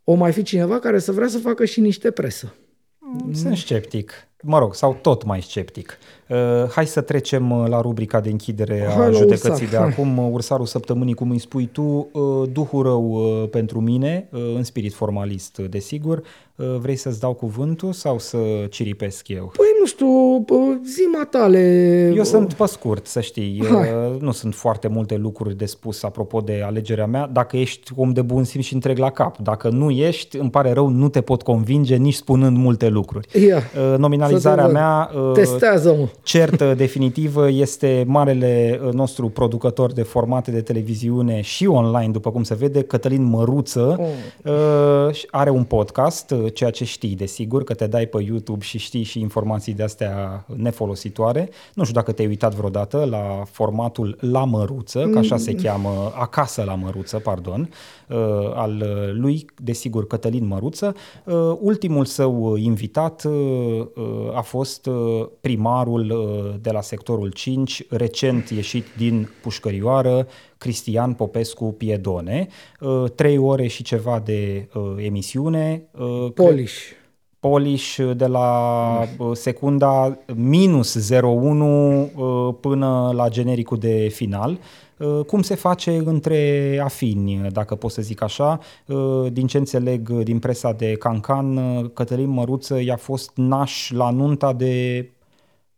o mai fi cineva care să vrea să facă și niște presă. Sunt sceptic. Mă rog, sau tot mai sceptic. Uh, hai să trecem uh, la rubrica de închidere a hai judecății ursar. de acum. Uh, ursarul săptămânii, cum îi spui tu, uh, duhul rău uh, pentru mine, uh, în spirit formalist, desigur. Vrei să-ți dau cuvântul sau să ciripesc eu? Păi nu știu, zima tale. Eu sunt pe scurt, să știi. Hai. Nu sunt foarte multe lucruri de spus apropo de alegerea mea. Dacă ești om de bun simț și întreg la cap. Dacă nu ești, îmi pare rău, nu te pot convinge nici spunând multe lucruri. Ia, Nominalizarea mea Testează-mă. certă definitivă este marele nostru producător de formate de televiziune și online, după cum se vede, Cătălin Măruță. Oh. Are un podcast ceea ce știi, desigur, că te dai pe YouTube și știi și informații de astea nefolositoare. Nu știu dacă te-ai uitat vreodată la formatul La Măruță, că așa se mm. cheamă, Acasă la Măruță, pardon, uh, al lui, desigur, Cătălin Măruță. Uh, ultimul său invitat, uh, a fost primarul de la sectorul 5, recent ieșit din pușcărioară, Cristian Popescu Piedone. Trei ore și ceva de emisiune. Polish. Polish de la secunda minus 01 până la genericul de final. Uh, cum se face între afini, dacă pot să zic așa. Uh, din ce înțeleg din presa de Cancan, uh, Cătălin Măruță i-a fost naș la nunta de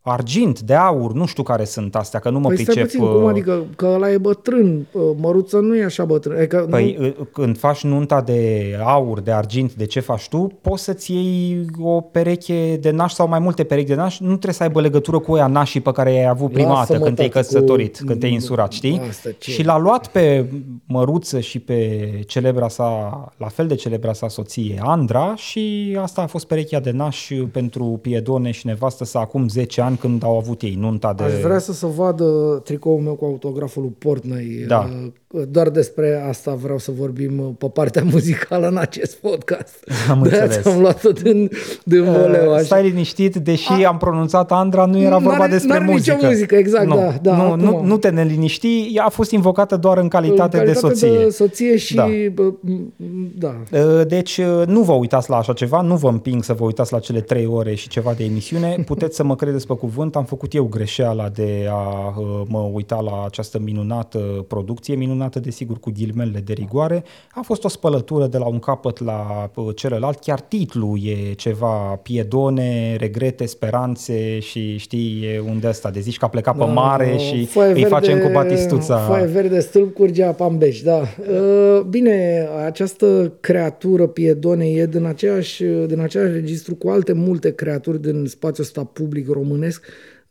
argint, de aur, nu știu care sunt astea, că nu mă păi pricep. Puțin, cum uh, adică că ăla e bătrân, uh, măruță nu e așa bătrân. Adică păi nu... Uh, când faci nunta de aur, de argint, de ce faci tu, poți să-ți iei o pereche de naș sau mai multe perechi de naș, nu trebuie să aibă legătură cu oia nașii pe care i-ai avut prima dată când te-ai căsătorit, cu... când te-ai insurat, știi? Și l-a luat pe măruță și pe celebra sa, la fel de celebra sa soție, Andra, și asta a fost perechea de naș pentru Piedone și nevastă sa acum 10 ani ani când au avut ei nunta de... Aș vrea să se vadă tricoul meu cu autograful lui Portnăi. Da. Uh, doar despre asta vreau să vorbim uh, pe partea [LAUGHS] muzicală în acest podcast. Am de înțeles. am luat-o din, din uh, voleu. Stai liniștit, deși a... am pronunțat Andra, nu era vorba despre n-are muzică. Nicio muzică, exact, nu, da. da nu, nu, nu te neliniști, ea a fost invocată doar în calitate, în calitate de soție. de soție și... Da. da. Deci nu vă uitați la așa ceva, nu vă împing să vă uitați la cele trei ore și ceva de emisiune. [LAUGHS] Puteți să mă credeți pe cuvânt, am făcut eu greșeala de a uh, mă uita la această minunată producție, minunată desigur cu ghilimele de rigoare. A fost o spălătură de la un capăt la uh, celălalt, chiar titlul e ceva piedone, regrete, speranțe și știi, e unde ăsta, de zici că a plecat pe da, mare și îi verde, facem cu batistuța. Foaie verde, stâlp, curgea pambeș, da. Uh, bine, această creatură piedone e din aceeași, din aceeași registru cu alte multe creaturi din spațiul ăsta public românesc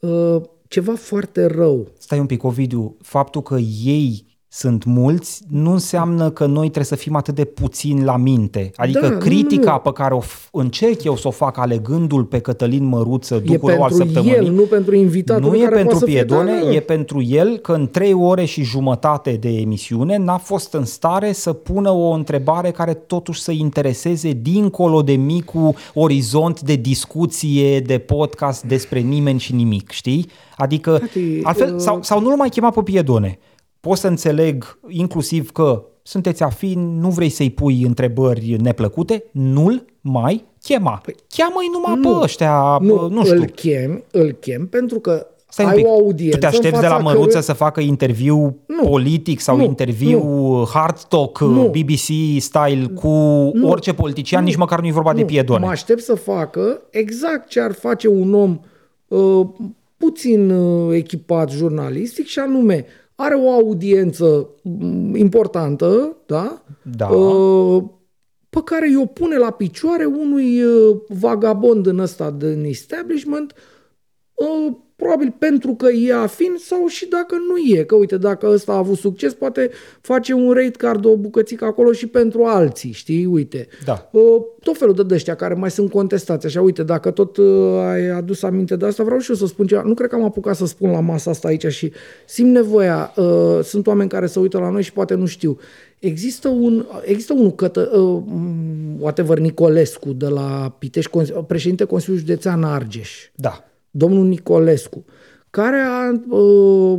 Uh, ceva foarte rău. Stai un pic, Ovidiu, faptul că ei sunt mulți, nu înseamnă că noi trebuie să fim atât de puțini la minte. Adică da, critica nu, nu. pe care o f- încerc eu să o fac alegându-l pe Cătălin Măruță, după al săptămânii. el, nu pentru invitatul Nu e pentru Piedone, da, e pentru el că în trei ore și jumătate de emisiune n-a fost în stare să pună o întrebare care totuși să intereseze dincolo de micul orizont de discuție, de podcast despre nimeni și nimic, știi? Adică, Tati, altfel, uh... sau, sau nu-l mai chema pe Piedone pot să înțeleg inclusiv că sunteți afini, nu vrei să-i pui întrebări neplăcute, nu-l mai chema. Păi, Cheamă-i numai nu, pe ăștia, nu, nu știu. Îl chem, îl chem pentru că Stai ai o audiență Tu te aștepți de la Măruță căruia... să facă interviu nu, politic sau nu, interviu nu, hard talk, nu, BBC style cu nu, orice politician, nu, nici măcar nu e vorba nu, de piedone. Mă aștept să facă exact ce ar face un om uh, puțin uh, echipat jurnalistic și anume are o audiență mm, importantă, da? Da. Uh, pe care i-o pune la picioare unui uh, vagabond în ăsta din establishment uh, Probabil pentru că e afin sau și dacă nu e. Că uite, dacă ăsta a avut succes, poate face un rate card, o bucățică acolo și pentru alții, știi? Uite. Da. Tot felul de ăștia care mai sunt contestați. Așa, uite, dacă tot uh, ai adus aminte de asta, vreau și eu să spun ceva. Nu cred că am apucat să spun la masa asta aici și simt nevoia. Uh, sunt oameni care se uită la noi și poate nu știu. Există un, există unul, cătă, uh, whatever, Nicolescu de la Pitești, președinte Consiliului Județean Argeș. Da domnul Nicolescu, care a, uh,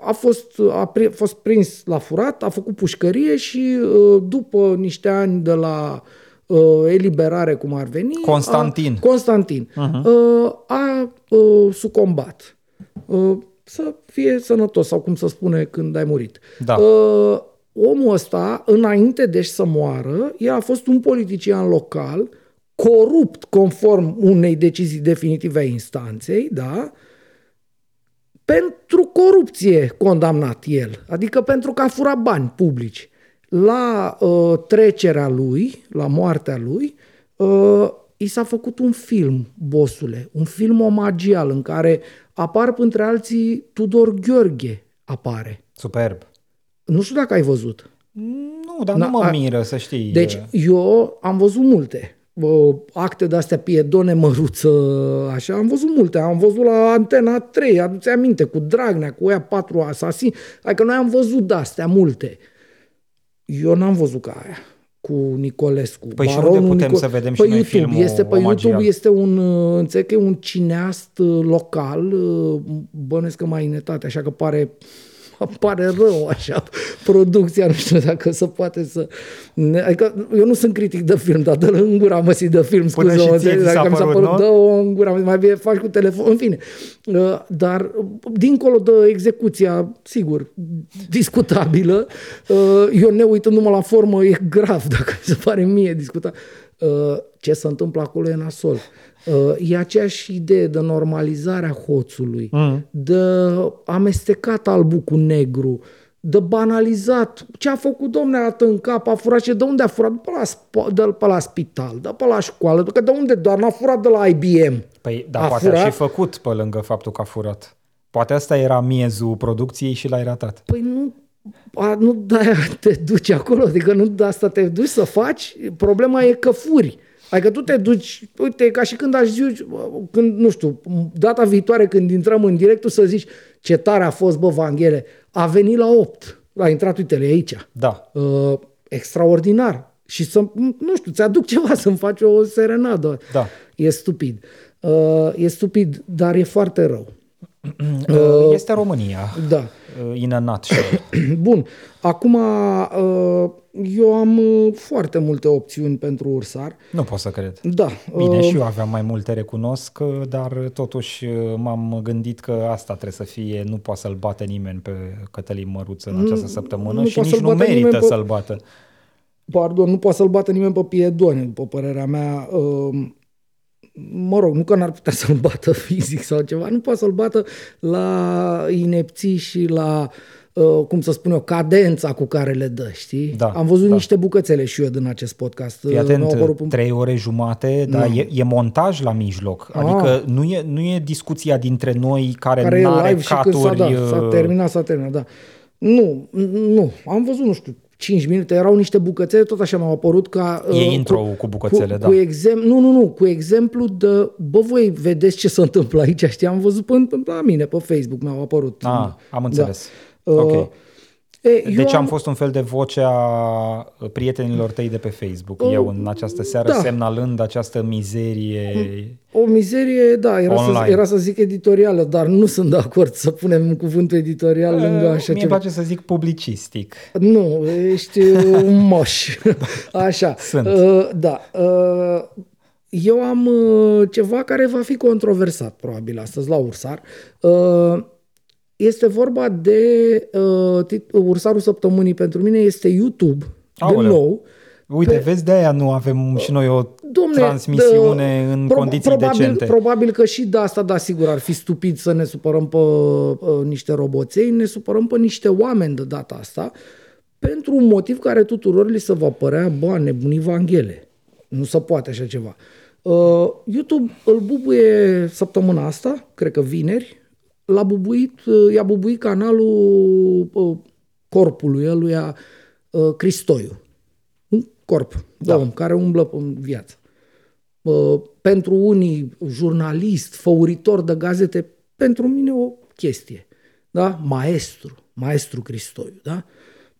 a, fost, a fost prins la furat, a făcut pușcărie și uh, după niște ani de la uh, eliberare, cum ar veni... Constantin. A, Constantin. Uh-huh. A sucombat. Să fie sănătos, sau cum să spune când ai murit. Da. Omul ăsta, înainte de să moară, el a fost un politician local corupt conform unei decizii definitive a instanței, da? Pentru corupție condamnat el, adică pentru că a furat bani publici. La uh, trecerea lui, la moartea lui, uh, i s-a făcut un film, bosule, un film omagial în care apar între alții Tudor Gheorghe apare. Superb. Nu știu dacă ai văzut. Nu, dar Na, nu mă miră, să știi. Deci eu am văzut multe acte de-astea piedone măruță, așa, am văzut multe, am văzut la Antena 3, aduți aminte, cu Dragnea, cu ea patru asasini, adică noi am văzut de-astea multe. Eu n-am văzut ca aia. cu Nicolescu. Păi Baronul și unde putem Nico... să vedem și pe noi YouTube. filmul este, Pe omagial. YouTube este un, înțeleg că e un cineast local, bănuiesc că mai inetate, așa că pare [LAUGHS] pare rău așa producția, nu știu dacă se poate să... Adică eu nu sunt critic de film, dar dă-l în gura măsii de film, Până scuză, și ție dacă mi s-a părut, dă-o în gura mai bine faci cu telefon, în fine. Uh, dar dincolo de execuția, sigur, discutabilă, uh, eu ne uitându-mă la formă, e grav [LAUGHS] dacă mi se pare mie discutat. Uh, ce se întâmplă acolo e nasol. Uh, e aceeași idee de normalizare a hoțului, mm. de amestecat albul cu negru, de banalizat. Ce a făcut domnule atât în cap? A furat și de unde a furat? De la, de pe la spital, de pe la școală, că de unde doar? N-a furat de la IBM. Păi, dar a poate furat? a și făcut pe lângă faptul că a furat. Poate asta era miezul producției și l-ai ratat. Păi nu, a, nu de [LAUGHS] te duci acolo, adică nu de asta te duci să faci. Problema e că furi. Adică tu te duci, uite, ca și când aș zice, când, nu știu, data viitoare când intrăm în direct, tu să zici ce tare a fost, bă, Vanghele, a venit la 8, a intrat, uite aici. Da. Uh, extraordinar. Și să, nu știu, ți-aduc [LAUGHS] ceva să-mi faci o serenadă. Da. E stupid. Uh, e stupid, dar e foarte rău. Uh, [CLEARS THROAT] este România. Da. Uh, in a nutshell. [COUGHS] Bun. Acum, uh, eu am uh, foarte multe opțiuni pentru Ursar. Nu pot să cred. Da. Bine, uh, și eu aveam mai multe, recunosc, dar totuși m-am gândit că asta trebuie să fie, nu poate să-l bate nimeni pe Cătălin Măruță în această săptămână nu și nici nu merită pe... să-l bată. Pardon, nu poate să-l bată nimeni pe Piedone, după părerea mea. Uh, mă rog, nu că n-ar putea să-l bată [LAUGHS] fizic sau ceva, nu poate să-l bată la inepții și la uh, cum să spun eu, cadența cu care le dă, știi? Da, Am văzut da. niște bucățele și eu din acest podcast. Fii atent, apărut... trei ore jumate, dar e, e montaj la mijloc. Ah. Adică nu e, nu e discuția dintre noi care, care nu are caturi. S-a, da, s-a terminat, s-a terminat, da. Nu, nu. Am văzut, nu știu, 5 minute, erau niște bucățele, tot așa m-au apărut ca... E uh, intro cu, cu bucățele, cu, da. Cu exemplu, nu, nu, nu, cu exemplu de, bă, voi vedeți ce se întâmplă aici, știi, am văzut pe, la mine, pe Facebook mi-au apărut. Ah, am înțeles. Da. Ok. Uh, E, deci am... am fost un fel de voce a prietenilor tăi de pe Facebook, uh, eu în această seară, da. semnalând această mizerie. O mizerie, da, era să, era să zic editorială, dar nu sunt de acord să punem cuvântul editorial uh, lângă așa Mie ceva. place să zic publicistic. Nu, ești [LAUGHS] un moș. așa. Sunt. Uh, da. Uh, eu am uh, ceva care va fi controversat, probabil, astăzi la Ursar. Uh, este vorba de uh, ursarul săptămânii pentru mine este YouTube, Aoleu. din nou. Uite, pe... vezi, de aia nu avem și noi o Domne, transmisiune de, în pro- condiții probabil, decente. Probabil că și de asta, da, sigur, ar fi stupid să ne supărăm pe uh, niște roboței, ne supărăm pe niște oameni de data asta, pentru un motiv care tuturor li se va părea, bă, nebunii Vanghele. Nu se poate așa ceva. Uh, YouTube îl bubuie săptămâna asta, cred că vineri, l-a bubuit, uh, i-a bubuit canalul uh, corpului ăluia uh, Cristoiu. Un corp da. om care umblă în viață. Pentru unii jurnalist, făuritor de gazete, pentru mine o chestie. Da? Maestru, maestru Cristoiu. Da?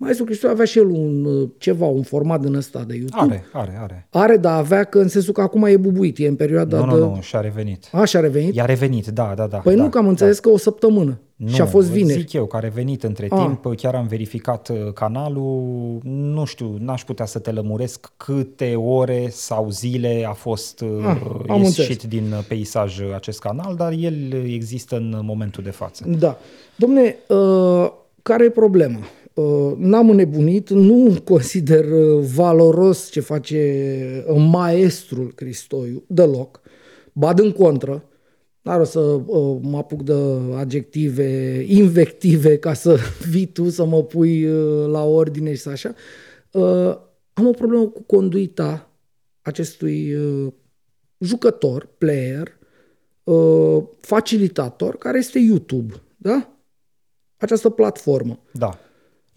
Maestru Cristoiu avea și el un, uh, ceva, un format din ăsta de YouTube. Are, are, are. Are, dar avea că în sensul că acum e bubuit, e în perioada nu, de... Nu, nu, și-a revenit. A, și-a revenit? I-a revenit, da, da, da. Păi da, nu, că am înțeles da. că o săptămână. Nu, și a fost vineri. zic eu că a revenit între a. timp, chiar am verificat uh, canalul, nu știu, n-aș putea să te lămuresc câte ore sau zile a fost uh, a, am ieșit înțeles. din peisaj acest canal, dar el există în momentul de față. Da. Domne, uh, care e problema? Uh, n-am înnebunit, nu consider uh, valoros ce face uh, maestrul Cristoiu deloc, ba în contră, dar o să uh, mă apuc de adjective, invective ca să [LAUGHS] vii tu să mă pui uh, la ordine și așa. Uh, am o problemă cu conduita acestui uh, jucător, player, uh, facilitator, care este YouTube, da? Această platformă. Da.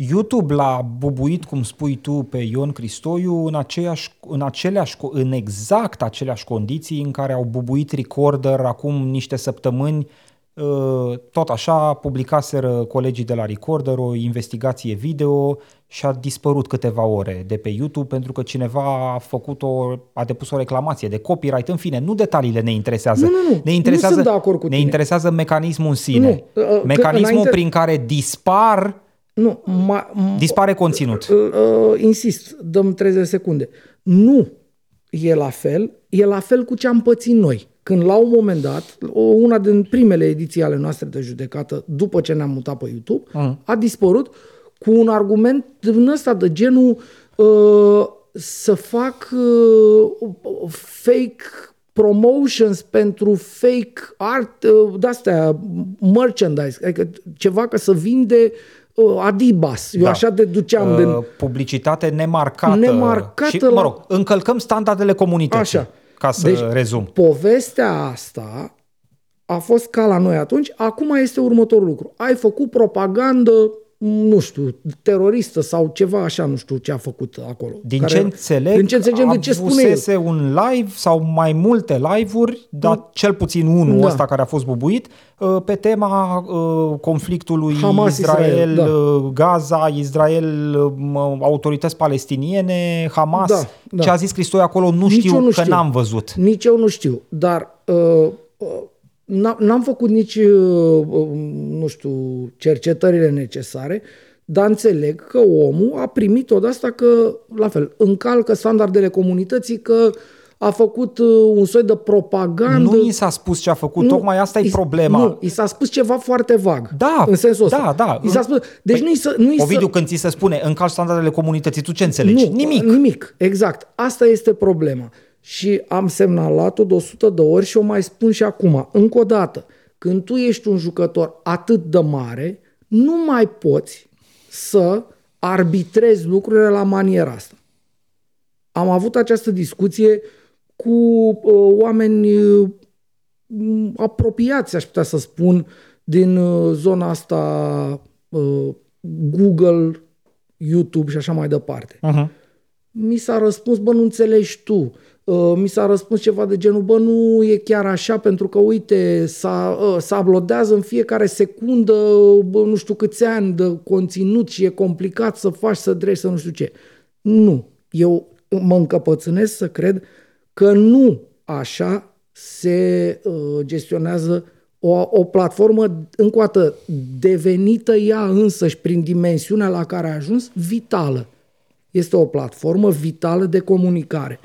YouTube l-a bubuit, cum spui tu, pe Ion Cristoiu în, aceeași, în, aceleași, în exact aceleași condiții în care au bubuit Recorder acum niște săptămâni Uh, tot așa, publicaseră colegii de la Recorder o investigație video și a dispărut câteva ore de pe YouTube pentru că cineva a făcut o, a depus o reclamație de copyright. În fine, nu detaliile ne interesează. Nu, nu, nu. Ne interesează, nu sunt de acord cu ne tine. interesează mecanismul în sine. Nu, uh, mecanismul înainte- prin care dispar Nu, ma, m- dispare conținut. uh, uh, insist, dăm 30 secunde. Nu e la fel, e la fel cu ce am pățit noi. Când la un moment dat, o- una din primele ediții ale noastre de judecată, după ce ne-am mutat pe YouTube, Mm. a dispărut cu un argument din ăsta de genul uh, să fac uh, fake promotions pentru fake art, uh, de-astea, merchandise, adică ceva ca să vinde uh, Adibas. Eu Da. așa deduceam din... Uh, publicitate nemarcată. Nemarcată și, la- mă rog, încălcăm standardele comunității. Așa. Ca să Deci, rezum. Povestea asta a fost ca la noi atunci, acum este următorul lucru. Ai făcut propagandă, nu știu, teroristă sau ceva așa, nu știu ce a făcut acolo. Din Care- ce înțeleg, din ce înțelegem, de ce spune el. avusese un live sau mai multe live-uri, dar cel puțin unul Da. ăsta care a fost bubuit, uh, pe tema uh, conflictului Hamas-Israel, Israel, da. uh, Gaza, Israel, uh, autorități palestiniene, Hamas. Da, da. Ce a zis Cristoi acolo nu Nici știu eu nu că știu. n-am văzut. Nici eu nu știu, dar uh, uh, n- n-am făcut nici, uh, uh, nu știu, cercetările necesare, dar înțeleg că omul a primit o asta că, la fel, încalcă standardele comunității, că a făcut uh, un soi de propagandă. Nu i s-a spus ce a făcut, tocmai asta e i- problema. Nu, i s-a spus ceva foarte vag. Da, în sensul ăsta. da, da. I s-a spus, deci Păi, nu-i să, nu-i Ovidiu, să, când ți se spune încalci standardele comunității, tu ce înțelegi? nu, Nimic. Nimic, exact. Asta este problema. Și am semnalat-o de 100 de ori și o mai spun și acum. Încă o dată, când tu ești un jucător atât de mare, nu mai poți să arbitrezi lucrurile la maniera asta. Am avut această discuție cu uh, oameni uh, m, apropiați, aș putea să spun, din uh, zona asta uh, Google, YouTube și așa mai departe. Uh-huh. Mi s-a răspuns, bă, nu înțelegi tu. Uh, mi s-a răspuns ceva de genul, bă, nu e chiar așa, pentru că, uite, s-a, uh, s-a uploadează în fiecare secundă, bă, nu știu câți ani de conținut și e complicat să faci, să dregi, să nu știu ce. Nu. Eu mă încăpățânesc să cred că nu așa se uh, gestionează o, o platformă, încă o dată, devenită ea însăși prin dimensiunea la care a ajuns, vitală. Este o platformă vitală de comunicare.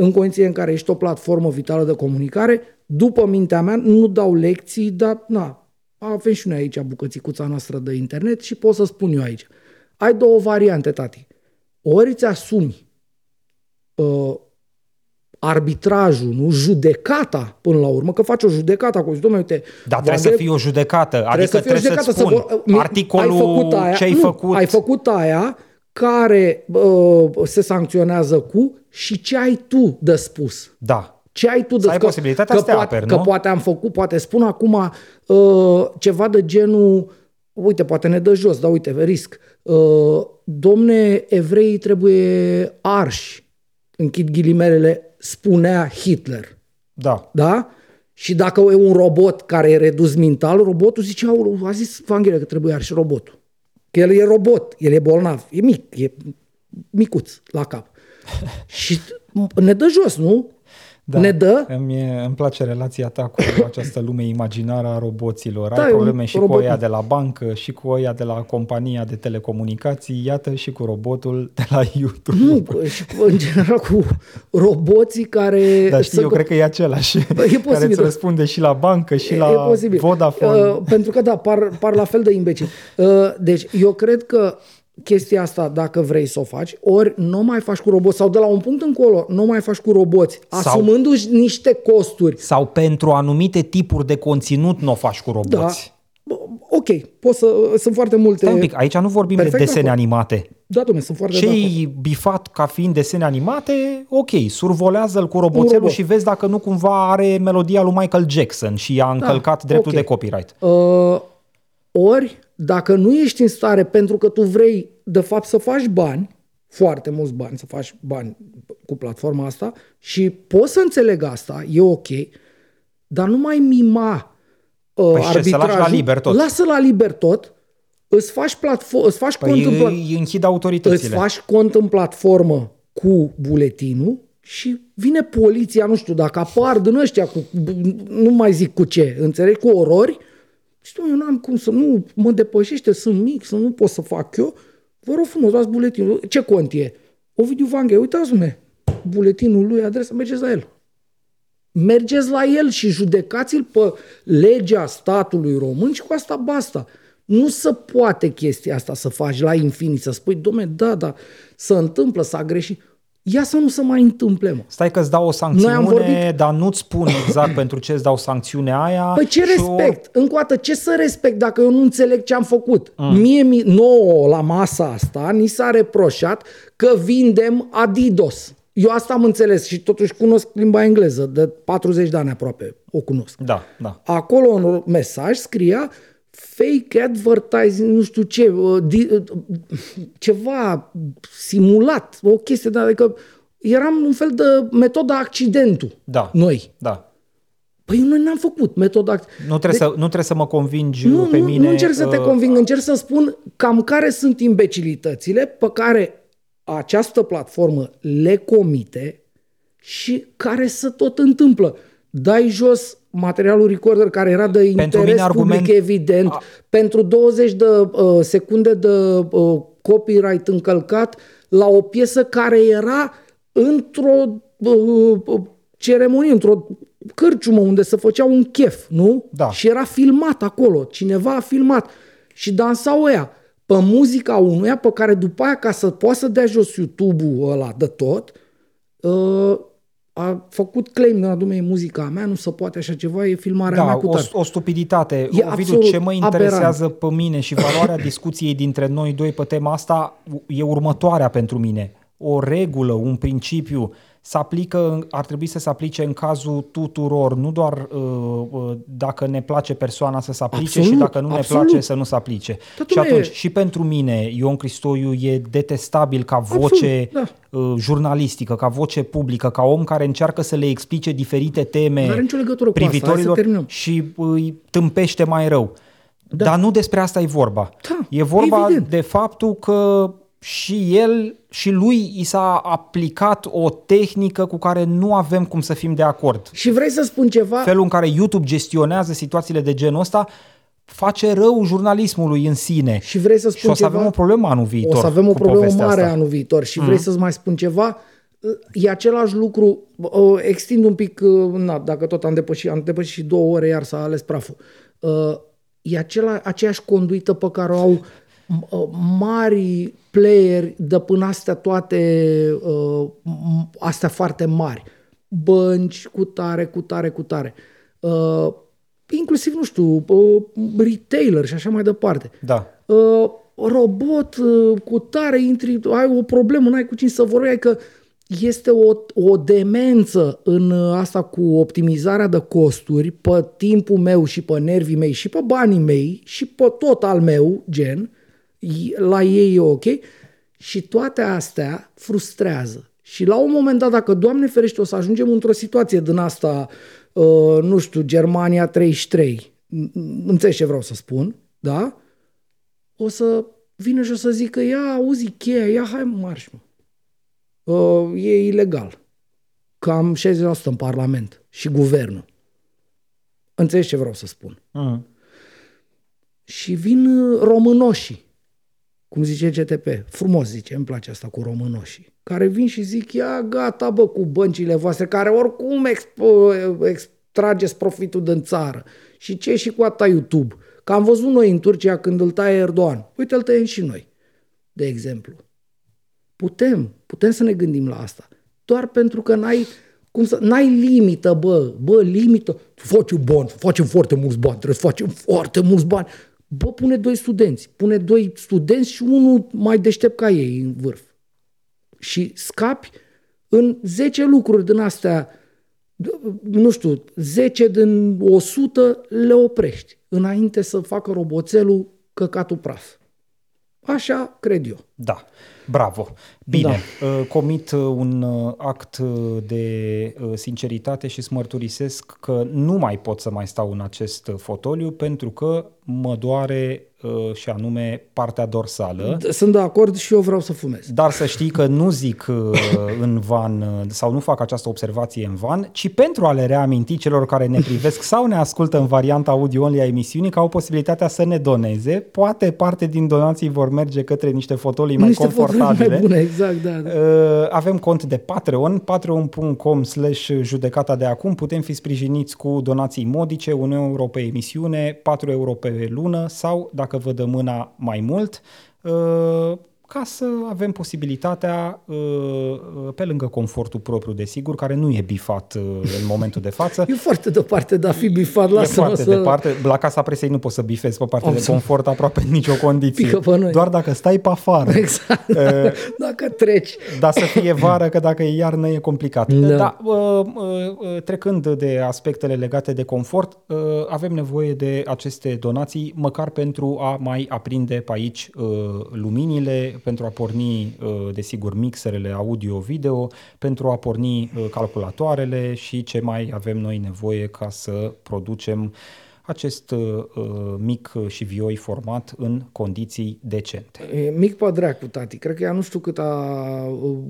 În condiții în care ești o platformă vitală de comunicare, după mintea mea, nu dau lecții, dar na, avem și noi aici bucățicuța noastră de internet și pot să spun eu aici. Ai două variante, tati. Ori îți asumi uh, arbitrajul, nu? judecata până la urmă, că faci o judecată acolo. Zici, Dom'le, uite, Dar trebuie Vande- să fie o judecată. Adică să fie o trebuie judecată să-ți spun vor- mi- articolul ai făcut aia, ce ai nu, făcut. Ai făcut aia care uh, se sancționează cu și ce ai tu de spus. Da. Ce ai tu de Să ai că- posibilitatea că să te poate, aperi, că nu? poate am făcut, poate spun acum uh, ceva de genul, uite, poate ne dă jos, dar uite, risc. Uh, domne, evreii trebuie arși, închid ghilimelele, spunea Hitler. Da. Da? Și dacă e un robot care e redus mental, robotul zice, "Aoleu, a zis Vanghele că trebuie arși robotul. Că el e robot, el e bolnav, e mic, e micuț la cap. [LAUGHS] și ne dă jos, nu? Da. Ne dă? Îmi, îmi place relația ta cu această lume imaginară a roboților. Da, Ai e un probleme și robot. cu oia de la bancă, și cu oia de la compania de telecomunicații, iată și cu robotul de la YouTube. Nu, și cu- în general cu roboții care... Dar știi, să- eu cred că e același. Bă, e care posibil, îți da. răspunde și la bancă, și E- la e posibil. Vodafone. Uh, pentru că, da, par, par la fel de imbecil. Uh, deci, eu cred că chestia asta, dacă vrei să o faci, ori nu mai faci cu roboți, sau de la un punct încolo, nu mai faci cu roboți, Sau- asumându-și niște costuri. Sau pentru anumite tipuri de conținut nu o faci cu Da. roboți. Bă, Ok, pot să, sunt foarte multe... Stai un pic, aici nu vorbim Perfect de desene de acord. animate. Da, domnule, sunt foarte de acord. Ce-i bifat ca fiind desene animate, ok, survolează-l cu roboțelul robot. și vezi dacă nu cumva are melodia lui Michael Jackson și a încălcat dreptul ok. de copyright. Uh, ori, dacă nu ești în stare, pentru că tu vrei, de fapt, să faci bani, foarte mulți bani, să faci bani cu platforma asta și poți să înțeleg asta, e ok, dar nu mai mima uh, păi arbitrajul. Să la liber tot. Lasă la liber tot, îți faci, platform, îți faci păi cont în plat... închid autoritățile. Îți faci cont în platformă cu buletinul și vine poliția, nu știu, dacă apar din ăștia, cu, nu mai zic cu ce, înțelegi, cu orori, și tu, eu n-am cum să, nu, mă depășește, sunt mic, să nu pot să fac eu, vă rog frumos, luați buletinul. Ce cont e? Ovidiu Vanghe, uitați-mă, buletinul lui, adresa, mergeți la el. Mergeți la el și judecați-l pe legea statului român și cu asta basta. Nu se poate chestia asta să faci la infinit, să spui, domne, da, da, să întâmplă, s-a greșit. Ia să nu se mai întâmple, mă. Stai că îți dau o sancțiune, Noi am vorbit... dar nu-ți spun exact pentru ce îți dau sancțiunea aia. Păi ce respect? O... Încă o dată, ce să respect dacă eu nu înțeleg ce am făcut? Mm. Mie, nouă, la masa asta, ni s-a reproșat că vindem Adidas. Eu asta am înțeles și totuși cunosc limba engleză, de 40 de ani aproape o cunosc. Da, da. Acolo în mesaj scria fake advertising, nu știu ce, uh, uh, ceva simulat, o chestie, de, adică eram un fel de metoda accidentul. Da. Noi. Da. Păi noi n-am făcut metoda Nu trebuie, deci, să, nu trebuie să mă convingi nu, pe mine. Nu încerc să te uh, conving, încerc să spun cam care sunt imbecilitățile pe care această platformă le comite și care se tot întâmplă. Dai jos materialul recorder care era de pentru interes mine, public argument... evident, a... pentru 20 de uh, secunde de uh, copyright încălcat la o piesă care era într-o uh, uh ceremonie, într-o cârciumă unde se făcea un chef, nu? Da. Și era filmat acolo, cineva a filmat și dansau ăia pe muzica unuia pe care după aia ca să poată să dea jos YouTube-ul ăla de tot, uh, a făcut claim la dumne, muzica mea, nu se poate așa ceva, e filmarea da, mea cu tare. O, o stupiditate. E Ovidiu, ce mă interesează aberant. pe mine și valoarea discuției dintre noi doi pe tema asta e următoarea pentru mine. O regulă, un principiu se aplică, ar trebui să se aplice în cazul tuturor, nu doar uh, uh dacă ne place persoana să se aplice absolut, și dacă nu absolut. ne place să nu se aplice. și atunci, e... și pentru mine, Ion Cristoiu e detestabil ca voce absolut, da. uh, jurnalistică, ca voce publică, ca om care încearcă să le explice diferite teme privitorilor asta, și îi tâmpește mai rău. Da. Dar nu despre asta e vorba. Da, e vorba evident. de faptul că și el și lui i s-a aplicat o tehnică cu care nu avem cum să fim de acord. Și vrei să spun ceva? Felul în care YouTube gestionează situațiile de genul ăsta face rău jurnalismului în sine. Și vrei să spun și o să ceva? avem o problemă anul viitor. O să avem o problemă mare asta. anul viitor. Și mm. vrei să-ți mai spun ceva? E același lucru, extind un pic, na, dacă tot am depășit, am depășit și două ore, iar s-a ales praful. E acela, aceeași conduită pe care o au mari playeri de până astea toate uh, astea foarte mari. Bănci cu tare, cu tare, cu tare. Uh, inclusiv, nu știu, uh, retailer și așa mai departe. Da. Uh, robot uh, cu tare, intri, ai o problemă, n-ai cu cine să vorbești, că este o, o demență în asta cu optimizarea de costuri pe timpul meu și pe nervii mei și pe banii mei și pe tot al meu, gen, la ei e ok și toate astea frustrează. Și la un moment dat, dacă, Doamne ferește, o să ajungem într-o situație din asta, uh, nu știu, Germania 33, înțelegi ce vreau să spun, da? O să vină și o să zică, ia, auzi cheia, ia, hai marș, mă. Uh, e ilegal. Cam 60% în Parlament și guvernul. Înțelegi ce vreau să spun. Uh-huh. Și vin uh, românoșii cum zice GTP, frumos zice, îmi place asta cu românoșii, care vin și zic, ia gata bă cu băncile voastre, care oricum exp- extrageți profitul din țară. Și ce și cu asta YouTube? Că am văzut noi în Turcia când îl taie Erdogan. Uite, îl tăiem și noi, de exemplu. Putem, putem să ne gândim la asta. Doar pentru că n-ai, cum să, n-ai limită, bă, bă, limită. Facem bani, facem foarte mulți bani, trebuie să facem foarte mulți bani. Bă, pune doi studenți. Pune doi studenți și unul mai deștept ca ei în vârf. Și scapi în 10 lucruri din astea, nu știu, 10 din 100 le oprești înainte să facă roboțelul căcatul praf. Așa cred eu. Da, bravo. Bine, da. Uh, comit uh, un uh, act de sinceritate și îți mărturisesc că nu mai pot să mai stau în acest fotoliu pentru că mă doare Uh, și anume partea dorsală. Sunt de acord și eu vreau să fumez. Dar să știi că nu zic uh, [LAUGHS] în van uh, sau nu fac această observație în van, ci pentru a le reaminti celor care ne privesc sau ne ascultă în varianta audio-only a emisiunii că au posibilitatea să ne doneze. Poate parte din donații vor merge către niște fotolii mai niște confortabile. Mai bune, exact, da, da. Avem cont de Patreon, patreon.com slash judecata de acum. Putem fi sprijiniți cu donații modice, 1 euro pe emisiune, 4 euro pe lună sau, dacă dacă vă dă mâna mai mult, uh, ca să avem posibilitatea, uh, uh, pe lângă confortul propriu, desigur, care nu e bifat în momentul de față. [LAUGHS] E foarte departe de a fi bifat, lasă E foarte să... departe. La casa presei nu poți să bifezi pe partea de confort aproape în nicio condiție. Pică pe noi. Doar dacă stai pe afară. [LAUGHS] Exact. Uh, [LAUGHS] dacă treci. Dar să fie vară, că dacă e iarnă e complicat. Da. da uh, uh, trecând de aspectele legate de confort, uh, avem nevoie de aceste donații, măcar pentru a mai aprinde pe aici uh, luminile, pentru a porni, uh, desigur, mixerele audio-video, pentru a porni uh, calculatoarele și ce mai avem noi nevoie ca să producem acest uh, mic și vioi format în condiții decente. E mic pe dracu, tati. Cred că ea nu știu câta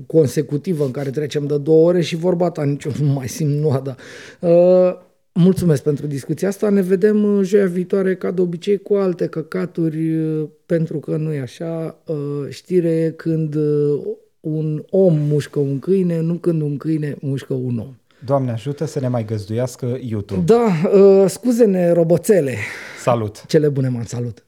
consecutivă în care trecem de două ore și vorba ta nici eu nu mai simt noada. Uh, Mulțumesc pentru discuția asta. Ne vedem uh, joia viitoare, ca de obicei, cu alte căcaturi, uh, pentru că nu e așa. Uh, știre când un om mușcă un câine, nu când un câine mușcă un om. Doamne ajută să ne mai găzduiască YouTube. Da, scuze-ne, roboțele. Salut! Cele bune, man, salut!